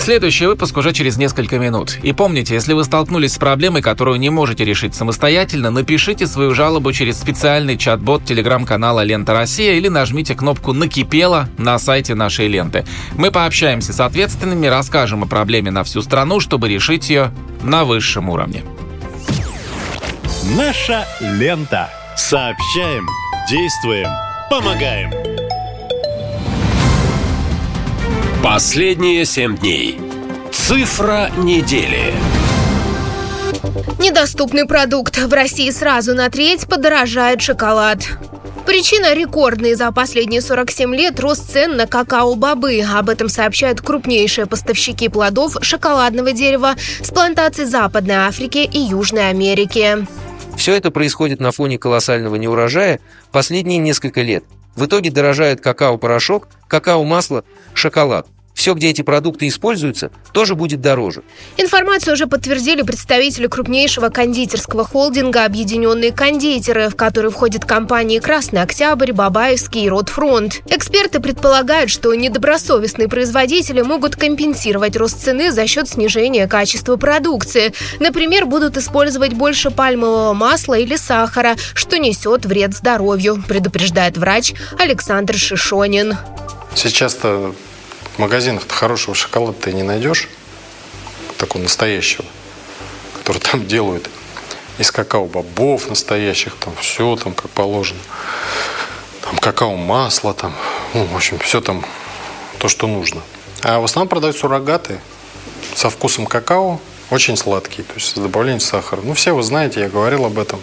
Следующий выпуск уже через несколько минут. И помните, если вы столкнулись с проблемой, которую не можете решить самостоятельно, напишите свою жалобу через специальный чат-бот телеграм-канала «Лента Россия» или нажмите кнопку «Накипело» на сайте нашей ленты. Мы пообщаемся с ответственными, расскажем о проблеме на всю страну, чтобы решить ее на высшем уровне. Наша лента. Сообщаем, действуем, помогаем. Последние семь дней. Цифра недели. Недоступный продукт. В России сразу на треть подорожает шоколад. Причина – рекордный за последние 47 лет рост цен на какао-бобы. Об этом сообщают крупнейшие поставщики плодов шоколадного дерева с плантаций Западной Африки и Южной Америки. Все это происходит на фоне колоссального неурожая последние несколько лет. В итоге дорожает какао-порошок, какао-масло, шоколад – все, где эти продукты используются, тоже будет дороже. Информацию уже подтвердили представители крупнейшего кондитерского холдинга «Объединенные кондитеры», в который входят компании «Красный Октябрь», «Бабаевский» и «Ротфронт». Эксперты предполагают, что недобросовестные производители могут компенсировать рост цены за счет снижения качества продукции. Например, будут использовать больше пальмового масла или сахара, что несет вред здоровью, предупреждает врач Александр Шишонин. Сейчас-то магазинах хорошего шоколада ты не найдешь, такого настоящего, который там делают из какао-бобов настоящих, там все там как положено. Там какао-масло, там, ну, в общем, все там то, что нужно. А в основном продают суррогаты со вкусом какао, очень сладкие, то есть с добавлением сахара. Ну, все вы знаете, я говорил об этом,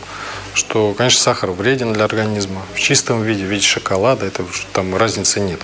что, конечно, сахар вреден для организма. В чистом виде, в виде шоколада, это там разницы нет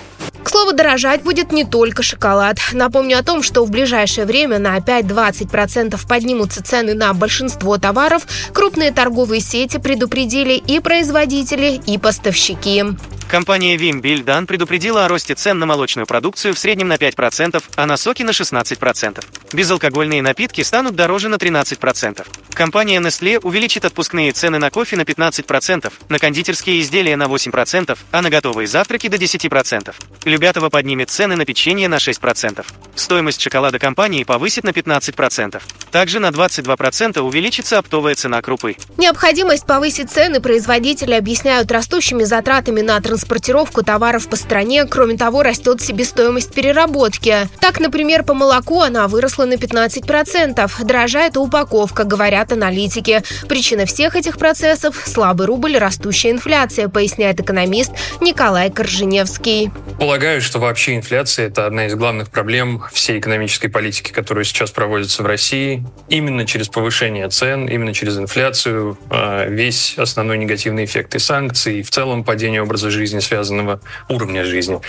слову, дорожать будет не только шоколад. Напомню о том, что в ближайшее время на 5-20% поднимутся цены на большинство товаров. Крупные торговые сети предупредили и производители, и поставщики. Компания Вимбильдан предупредила о росте цен на молочную продукцию в среднем на 5%, а на соки на 16%. Безалкогольные напитки станут дороже на 13%. Компания Nestle увеличит отпускные цены на кофе на 15%, на кондитерские изделия на 8%, а на готовые завтраки до 10%. Любятово поднимет цены на печенье на 6%. Стоимость шоколада компании повысит на 15%. Также на 22% увеличится оптовая цена крупы. Необходимость повысить цены производители объясняют растущими затратами на транспортировку товаров по стране. Кроме того, растет себестоимость переработки. Так, например, по молоку она выросла на 15%. Дорожает и упаковка, говорят аналитики. Причина всех этих процессов – слабый рубль, растущая инфляция, поясняет экономист Николай Корженевский. Полагаю, что вообще инфляция – это одна из главных проблем всей экономической политики, которая сейчас проводится в России. Именно через повышение цен, именно через инфляцию а, весь основной негативный эффект и санкций, и в целом падение образа жизни, связанного уровня жизни.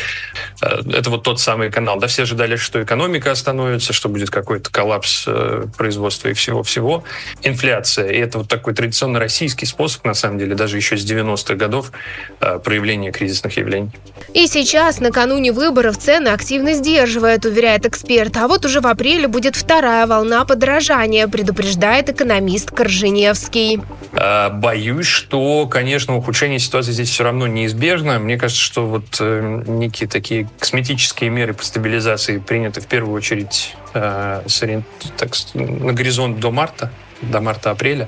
А, это вот тот самый канал. Да, все ожидали, что экономика остановится, что будет какой-то коллапс э, производства и всего-всего. Инфляция. И это вот такой традиционно российский способ, на самом деле, даже еще с 90-х годов а, проявления кризисных явлений. И сейчас, накануне выборов, цены активно сдерживают, уверяет эксперт. А вот уже в апреле будет вторая волна подорожания, предупреждает экономист Корженевский. А, боюсь, что, конечно, ухудшение ситуации здесь все равно неизбежно. Мне кажется, что вот э, некие такие косметические меры по стабилизации приняты в первую очередь э, с, так, на горизонт до марта, до марта-апреля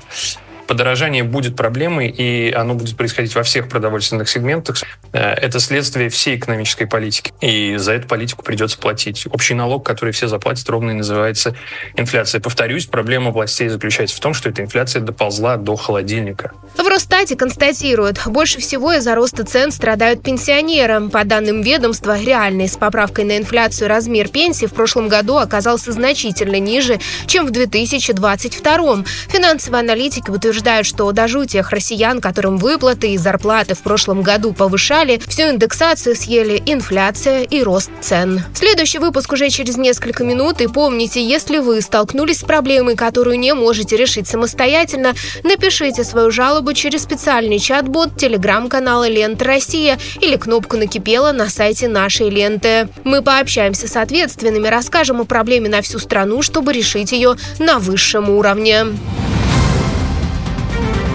подорожание будет проблемой, и оно будет происходить во всех продовольственных сегментах. Э, это следствие всей экономической политики. И за эту политику придется платить. Общий налог, который все заплатят, ровно и называется инфляция. Повторюсь, проблема властей заключается в том, что эта инфляция доползла до холодильника. В Росстате констатируют, больше всего из-за роста цен страдают пенсионеры. По данным ведомства, реальный с поправкой на инфляцию размер пенсии в прошлом году оказался значительно ниже, чем в 2022. Финансовые аналитики утверждают, утверждают, что даже у тех россиян, которым выплаты и зарплаты в прошлом году повышали, всю индексацию съели инфляция и рост цен. Следующий выпуск уже через несколько минут. И помните, если вы столкнулись с проблемой, которую не можете решить самостоятельно, напишите свою жалобу через специальный чат-бот телеграм-канала «Лента Россия» или кнопку «Накипела» на сайте нашей ленты. Мы пообщаемся с ответственными, расскажем о проблеме на всю страну, чтобы решить ее на высшем уровне.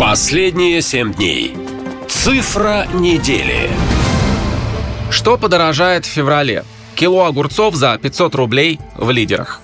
Последние семь дней. Цифра недели. Что подорожает в феврале? Кило огурцов за 500 рублей в лидерах.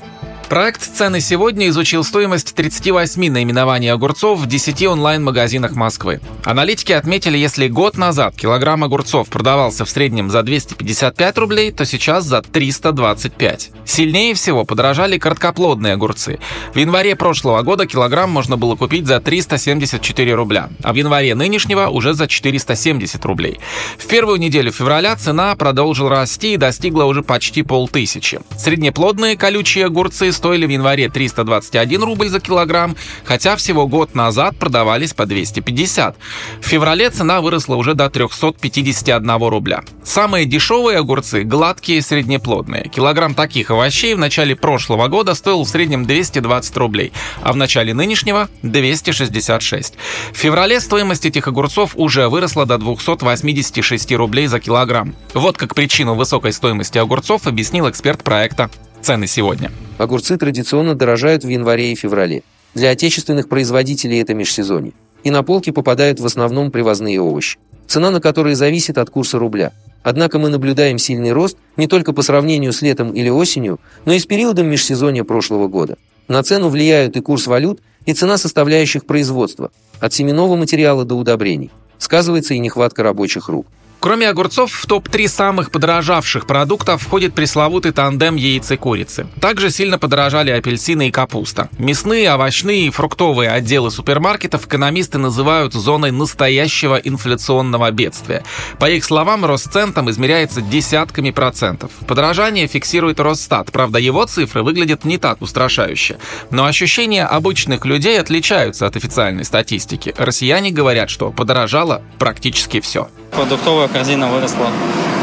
Проект «Цены сегодня» изучил стоимость 38 наименований огурцов в 10 онлайн-магазинах Москвы. Аналитики отметили, если год назад килограмм огурцов продавался в среднем за 255 рублей, то сейчас за 325. Сильнее всего подорожали короткоплодные огурцы. В январе прошлого года килограмм можно было купить за 374 рубля, а в январе нынешнего уже за 470 рублей. В первую неделю февраля цена продолжила расти и достигла уже почти полтысячи. Среднеплодные колючие огурцы стоили в январе 321 рубль за килограмм, хотя всего год назад продавались по 250. В феврале цена выросла уже до 351 рубля. Самые дешевые огурцы – гладкие и среднеплодные. Килограмм таких овощей в начале прошлого года стоил в среднем 220 рублей, а в начале нынешнего – 266. В феврале стоимость этих огурцов уже выросла до 286 рублей за килограмм. Вот как причину высокой стоимости огурцов объяснил эксперт проекта Цены сегодня. Огурцы традиционно дорожают в январе и феврале. Для отечественных производителей это межсезонье. И на полки попадают в основном привозные овощи, цена на которые зависит от курса рубля. Однако мы наблюдаем сильный рост не только по сравнению с летом или осенью, но и с периодом межсезонья прошлого года. На цену влияют и курс валют, и цена составляющих производства, от семенного материала до удобрений. Сказывается и нехватка рабочих рук. Кроме огурцов, в топ-3 самых подорожавших продуктов входит пресловутый тандем яиц и курицы. Также сильно подорожали апельсины и капуста. Мясные, овощные и фруктовые отделы супермаркетов экономисты называют зоной настоящего инфляционного бедствия. По их словам, рост цен там измеряется десятками процентов. Подорожание фиксирует Росстат, правда его цифры выглядят не так устрашающе. Но ощущения обычных людей отличаются от официальной статистики. Россияне говорят, что подорожало практически все. Продуктовая корзина выросла,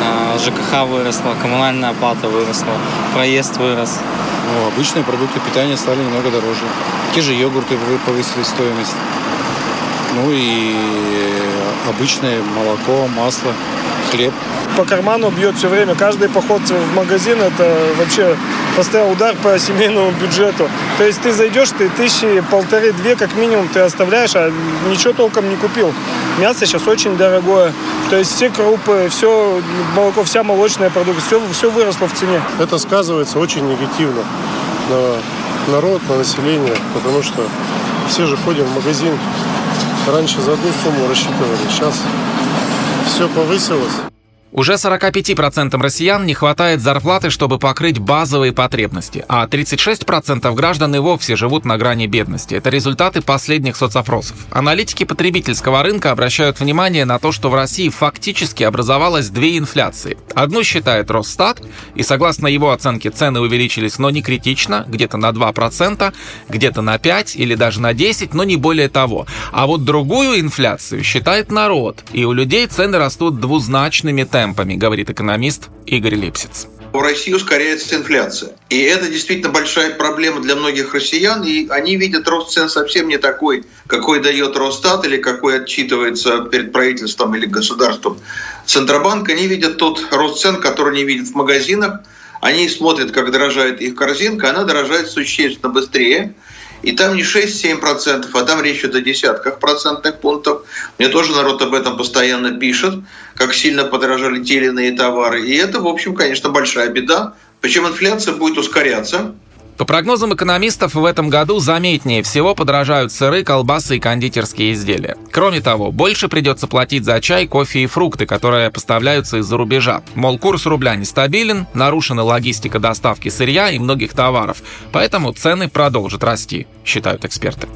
а, ЖКХ выросла, коммунальная оплата выросла, проезд вырос. Ну, обычные продукты питания стали немного дороже. Те же йогурты повысили стоимость. Ну и обычное молоко, масло, хлеб. По карману бьет все время. Каждый поход в магазин – это вообще постоянный удар по семейному бюджету. То есть ты зайдешь, ты тысячи, полторы-две как минимум ты оставляешь, а ничего толком не купил. Мясо сейчас очень дорогое. То есть все крупы, все молоко, вся молочная продукция, все, все выросло в цене. Это сказывается очень негативно на народ, на население, потому что все же ходим в магазин. Раньше за одну сумму рассчитывали, сейчас все повысилось. Уже 45% россиян не хватает зарплаты, чтобы покрыть базовые потребности, а 36% граждан и вовсе живут на грани бедности. Это результаты последних соцопросов. Аналитики потребительского рынка обращают внимание на то, что в России фактически образовалось две инфляции. Одну считает Росстат, и согласно его оценке цены увеличились, но не критично, где-то на 2%, где-то на 5% или даже на 10%, но не более того. А вот другую инфляцию считает народ, и у людей цены растут двузначными темпами темпами, говорит экономист Игорь Липсиц. В России ускоряется инфляция. И это действительно большая проблема для многих россиян, и они видят рост цен совсем не такой, какой дает Росстат или какой отчитывается перед правительством или государством Центробанк. Они видят тот рост цен, который они видят в магазинах. Они смотрят, как дорожает их корзинка, она дорожает существенно быстрее. И там не 6-7%, а там речь идет о десятках процентных пунктов. Мне тоже народ об этом постоянно пишет, как сильно подорожали те или иные товары. И это, в общем, конечно, большая беда. Причем инфляция будет ускоряться. По прогнозам экономистов, в этом году заметнее всего подорожают сыры, колбасы и кондитерские изделия. Кроме того, больше придется платить за чай, кофе и фрукты, которые поставляются из-за рубежа. Мол, курс рубля нестабилен, нарушена логистика доставки сырья и многих товаров, поэтому цены продолжат расти, считают эксперты.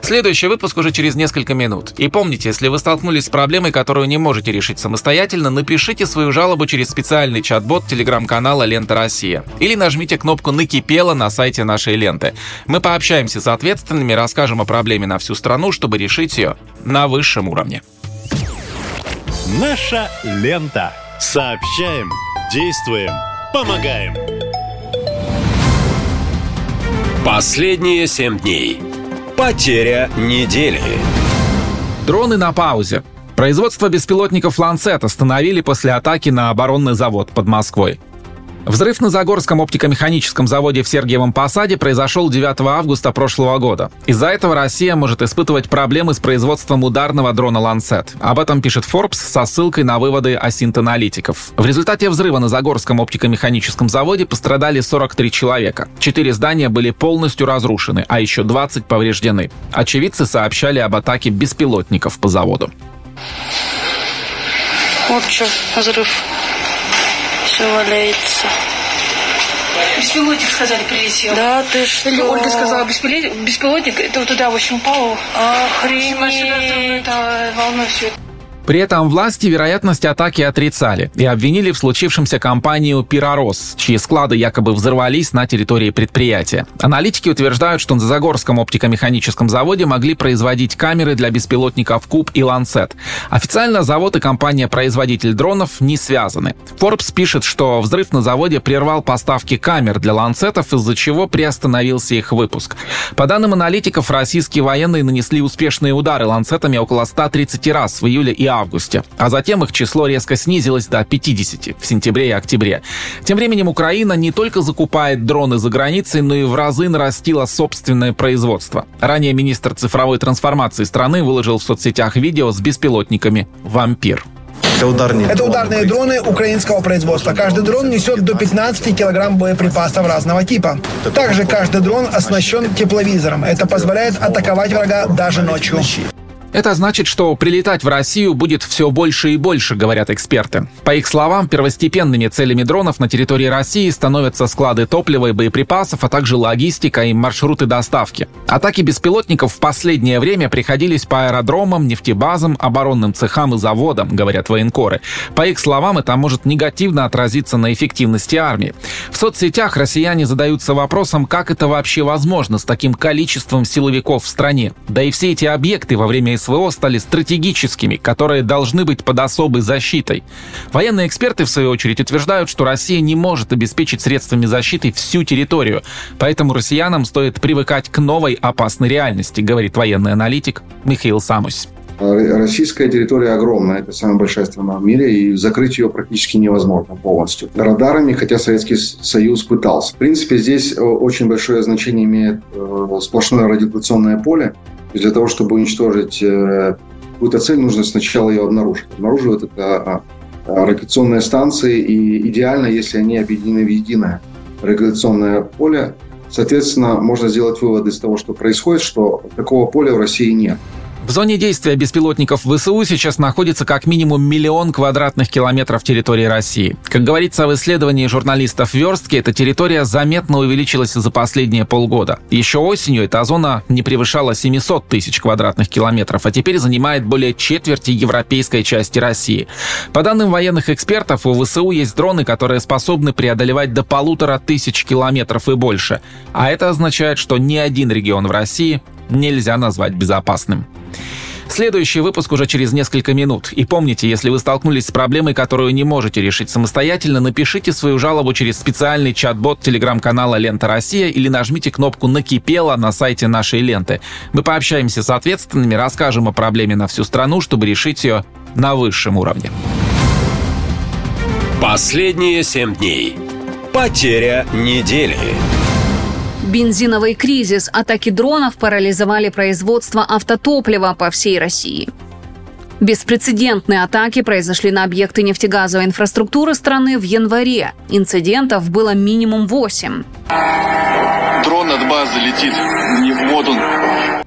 Следующий выпуск уже через несколько минут. И помните, если вы столкнулись с проблемой, которую не можете решить самостоятельно, напишите свою жалобу через специальный чат-бот телеграм-канала «Лента Россия». Или нажмите кнопку «Накипело» на на сайте нашей ленты. Мы пообщаемся с ответственными, расскажем о проблеме на всю страну, чтобы решить ее на высшем уровне. Наша лента. Сообщаем, действуем, помогаем. Последние семь дней. Потеря недели. Дроны на паузе. Производство беспилотников «Ланцет» остановили после атаки на оборонный завод под Москвой. Взрыв на Загорском оптико-механическом заводе в Сергиевом Посаде произошел 9 августа прошлого года. Из-за этого Россия может испытывать проблемы с производством ударного дрона «Ланцет». Об этом пишет Forbes со ссылкой на выводы осинт-аналитиков. В результате взрыва на Загорском оптико-механическом заводе пострадали 43 человека. Четыре здания были полностью разрушены, а еще 20 повреждены. Очевидцы сообщали об атаке беспилотников по заводу. Вот что, взрыв все валяется. Беспилотник, сказали, прилетел. Да, ты что? Или Ольга сказала, беспилотник, это вот туда, в общем, упал. Охренеть. Машина это волной все это. При этом власти вероятность атаки отрицали и обвинили в случившемся компанию «Пиророс», чьи склады якобы взорвались на территории предприятия. Аналитики утверждают, что на Загорском оптико-механическом заводе могли производить камеры для беспилотников «Куб» и «Ланцет». Официально завод и компания-производитель дронов не связаны. Forbes пишет, что взрыв на заводе прервал поставки камер для «Ланцетов», из-за чего приостановился их выпуск. По данным аналитиков, российские военные нанесли успешные удары «Ланцетами» около 130 раз в июле и августе, а затем их число резко снизилось до 50 в сентябре и октябре. Тем временем Украина не только закупает дроны за границей, но и в разы нарастила собственное производство. Ранее министр цифровой трансформации страны выложил в соцсетях видео с беспилотниками «Вампир». Это ударные, это ударные дроны украинского производства. Каждый дрон несет до 15 килограмм боеприпасов разного типа. Также каждый дрон оснащен тепловизором. Это позволяет атаковать врага даже ночью. Это значит, что прилетать в Россию будет все больше и больше, говорят эксперты. По их словам, первостепенными целями дронов на территории России становятся склады топлива и боеприпасов, а также логистика и маршруты доставки. Атаки беспилотников в последнее время приходились по аэродромам, нефтебазам, оборонным цехам и заводам, говорят военкоры. По их словам, это может негативно отразиться на эффективности армии. В соцсетях россияне задаются вопросом, как это вообще возможно с таким количеством силовиков в стране. Да и все эти объекты во время СВО стали стратегическими, которые должны быть под особой защитой. Военные эксперты, в свою очередь, утверждают, что Россия не может обеспечить средствами защиты всю территорию, поэтому россиянам стоит привыкать к новой опасной реальности, говорит военный аналитик Михаил Самусь. Российская территория огромная, это самая большая страна в мире, и закрыть ее практически невозможно полностью. Радарами, хотя Советский Союз пытался. В принципе, здесь э, очень большое значение имеет э, сплошное радиационное поле. Для того, чтобы уничтожить э, какую-то цель, нужно сначала ее обнаружить. Обнаруживают это а, радиационные станции, и идеально, если они объединены в единое радиационное поле, Соответственно, можно сделать вывод из того, что происходит, что такого поля в России нет. В зоне действия беспилотников ВСУ сейчас находится как минимум миллион квадратных километров территории России. Как говорится в исследовании журналистов Верстки, эта территория заметно увеличилась за последние полгода. Еще осенью эта зона не превышала 700 тысяч квадратных километров, а теперь занимает более четверти европейской части России. По данным военных экспертов, у ВСУ есть дроны, которые способны преодолевать до полутора тысяч километров и больше. А это означает, что ни один регион в России нельзя назвать безопасным. Следующий выпуск уже через несколько минут. И помните, если вы столкнулись с проблемой, которую не можете решить самостоятельно, напишите свою жалобу через специальный чат-бот телеграм-канала «Лента Россия» или нажмите кнопку «Накипело» на сайте нашей ленты. Мы пообщаемся с ответственными, расскажем о проблеме на всю страну, чтобы решить ее на высшем уровне. Последние семь дней. Потеря недели. Бензиновый кризис, атаки дронов парализовали производство автотоплива по всей России. Беспрецедентные атаки произошли на объекты нефтегазовой инфраструктуры страны в январе. Инцидентов было минимум 8. Дрон от базы летит. Вот он.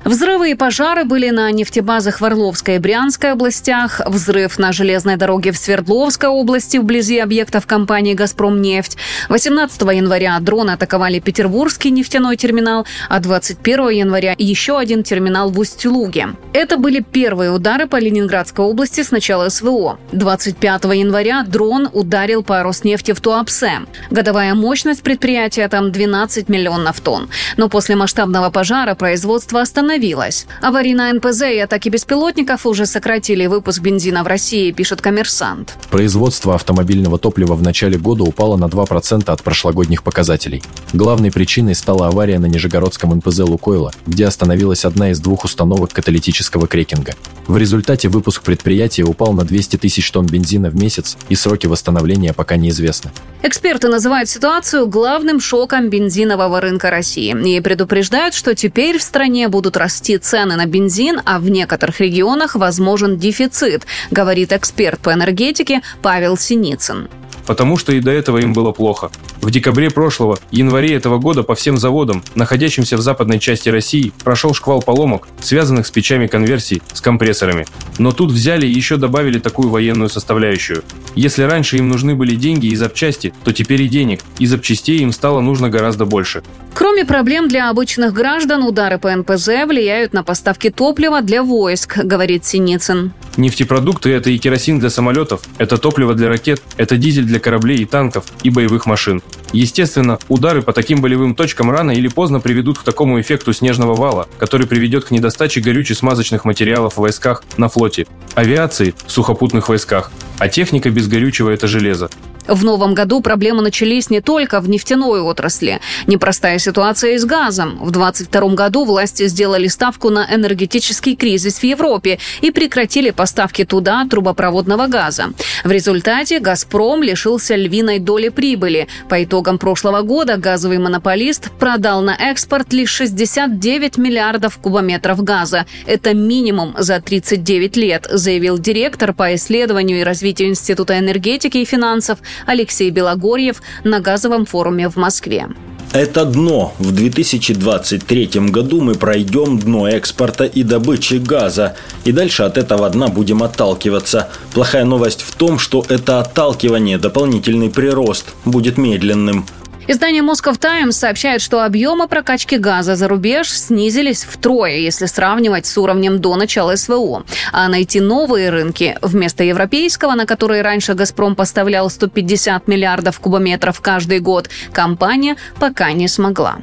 Взрывы и пожары были на нефтебазах в Орловской и Брянской областях, взрыв на железной дороге в Свердловской области вблизи объектов компании «Газпромнефть». 18 января дроны атаковали Петербургский нефтяной терминал, а 21 января еще один терминал в Усть-Луге. Это были первые удары по Ленинградской области с начала СВО. 25 января дрон ударил по Роснефти в Туапсе. Годовая мощность предприятия там 12 миллионов тонн. Но после масштабного пожара производство остановилось. Аварийная НПЗ и атаки беспилотников уже сократили выпуск бензина в России, пишет коммерсант. Производство автомобильного топлива в начале года упало на 2% от прошлогодних показателей. Главной причиной стала авария на Нижегородском НПЗ «Лукойла», где остановилась одна из двух установок каталитического крекинга. В результате выпуск предприятия упал на 200 тысяч тонн бензина в месяц, и сроки восстановления пока неизвестны. Эксперты называют ситуацию главным шоком бензинового рынка России и предупреждают, что теперь в стране будут расти цены на бензин, а в некоторых регионах возможен дефицит, говорит эксперт по энергетике Павел Синицын потому что и до этого им было плохо. В декабре прошлого, январе этого года по всем заводам, находящимся в западной части России, прошел шквал поломок, связанных с печами конверсий, с компрессорами. Но тут взяли и еще добавили такую военную составляющую. Если раньше им нужны были деньги и запчасти, то теперь и денег, и запчастей им стало нужно гораздо больше. Кроме проблем для обычных граждан, удары по НПЗ влияют на поставки топлива для войск, говорит Синицын. Нефтепродукты – это и керосин для самолетов, это топливо для ракет, это дизель для кораблей и танков и боевых машин. Естественно, удары по таким болевым точкам рано или поздно приведут к такому эффекту снежного вала, который приведет к недостаче горюче-смазочных материалов в войсках на флоте, авиации в сухопутных войсках, а техника без горючего – это железо. В новом году проблемы начались не только в нефтяной отрасли. Непростая ситуация и с газом. В 2022 году власти сделали ставку на энергетический кризис в Европе и прекратили поставки туда трубопроводного газа. В результате «Газпром» лишился львиной доли прибыли. По итогам прошлого года газовый монополист продал на экспорт лишь 69 миллиардов кубометров газа. Это минимум за 39 лет, заявил директор по исследованию и развитию Института энергетики и финансов Алексей Белогорьев на газовом форуме в Москве. Это дно. В 2023 году мы пройдем дно экспорта и добычи газа. И дальше от этого дна будем отталкиваться. Плохая новость в том, что это отталкивание, дополнительный прирост, будет медленным. Издание Moscow Times сообщает, что объемы прокачки газа за рубеж снизились втрое, если сравнивать с уровнем до начала СВО. А найти новые рынки вместо европейского, на который раньше «Газпром» поставлял 150 миллиардов кубометров каждый год, компания пока не смогла.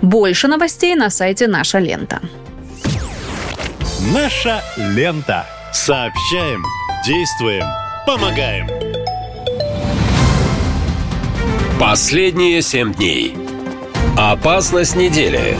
Больше новостей на сайте «Наша лента». Наша лента. Сообщаем, действуем, помогаем. Последние семь дней. Опасность недели.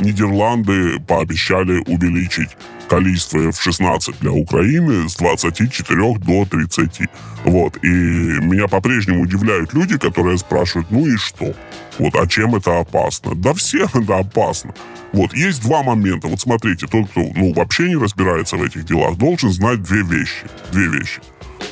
Нидерланды пообещали увеличить количество F-16 для Украины с 24 до 30. Вот. И меня по-прежнему удивляют люди, которые спрашивают, ну и что? Вот, а чем это опасно? Да всем это опасно. Вот, есть два момента. Вот смотрите, тот, кто ну, вообще не разбирается в этих делах, должен знать две вещи. Две вещи.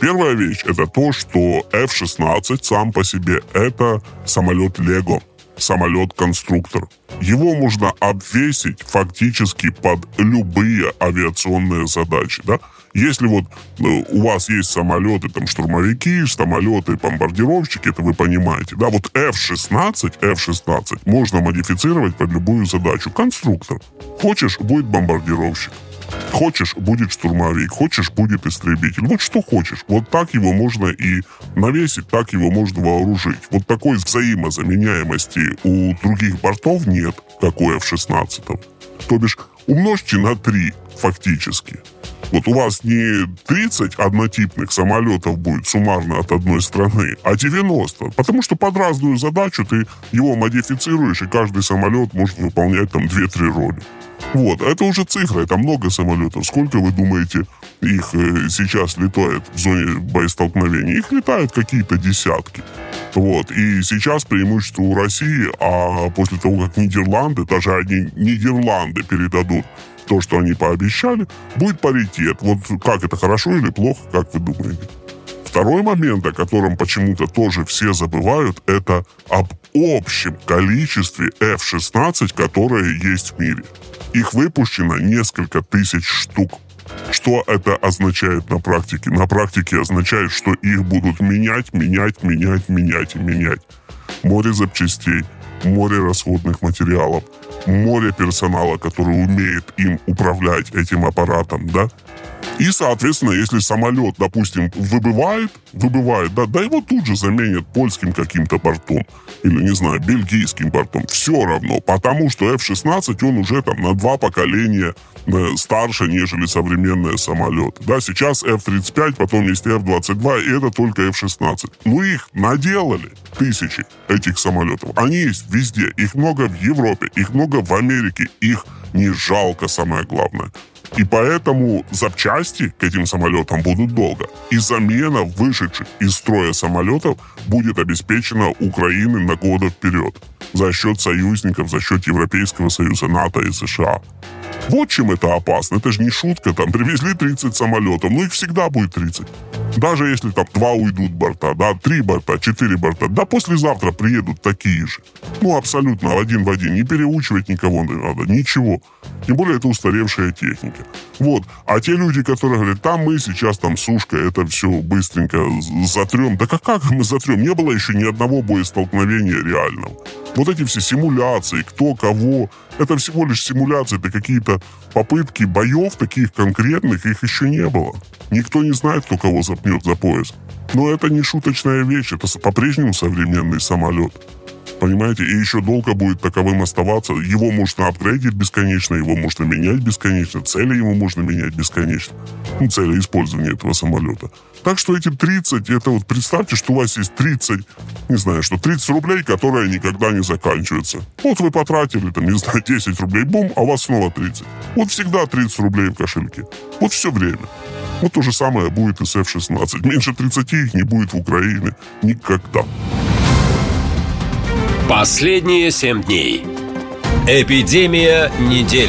Первая вещь – это то, что F-16 сам по себе – это самолет Лего самолет-конструктор. Его можно обвесить фактически под любые авиационные задачи, да? Если вот э, у вас есть самолеты, там, штурмовики, самолеты, бомбардировщики, это вы понимаете, да? Вот F-16, F-16 можно модифицировать под любую задачу. Конструктор. Хочешь, будет бомбардировщик. Хочешь, будет штурмовик, хочешь, будет истребитель. Вот что хочешь. Вот так его можно и навесить, так его можно вооружить. Вот такой взаимозаменяемости у других бортов нет, как у F-16. То бишь, умножьте на 3 фактически. Вот у вас не 30 однотипных самолетов будет суммарно от одной страны, а 90. Потому что под разную задачу ты его модифицируешь, и каждый самолет может выполнять там 2-3 роли. Вот, это уже цифра, это много самолетов. Сколько, вы думаете, их э, сейчас летает в зоне боестолкновения? Их летают какие-то десятки. Вот, и сейчас преимущество у России, а после того, как Нидерланды, даже они Нидерланды передадут то, что они пообещали, будет паритет. Вот как это хорошо или плохо, как вы думаете? Второй момент, о котором почему-то тоже все забывают, это об общем количестве F-16, которые есть в мире. Их выпущено несколько тысяч штук. Что это означает на практике? На практике означает, что их будут менять, менять, менять, менять и менять. Море запчастей, море расходных материалов, море персонала, который умеет им управлять этим аппаратом, да? И, соответственно, если самолет, допустим, выбывает, выбывает, да, да его тут же заменят польским каким-то бортом или, не знаю, бельгийским бортом. Все равно, потому что F-16, он уже там на два поколения э, старше, нежели современные самолеты. Да, сейчас F-35, потом есть F-22, и это только F-16. Ну, их наделали тысячи этих самолетов. Они есть везде. Их много в Европе, их много в Америке. Их не жалко, самое главное. И поэтому запчасти к этим самолетам будут долго. И замена вышедших из строя самолетов будет обеспечена Украиной на годы вперед за счет союзников, за счет Европейского Союза, НАТО и США. Вот чем это опасно. Это же не шутка. Там привезли 30 самолетов. Ну, их всегда будет 30. Даже если там два уйдут борта, да, три борта, четыре борта. Да послезавтра приедут такие же. Ну, абсолютно один в один. Не переучивать никого не надо. Ничего. Тем более это устаревшая техника. Вот. А те люди, которые говорят, там мы сейчас там сушка, это все быстренько затрем. Да как, как мы затрем? Не было еще ни одного боестолкновения реального. Вот эти все симуляции, кто кого, это всего лишь симуляции, это какие-то попытки боев таких конкретных, их еще не было. Никто не знает, кто кого запнет за пояс. Но это не шуточная вещь, это по-прежнему современный самолет. Понимаете? И еще долго будет таковым оставаться. Его можно апгрейдить бесконечно, его можно менять бесконечно, цели ему можно менять бесконечно. Ну, цели использования этого самолета. Так что эти 30, это вот представьте, что у вас есть 30, не знаю, что 30 рублей, которые никогда не заканчиваются. Вот вы потратили, там, не знаю, 10 рублей, бум, а у вас снова 30. Вот всегда 30 рублей в кошельке. Вот все время. Вот то же самое будет и с F-16. Меньше 30 их не будет в Украине никогда. Последние семь дней. Эпидемия недели.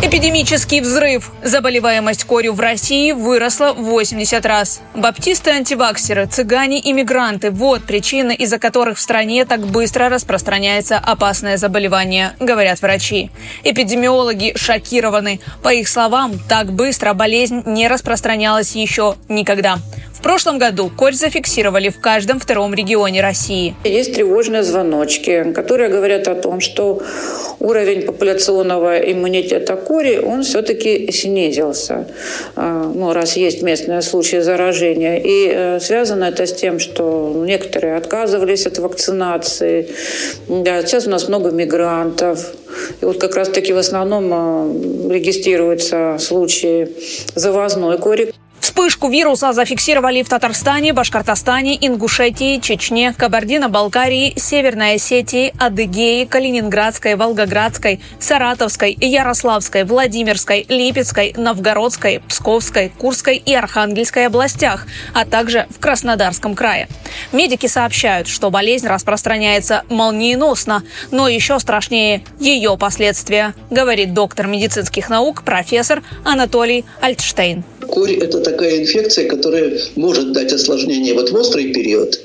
Эпидемический взрыв. Заболеваемость корью в России выросла в 80 раз. Баптисты-антиваксеры, цыгане и мигранты – вот причины, из-за которых в стране так быстро распространяется опасное заболевание, говорят врачи. Эпидемиологи шокированы. По их словам, так быстро болезнь не распространялась еще никогда прошлом году корь зафиксировали в каждом втором регионе России. Есть тревожные звоночки, которые говорят о том, что уровень популяционного иммунитета кори, он все-таки снизился. А, ну, раз есть местные случаи заражения. И э, связано это с тем, что некоторые отказывались от вакцинации. Да, сейчас у нас много мигрантов. И вот как раз-таки в основном регистрируются случаи завозной кори. Вспышку вируса зафиксировали в Татарстане, Башкортостане, Ингушетии, Чечне, Кабардино-Балкарии, Северной Осетии, Адыгее, Калининградской, Волгоградской, Саратовской, Ярославской, Владимирской, Липецкой, Новгородской, Псковской, Курской и Архангельской областях, а также в Краснодарском крае. Медики сообщают, что болезнь распространяется молниеносно, но еще страшнее ее последствия, говорит доктор медицинских наук, профессор Анатолий Альтштейн. Корь – это такая инфекция, которая может дать осложнение вот в острый период.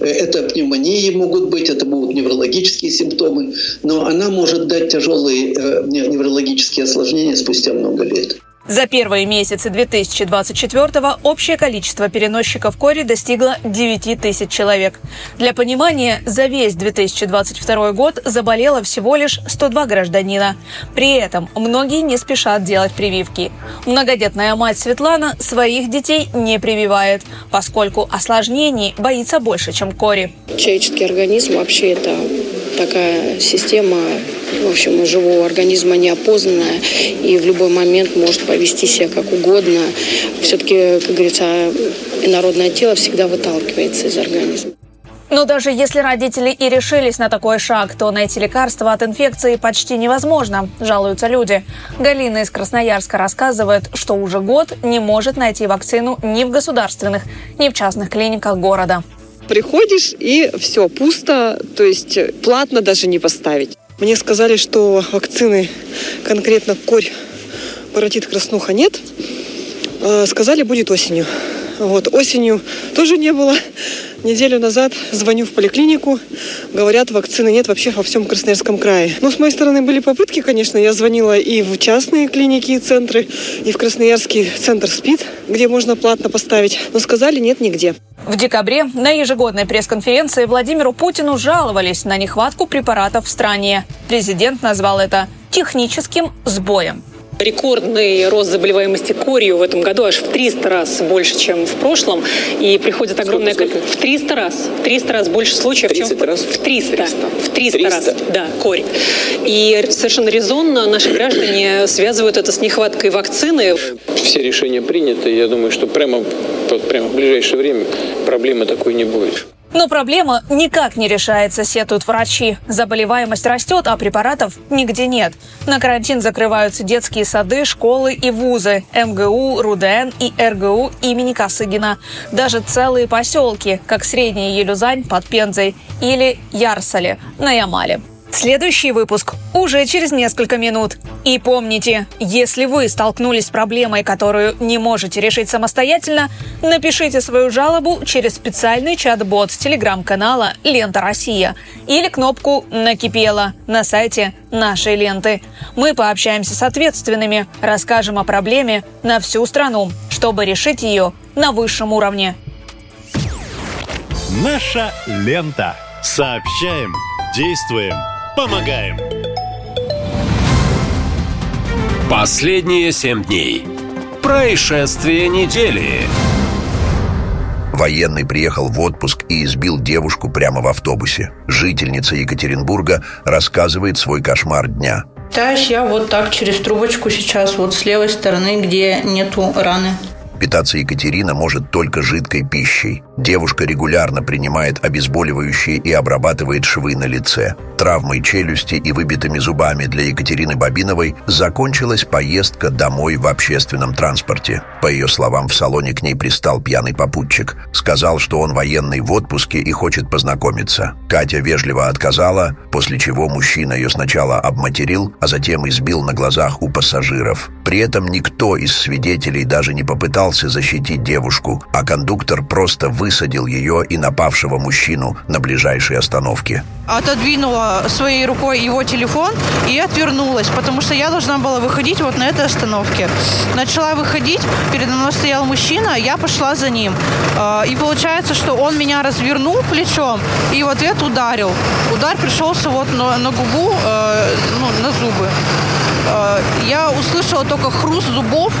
Э, это пневмонии могут быть, это будут неврологические симптомы, но она может дать тяжелые э, неврологические осложнения спустя много лет. За первые месяцы 2024-го общее количество переносчиков кори достигло 9 тысяч человек. Для понимания, за весь 2022 год заболело всего лишь 102 гражданина. При этом многие не спешат делать прививки. Многодетная мать Светлана своих детей не прививает, поскольку осложнений боится больше, чем кори. Человеческий организм вообще это такая система, в общем, живого организма неопознанная и в любой момент может повести себя как угодно. Все-таки, как говорится, инородное тело всегда выталкивается из организма. Но даже если родители и решились на такой шаг, то найти лекарство от инфекции почти невозможно, жалуются люди. Галина из Красноярска рассказывает, что уже год не может найти вакцину ни в государственных, ни в частных клиниках города. Приходишь и все, пусто, то есть платно даже не поставить. Мне сказали, что вакцины конкретно корь, паротит, краснуха нет. А, сказали, будет осенью. Вот, осенью тоже не было. Неделю назад звоню в поликлинику, говорят, вакцины нет вообще во всем Красноярском крае. Ну, с моей стороны были попытки, конечно. Я звонила и в частные клиники и центры, и в Красноярский центр СПИД, где можно платно поставить. Но сказали, нет нигде. В декабре на ежегодной пресс-конференции Владимиру Путину жаловались на нехватку препаратов в стране. Президент назвал это техническим сбоем. Рекордный рост заболеваемости корью в этом году аж в 300 раз больше, чем в прошлом. И приходит огромное количество... В 300 раз. В 300 раз больше случаев, чем в... раз? в 300. 300. В 300, 300 раз. Да, корь. И совершенно резонно наши граждане связывают это с нехваткой вакцины. Все решения приняты. Я думаю, что прямо, прямо в ближайшее время проблемы такой не будет. Но проблема никак не решается, сетуют врачи. Заболеваемость растет, а препаратов нигде нет. На карантин закрываются детские сады, школы и вузы. МГУ, РУДН и РГУ имени Косыгина. Даже целые поселки, как Средняя Елюзань под Пензой или Ярсале на Ямале. Следующий выпуск уже через несколько минут. И помните, если вы столкнулись с проблемой, которую не можете решить самостоятельно, напишите свою жалобу через специальный чат-бот телеграм-канала «Лента Россия» или кнопку «Накипело» на сайте нашей ленты. Мы пообщаемся с ответственными, расскажем о проблеме на всю страну, чтобы решить ее на высшем уровне. Наша лента. Сообщаем, действуем, помогаем. Последние семь дней. Происшествие недели. Военный приехал в отпуск и избил девушку прямо в автобусе. Жительница Екатеринбурга рассказывает свой кошмар дня. Пытаюсь я вот так через трубочку сейчас, вот с левой стороны, где нету раны. Питаться Екатерина может только жидкой пищей. Девушка регулярно принимает обезболивающие и обрабатывает швы на лице. Травмой челюсти и выбитыми зубами для Екатерины Бабиновой закончилась поездка домой в общественном транспорте. По ее словам, в салоне к ней пристал пьяный попутчик. Сказал, что он военный в отпуске и хочет познакомиться. Катя вежливо отказала, после чего мужчина ее сначала обматерил, а затем избил на глазах у пассажиров. При этом никто из свидетелей даже не попытался защитить девушку, а кондуктор просто высадил ее и напавшего мужчину на ближайшей остановке. Отодвинула своей рукой его телефон и отвернулась, потому что я должна была выходить вот на этой остановке. Начала выходить, передо мной стоял мужчина, я пошла за ним. А, и получается, что он меня развернул плечом и в ответ ударил. Удар пришелся вот на, на губу, э, ну, на зубы. Э, я услышала только хруст зубов.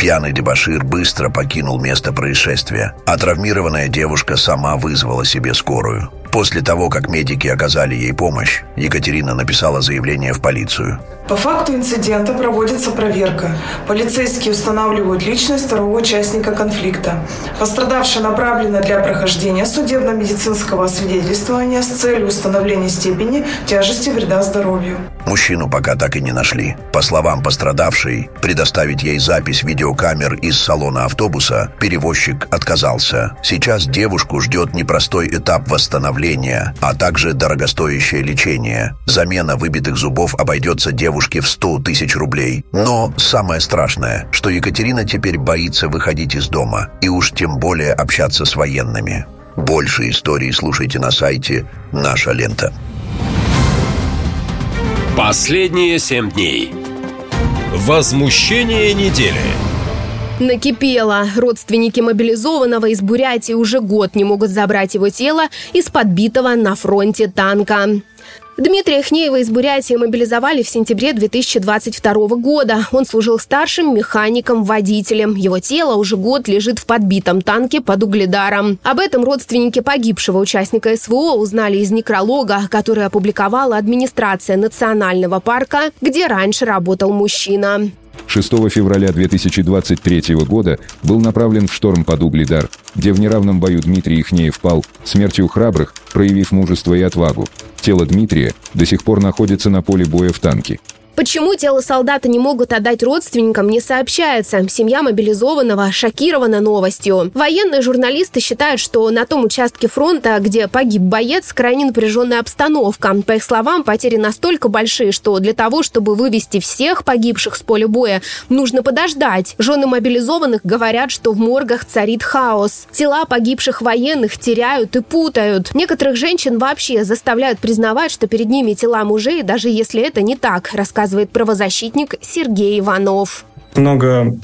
Пьяный дебашир быстро покинул место происшествия, а травмированная девушка сама вызвала себе скорую. После того, как медики оказали ей помощь, Екатерина написала заявление в полицию. По факту инцидента проводится проверка. Полицейские устанавливают личность второго участника конфликта. Пострадавшая направлена для прохождения судебно-медицинского освидетельствования с целью установления степени тяжести вреда здоровью. Мужчину пока так и не нашли. По словам пострадавшей, предоставить ей запись видеокамер из салона автобуса перевозчик отказался. Сейчас девушку ждет непростой этап восстановления, а также дорогостоящее лечение. Замена выбитых зубов обойдется девушке в 100 тысяч рублей. Но самое страшное, что Екатерина теперь боится выходить из дома и уж тем более общаться с военными. Больше историй слушайте на сайте «Наша лента». Последние семь дней. Возмущение недели. Накипело. Родственники мобилизованного из Бурятии уже год не могут забрать его тело из подбитого на фронте танка. Дмитрия Хнеева из Бурятии мобилизовали в сентябре 2022 года. Он служил старшим механиком-водителем. Его тело уже год лежит в подбитом танке под Угледаром. Об этом родственники погибшего участника СВО узнали из некролога, который опубликовала администрация национального парка, где раньше работал мужчина. 6 февраля 2023 года был направлен в шторм под Угледар, где в неравном бою Дмитрий Ихнеев пал смертью храбрых, проявив мужество и отвагу. Тело Дмитрия до сих пор находится на поле боя в танке. Почему тело солдата не могут отдать родственникам, не сообщается. Семья мобилизованного шокирована новостью. Военные журналисты считают, что на том участке фронта, где погиб боец, крайне напряженная обстановка. По их словам, потери настолько большие, что для того, чтобы вывести всех погибших с поля боя, нужно подождать. Жены мобилизованных говорят, что в моргах царит хаос. Тела погибших военных теряют и путают. Некоторых женщин вообще заставляют признавать, что перед ними тела мужей, даже если это не так, рассказывает рассказывает правозащитник Сергей Иванов. Много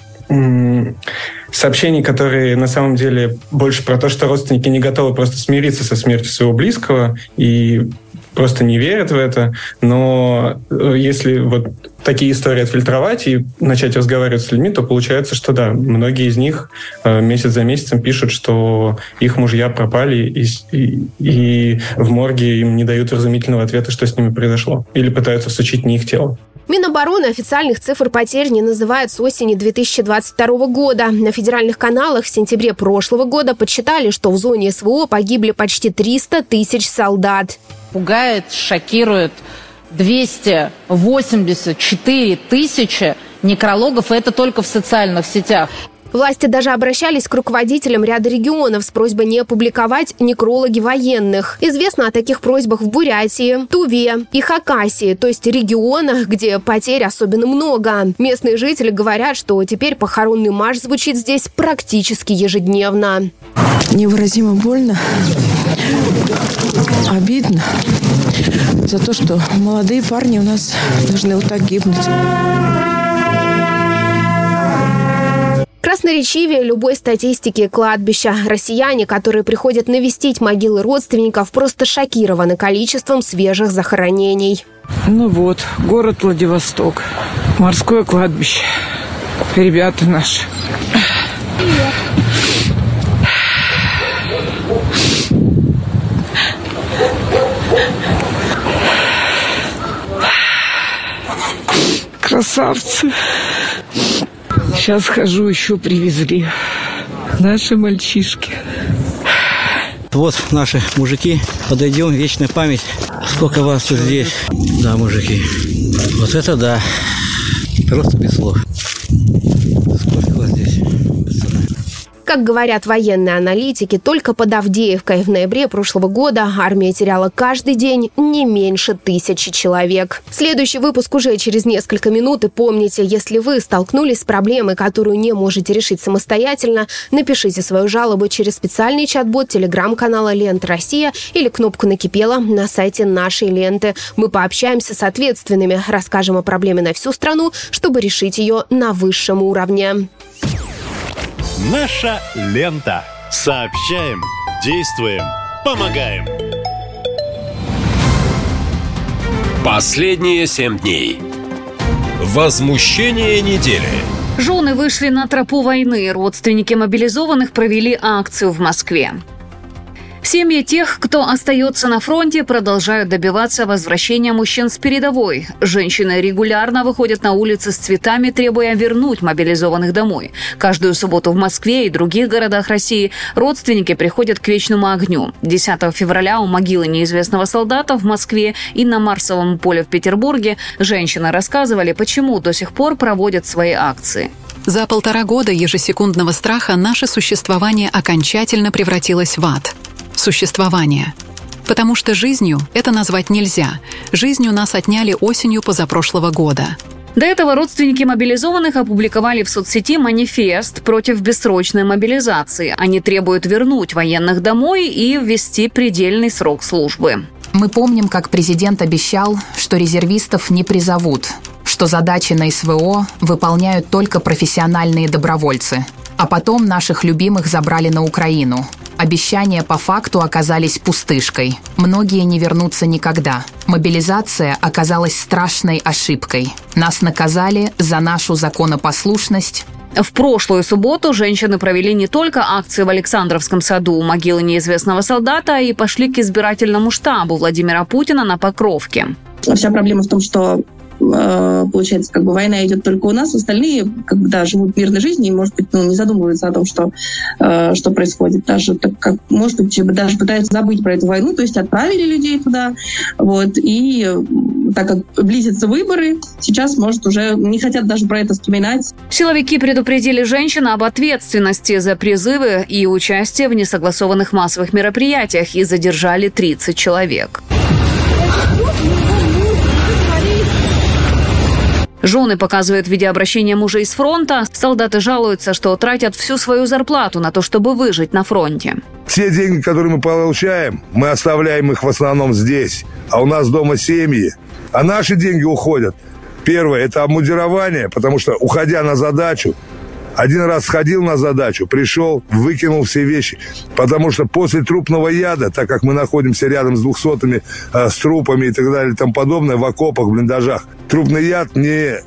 сообщений, которые на самом деле больше про то, что родственники не готовы просто смириться со смертью своего близкого и просто не верят в это. Но э, если вот такие истории отфильтровать и начать разговаривать с людьми, то получается, что да, многие из них э, месяц за месяцем пишут, что их мужья пропали и, и, и в морге им не дают разумительного ответа, что с ними произошло. Или пытаются всучить не их тело. Минобороны официальных цифр потерь не называет с осени 2022 года. На федеральных каналах в сентябре прошлого года подсчитали, что в зоне СВО погибли почти 300 тысяч солдат. Пугает, шокирует 284 тысячи некрологов, это только в социальных сетях. Власти даже обращались к руководителям ряда регионов с просьбой не опубликовать некрологи военных. Известно о таких просьбах в Бурятии, Туве и Хакасии, то есть регионах, где потерь особенно много. Местные жители говорят, что теперь похоронный марш звучит здесь практически ежедневно. Невыразимо больно, обидно за то, что молодые парни у нас должны вот так гибнуть. Красноречивее любой статистики кладбища. Россияне, которые приходят навестить могилы родственников, просто шокированы количеством свежих захоронений. Ну вот, город Владивосток, морское кладбище. Ребята наши. Красавцы. Сейчас хожу, еще привезли. Наши мальчишки. Вот наши мужики, подойдем, вечная память. Сколько вас тут здесь? Да, мужики. Вот это да. Просто без слов. Как говорят военные аналитики, только под Авдеевкой в ноябре прошлого года армия теряла каждый день не меньше тысячи человек. Следующий выпуск уже через несколько минут. И помните, если вы столкнулись с проблемой, которую не можете решить самостоятельно, напишите свою жалобу через специальный чат-бот телеграм-канала «Лента Россия» или кнопку «Накипела» на сайте нашей ленты. Мы пообщаемся с ответственными, расскажем о проблеме на всю страну, чтобы решить ее на высшем уровне. Наша лента. Сообщаем, действуем, помогаем. Последние семь дней. Возмущение недели. Жены вышли на тропу войны. Родственники мобилизованных провели акцию в Москве. Семьи тех, кто остается на фронте, продолжают добиваться возвращения мужчин с передовой. Женщины регулярно выходят на улицы с цветами, требуя вернуть мобилизованных домой. Каждую субботу в Москве и других городах России родственники приходят к вечному огню. 10 февраля у могилы неизвестного солдата в Москве и на Марсовом поле в Петербурге женщины рассказывали, почему до сих пор проводят свои акции. За полтора года ежесекундного страха наше существование окончательно превратилось в ад. Существование. Потому что жизнью это назвать нельзя. Жизнью нас отняли осенью позапрошлого года. До этого родственники мобилизованных опубликовали в соцсети манифест против бессрочной мобилизации. Они требуют вернуть военных домой и ввести предельный срок службы. Мы помним, как президент обещал, что резервистов не призовут, что задачи на СВО выполняют только профессиональные добровольцы. А потом наших любимых забрали на Украину. Обещания по факту оказались пустышкой. Многие не вернутся никогда. Мобилизация оказалась страшной ошибкой. Нас наказали за нашу законопослушность, в прошлую субботу женщины провели не только акцию в Александровском саду у могилы неизвестного солдата, а и пошли к избирательному штабу Владимира Путина на Покровке. Вся проблема в том, что получается, как бы война идет только у нас, остальные, когда живут мирной жизнью, может быть, ну, не задумываются о том, что, э, что происходит. Даже, так как, может быть, даже пытаются забыть про эту войну, то есть отправили людей туда, вот, и так как близятся выборы, сейчас, может, уже не хотят даже про это вспоминать. Силовики предупредили женщин об ответственности за призывы и участие в несогласованных массовых мероприятиях и задержали 30 человек. Жены показывают видеообращение мужа из фронта. Солдаты жалуются, что тратят всю свою зарплату на то, чтобы выжить на фронте. Все деньги, которые мы получаем, мы оставляем их в основном здесь. А у нас дома семьи. А наши деньги уходят. Первое – это обмундирование, потому что, уходя на задачу, один раз сходил на задачу, пришел, выкинул все вещи. Потому что после трупного яда, так как мы находимся рядом с двухсотыми, э, с трупами и так далее и тому подобное, в окопах, блиндажах, трупный яд не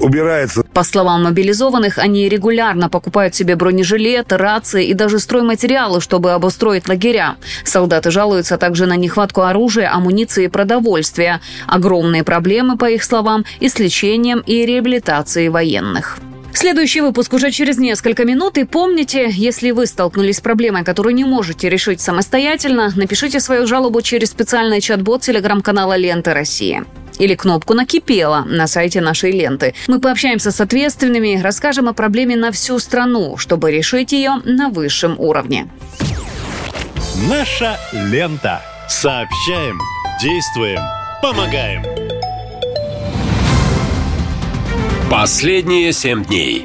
убирается. По словам мобилизованных, они регулярно покупают себе бронежилеты, рации и даже стройматериалы, чтобы обустроить лагеря. Солдаты жалуются также на нехватку оружия, амуниции и продовольствия. Огромные проблемы, по их словам, и с лечением и реабилитацией военных. Следующий выпуск уже через несколько минут. И помните, если вы столкнулись с проблемой, которую не можете решить самостоятельно, напишите свою жалобу через специальный чат-бот телеграм-канала «Лента России» или кнопку «Накипело» на сайте нашей ленты. Мы пообщаемся с ответственными, расскажем о проблеме на всю страну, чтобы решить ее на высшем уровне. Наша лента. Сообщаем, действуем, помогаем. Последние семь дней.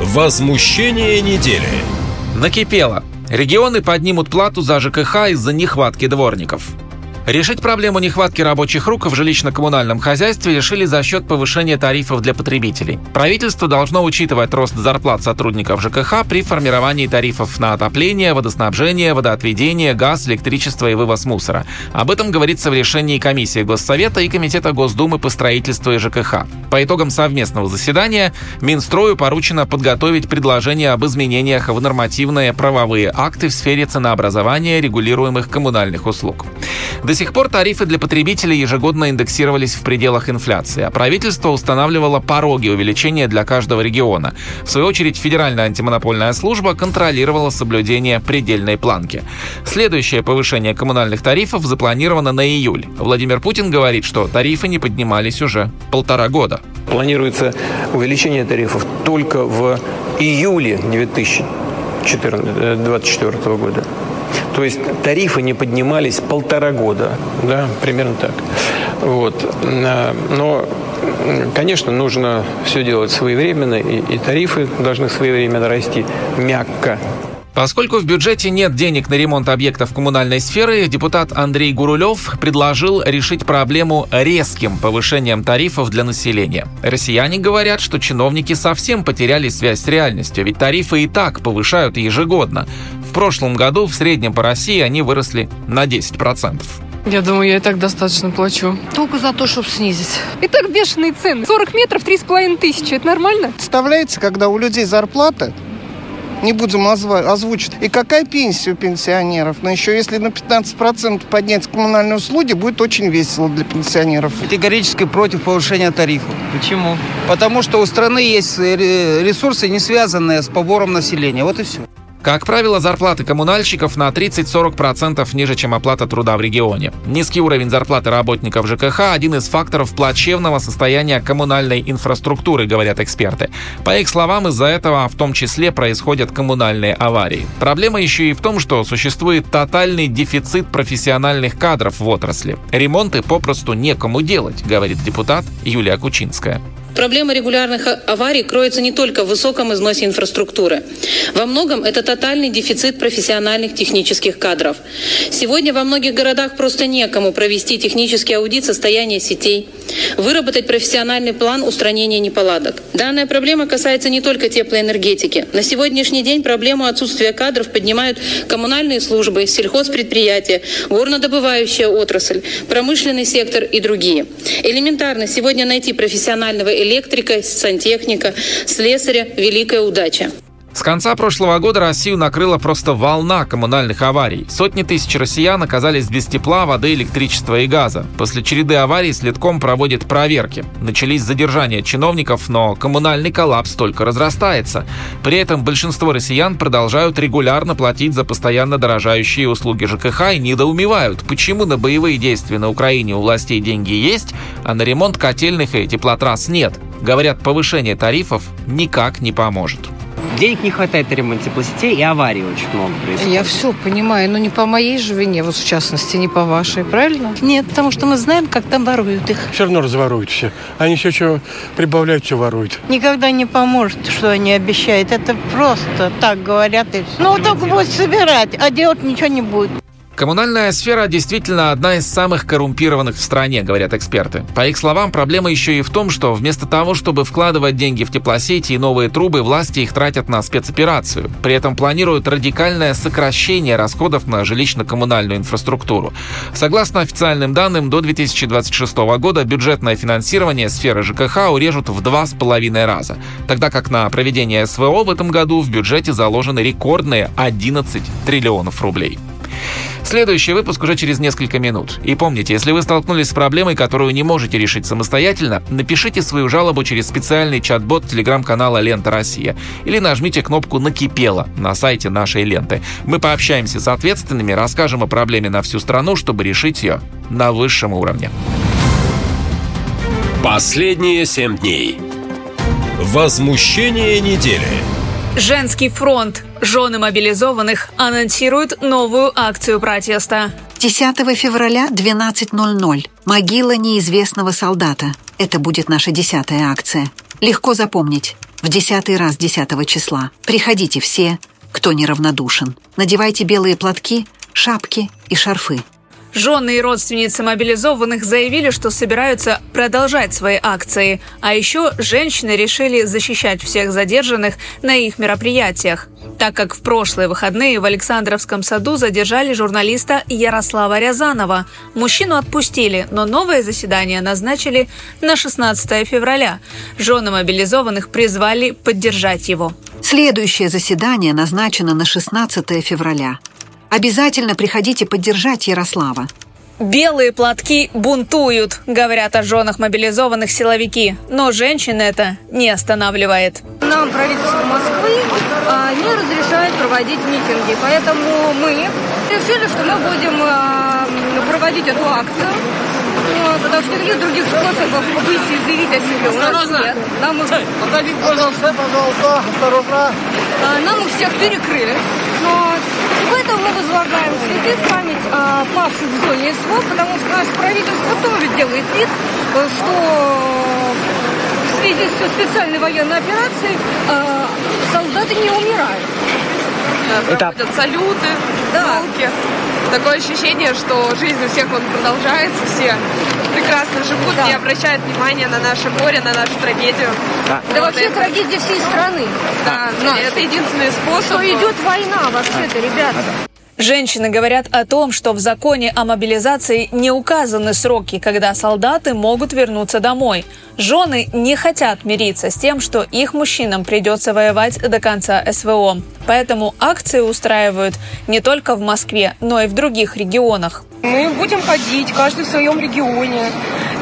Возмущение недели. Накипело. Регионы поднимут плату за ЖКХ из-за нехватки дворников. Решить проблему нехватки рабочих рук в жилищно-коммунальном хозяйстве решили за счет повышения тарифов для потребителей. Правительство должно учитывать рост зарплат сотрудников ЖКХ при формировании тарифов на отопление, водоснабжение, водоотведение, газ, электричество и вывоз мусора. Об этом говорится в решении комиссии Госсовета и Комитета Госдумы по строительству и ЖКХ. По итогам совместного заседания Минстрою поручено подготовить предложение об изменениях в нормативные правовые акты в сфере ценообразования регулируемых коммунальных услуг. До до сих пор тарифы для потребителей ежегодно индексировались в пределах инфляции, а правительство устанавливало пороги увеличения для каждого региона. В свою очередь, Федеральная антимонопольная служба контролировала соблюдение предельной планки. Следующее повышение коммунальных тарифов запланировано на июль. Владимир Путин говорит, что тарифы не поднимались уже полтора года. Планируется увеличение тарифов только в июле 2024 года. То есть тарифы не поднимались полтора года, да, примерно так. Вот. Но, конечно, нужно все делать своевременно, и, и тарифы должны своевременно расти мягко. Поскольку в бюджете нет денег на ремонт объектов коммунальной сферы, депутат Андрей Гурулев предложил решить проблему резким повышением тарифов для населения. Россияне говорят, что чиновники совсем потеряли связь с реальностью, ведь тарифы и так повышают ежегодно. В прошлом году в среднем по России они выросли на 10%. Я думаю, я и так достаточно плачу. Только за то, чтобы снизить. И так бешеные цены. 40 метров, 3,5 тысячи. Это нормально? Представляете, когда у людей зарплата не будем озвучить. И какая пенсия у пенсионеров? Но еще если на 15% поднять коммунальные услуги, будет очень весело для пенсионеров. Категорически против повышения тарифов. Почему? Потому что у страны есть ресурсы, не связанные с побором населения. Вот и все. Как правило, зарплаты коммунальщиков на 30-40% ниже, чем оплата труда в регионе. Низкий уровень зарплаты работников ЖКХ – один из факторов плачевного состояния коммунальной инфраструктуры, говорят эксперты. По их словам, из-за этого в том числе происходят коммунальные аварии. Проблема еще и в том, что существует тотальный дефицит профессиональных кадров в отрасли. Ремонты попросту некому делать, говорит депутат Юлия Кучинская. Проблема регулярных аварий кроется не только в высоком износе инфраструктуры. Во многом это тотальный дефицит профессиональных технических кадров. Сегодня во многих городах просто некому провести технический аудит состояния сетей, выработать профессиональный план устранения неполадок. Данная проблема касается не только теплоэнергетики. На сегодняшний день проблему отсутствия кадров поднимают коммунальные службы, сельхозпредприятия, горнодобывающая отрасль, промышленный сектор и другие. Элементарно сегодня найти профессионального электрика, сантехника, слесаря – великая удача. С конца прошлого года Россию накрыла просто волна коммунальных аварий. Сотни тысяч россиян оказались без тепла, воды, электричества и газа. После череды аварий следком проводит проверки. Начались задержания чиновников, но коммунальный коллапс только разрастается. При этом большинство россиян продолжают регулярно платить за постоянно дорожающие услуги ЖКХ и недоумевают, почему на боевые действия на Украине у властей деньги есть, а на ремонт котельных и теплотрасс нет. Говорят, повышение тарифов никак не поможет. Денег не хватает на ремонт теплосетей и аварий очень много происходит. Я все понимаю, но не по моей же вине, вот в частности, не по вашей, правильно? Нет, потому что мы знаем, как там воруют их. Все равно разворуют все. Они все, что прибавляют, все воруют. Никогда не поможет, что они обещают. Это просто так говорят. И... Ну, только будет собирать, а делать ничего не будет. Коммунальная сфера действительно одна из самых коррумпированных в стране, говорят эксперты. По их словам, проблема еще и в том, что вместо того, чтобы вкладывать деньги в теплосети и новые трубы, власти их тратят на спецоперацию. При этом планируют радикальное сокращение расходов на жилищно-коммунальную инфраструктуру. Согласно официальным данным, до 2026 года бюджетное финансирование сферы ЖКХ урежут в два с половиной раза, тогда как на проведение СВО в этом году в бюджете заложены рекордные 11 триллионов рублей. Следующий выпуск уже через несколько минут. И помните, если вы столкнулись с проблемой, которую не можете решить самостоятельно, напишите свою жалобу через специальный чат-бот телеграм-канала «Лента Россия» или нажмите кнопку «Накипело» на сайте нашей ленты. Мы пообщаемся с ответственными, расскажем о проблеме на всю страну, чтобы решить ее на высшем уровне. Последние семь дней. Возмущение недели. Женский фронт. Жены мобилизованных анонсируют новую акцию протеста. 10 февраля 12.00. Могила неизвестного солдата. Это будет наша десятая акция. Легко запомнить. В десятый раз 10 числа. Приходите все, кто неравнодушен. Надевайте белые платки, шапки и шарфы. Жены и родственницы мобилизованных заявили, что собираются продолжать свои акции. А еще женщины решили защищать всех задержанных на их мероприятиях. Так как в прошлые выходные в Александровском саду задержали журналиста Ярослава Рязанова. Мужчину отпустили, но новое заседание назначили на 16 февраля. Жены мобилизованных призвали поддержать его. Следующее заседание назначено на 16 февраля. Обязательно приходите поддержать Ярослава. Белые платки бунтуют, говорят о женах мобилизованных силовики. Но женщин это не останавливает. Нам правительство Москвы а, не разрешает проводить митинги, поэтому мы решили, что мы будем а, проводить эту акцию. Потому что никаких других способов выйти и заявить о себе у нас нет. Нам их... Отойдите, пожалуйста, пожалуйста, осторожно. А, нам их всех перекрыли. Но поэтому мы возлагаем цветы в память о павших в зоне СВО, потому что наше правительство тоже делает вид, что в связи с специальной военной операцией э, солдаты не умирают. Да, проходят салюты, да. Волки. Такое ощущение, что жизнь у всех вот продолжается, все прекрасно живут, да. не обращают внимания на наше горе, на нашу трагедию. Да, да вот вообще это... трагедия всей страны. Да, да. это единственный способ. Что идет война вообще-то, ребята. Женщины говорят о том, что в законе о мобилизации не указаны сроки, когда солдаты могут вернуться домой. Жены не хотят мириться с тем, что их мужчинам придется воевать до конца СВО. Поэтому акции устраивают не только в Москве, но и в других регионах. Мы будем ходить, каждый в своем регионе.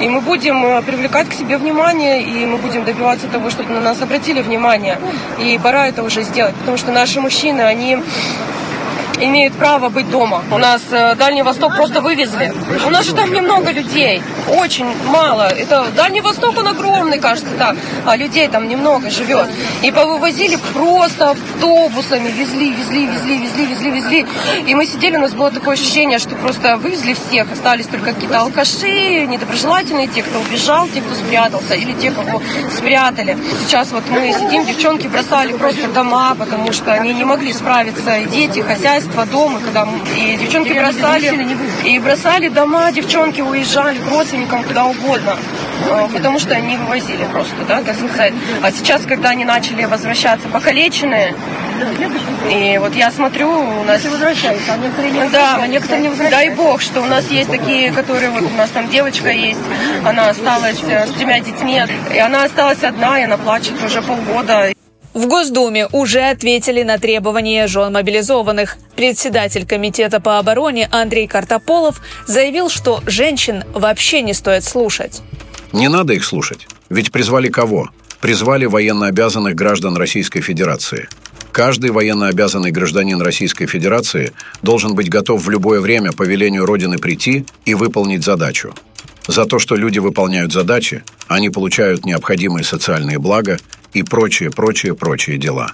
И мы будем э, привлекать к себе внимание, и мы будем добиваться того, чтобы на нас обратили внимание. И пора это уже сделать, потому что наши мужчины, они имеют право быть дома. У нас э, Дальний Восток просто вывезли. У нас же там немного людей, очень мало. Это Дальний Восток, он огромный, кажется, да, а людей там немного живет. И повывозили просто автобусами, везли, везли, везли, везли, везли, везли. И мы сидели, у нас было такое ощущение, что просто вывезли всех, остались только какие-то алкаши, недоброжелательные, те, кто убежал, те, кто спрятался, или те, кого спрятали. Сейчас вот мы сидим, девчонки бросали просто дома, потому что они не могли справиться, и дети, хозяйство, хозяйство дома, когда и девчонки бросали, и бросали дома, девчонки уезжали к родственникам куда угодно, а, потому что они вывозили просто, да, сказать. А сейчас, когда они начали возвращаться покалеченные, и вот я смотрю, у нас... возвращаются, а некоторые не Да, а некоторые не возвращаются. Дай бог, что у нас есть такие, которые, вот у нас там девочка есть, она осталась э, с тремя детьми, и она осталась одна, и она плачет уже полгода. В Госдуме уже ответили на требования жен мобилизованных. Председатель Комитета по обороне Андрей Картополов заявил, что женщин вообще не стоит слушать. Не надо их слушать. Ведь призвали кого? Призвали военнообязанных граждан Российской Федерации. Каждый военнообязанный гражданин Российской Федерации должен быть готов в любое время по велению Родины прийти и выполнить задачу. За то, что люди выполняют задачи, они получают необходимые социальные блага и прочие, прочие, прочие дела.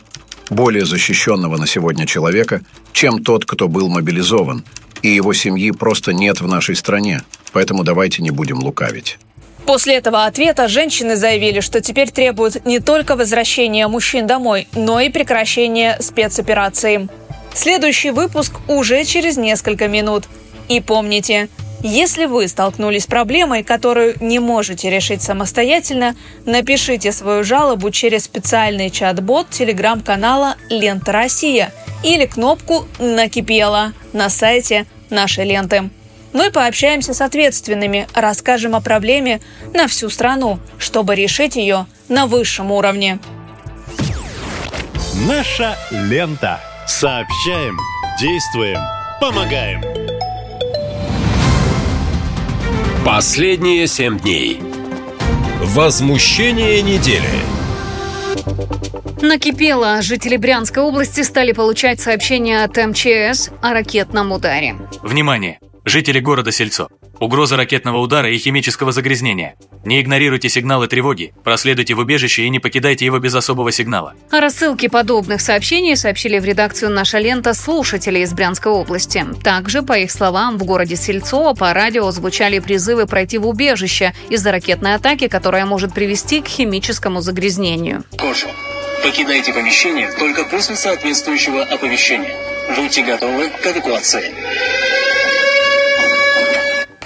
Более защищенного на сегодня человека, чем тот, кто был мобилизован, и его семьи просто нет в нашей стране, поэтому давайте не будем лукавить. После этого ответа женщины заявили, что теперь требуют не только возвращения мужчин домой, но и прекращения спецоперации. Следующий выпуск уже через несколько минут. И помните, если вы столкнулись с проблемой, которую не можете решить самостоятельно, напишите свою жалобу через специальный чат-бот телеграм-канала «Лента Россия» или кнопку «Накипело» на сайте нашей ленты. Мы пообщаемся с ответственными, расскажем о проблеме на всю страну, чтобы решить ее на высшем уровне. Наша лента. Сообщаем, действуем, помогаем. Последние семь дней. Возмущение недели. Накипело. Жители Брянской области стали получать сообщения от МЧС о ракетном ударе. Внимание! Жители города Сельцо. Угроза ракетного удара и химического загрязнения. Не игнорируйте сигналы тревоги, проследуйте в убежище и не покидайте его без особого сигнала. О рассылке подобных сообщений сообщили в редакцию «Наша лента» слушатели из Брянской области. Также, по их словам, в городе Сельцо по радио звучали призывы пройти в убежище из-за ракетной атаки, которая может привести к химическому загрязнению. Кошу. Покидайте помещение только после соответствующего оповещения. Будьте готовы к эвакуации.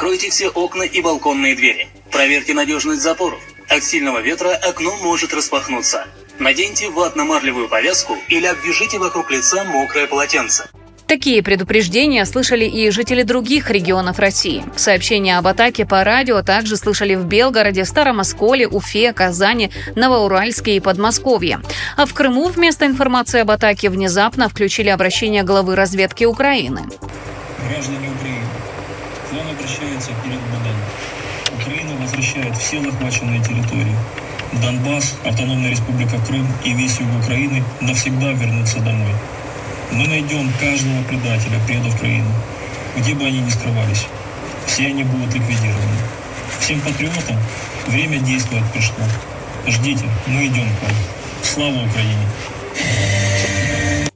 Откройте все окна и балконные двери. Проверьте надежность запоров. От сильного ветра окно может распахнуться. Наденьте ватно-марлевую повязку или обвяжите вокруг лица мокрое полотенце. Такие предупреждения слышали и жители других регионов России. Сообщения об атаке по радио также слышали в Белгороде, Старом Осколе, Уфе, Казани, Новоуральске и Подмосковье. А в Крыму вместо информации об атаке внезапно включили обращение главы разведки Украины. Граждане Украины, вам обращается Кирилл Будан. Украина возвращает все захваченные территории. Донбасс, Автономная Республика Крым и весь юг Украины навсегда вернутся домой. Мы найдем каждого предателя, предав Украину, где бы они ни скрывались. Все они будут ликвидированы. Всем патриотам время действовать пришло. Ждите, мы идем к вам. Слава Украине!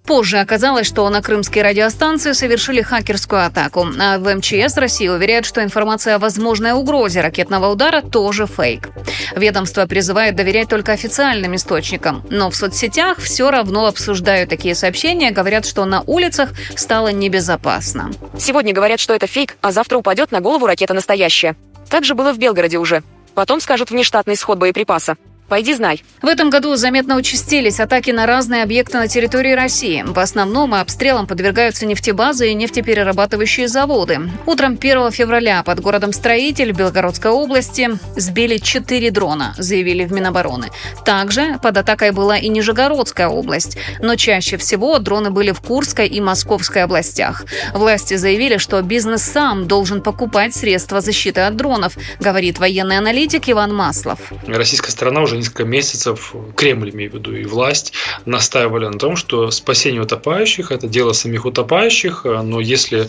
Позже оказалось, что на крымские радиостанции совершили хакерскую атаку. А в МЧС России уверяют, что информация о возможной угрозе ракетного удара тоже фейк. Ведомство призывает доверять только официальным источникам. Но в соцсетях все равно обсуждают такие сообщения, говорят, что на улицах стало небезопасно. Сегодня говорят, что это фейк, а завтра упадет на голову ракета настоящая. Так же было в Белгороде уже. Потом скажут внештатный сход боеприпаса. Пойди знай. В этом году заметно участились атаки на разные объекты на территории России. В основном обстрелам подвергаются нефтебазы и нефтеперерабатывающие заводы. Утром 1 февраля под городом Строитель в Белгородской области сбили 4 дрона, заявили в Минобороны. Также под атакой была и Нижегородская область. Но чаще всего дроны были в Курской и Московской областях. Власти заявили, что бизнес сам должен покупать средства защиты от дронов, говорит военный аналитик Иван Маслов. Российская сторона уже несколько месяцев, Кремль, имею в виду, и власть, настаивали на том, что спасение утопающих – это дело самих утопающих, но если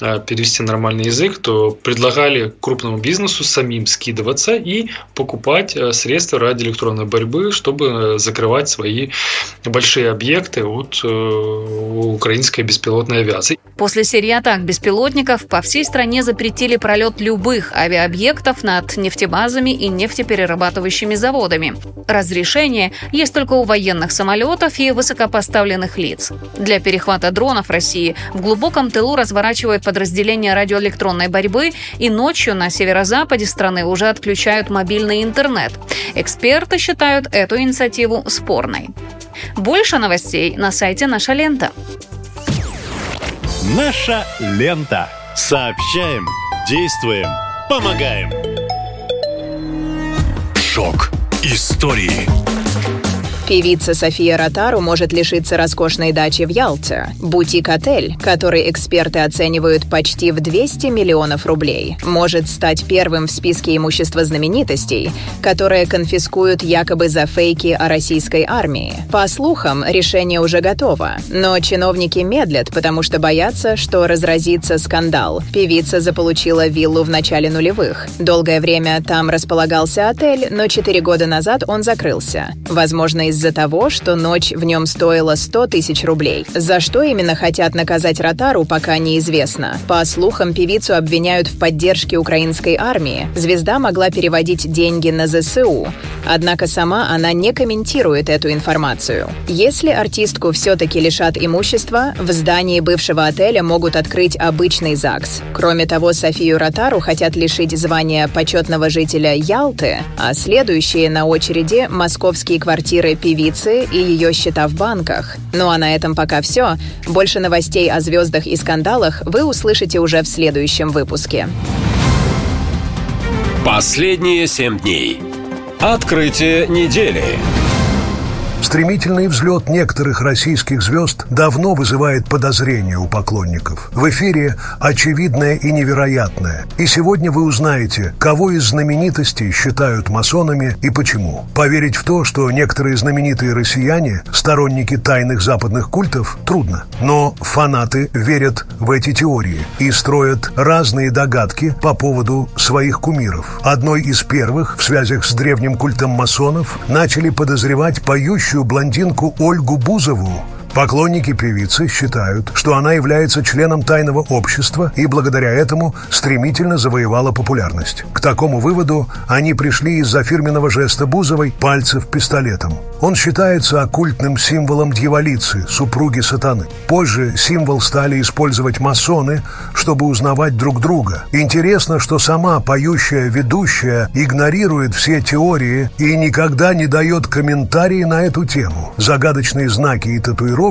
э, перевести нормальный язык, то предлагали крупному бизнесу самим скидываться и покупать э, средства ради электронной борьбы, чтобы закрывать свои большие объекты от э, украинской беспилотной авиации. После серии атак беспилотников по всей стране запретили пролет любых авиаобъектов над нефтебазами и нефтеперерабатывающими заводами. Разрешение есть только у военных самолетов и высокопоставленных лиц. Для перехвата дронов России в глубоком тылу разворачивают подразделения радиоэлектронной борьбы и ночью на северо-западе страны уже отключают мобильный интернет. Эксперты считают эту инициативу спорной. Больше новостей на сайте «Наша лента». Наша лента. Сообщаем, действуем, помогаем. Шок истории. Певица София Ротару может лишиться роскошной дачи в Ялте. Бутик-отель, который эксперты оценивают почти в 200 миллионов рублей, может стать первым в списке имущества знаменитостей, которые конфискуют якобы за фейки о российской армии. По слухам, решение уже готово, но чиновники медлят, потому что боятся, что разразится скандал. Певица заполучила виллу в начале нулевых. Долгое время там располагался отель, но четыре года назад он закрылся. Возможно, из-за того, что ночь в нем стоила 100 тысяч рублей. За что именно хотят наказать Ротару, пока неизвестно. По слухам, певицу обвиняют в поддержке украинской армии. Звезда могла переводить деньги на ЗСУ. Однако сама она не комментирует эту информацию. Если артистку все-таки лишат имущества, в здании бывшего отеля могут открыть обычный ЗАГС. Кроме того, Софию Ротару хотят лишить звания почетного жителя Ялты, а следующие на очереди – московские квартиры певицы и ее счета в банках. Ну а на этом пока все. Больше новостей о звездах и скандалах вы услышите уже в следующем выпуске. Последние семь дней. Открытие недели. Стремительный взлет некоторых российских звезд давно вызывает подозрения у поклонников. В эфире очевидное и невероятное. И сегодня вы узнаете, кого из знаменитостей считают масонами и почему. Поверить в то, что некоторые знаменитые россияне – сторонники тайных западных культов, трудно. Но фанаты верят в эти теории и строят разные догадки по поводу своих кумиров. Одной из первых в связях с древним культом масонов начали подозревать поющую блондинку Ольгу Бузову, Поклонники певицы считают, что она является членом тайного общества и благодаря этому стремительно завоевала популярность. К такому выводу они пришли из-за фирменного жеста Бузовой пальцев пистолетом. Он считается оккультным символом дьяволицы, супруги сатаны. Позже символ стали использовать масоны, чтобы узнавать друг друга. Интересно, что сама поющая ведущая игнорирует все теории и никогда не дает комментарии на эту тему. Загадочные знаки и татуировки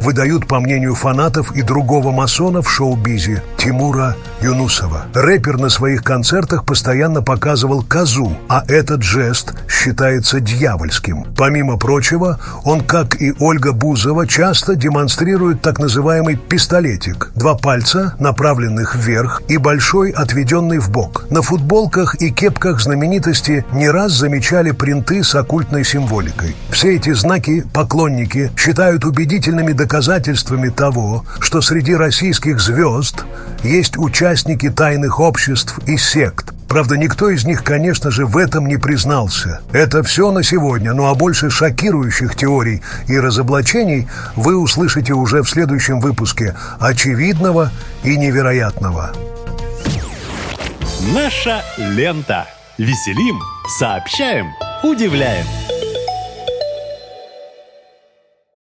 выдают, по мнению фанатов и другого масона в шоу-бизе Тимура Юнусова. Рэпер на своих концертах постоянно показывал козу, а этот жест считается дьявольским. Помимо прочего, он, как и Ольга Бузова, часто демонстрирует так называемый пистолетик. Два пальца, направленных вверх, и большой, отведенный в бок. На футболках и кепках знаменитости не раз замечали принты с оккультной символикой. Все эти знаки поклонники считают убедительными доказательствами того, что среди российских звезд есть участники тайных обществ и сект, Правда, никто из них, конечно же, в этом не признался. Это все на сегодня, ну а больше шокирующих теорий и разоблачений вы услышите уже в следующем выпуске очевидного и невероятного. Наша лента. Веселим, сообщаем, удивляем.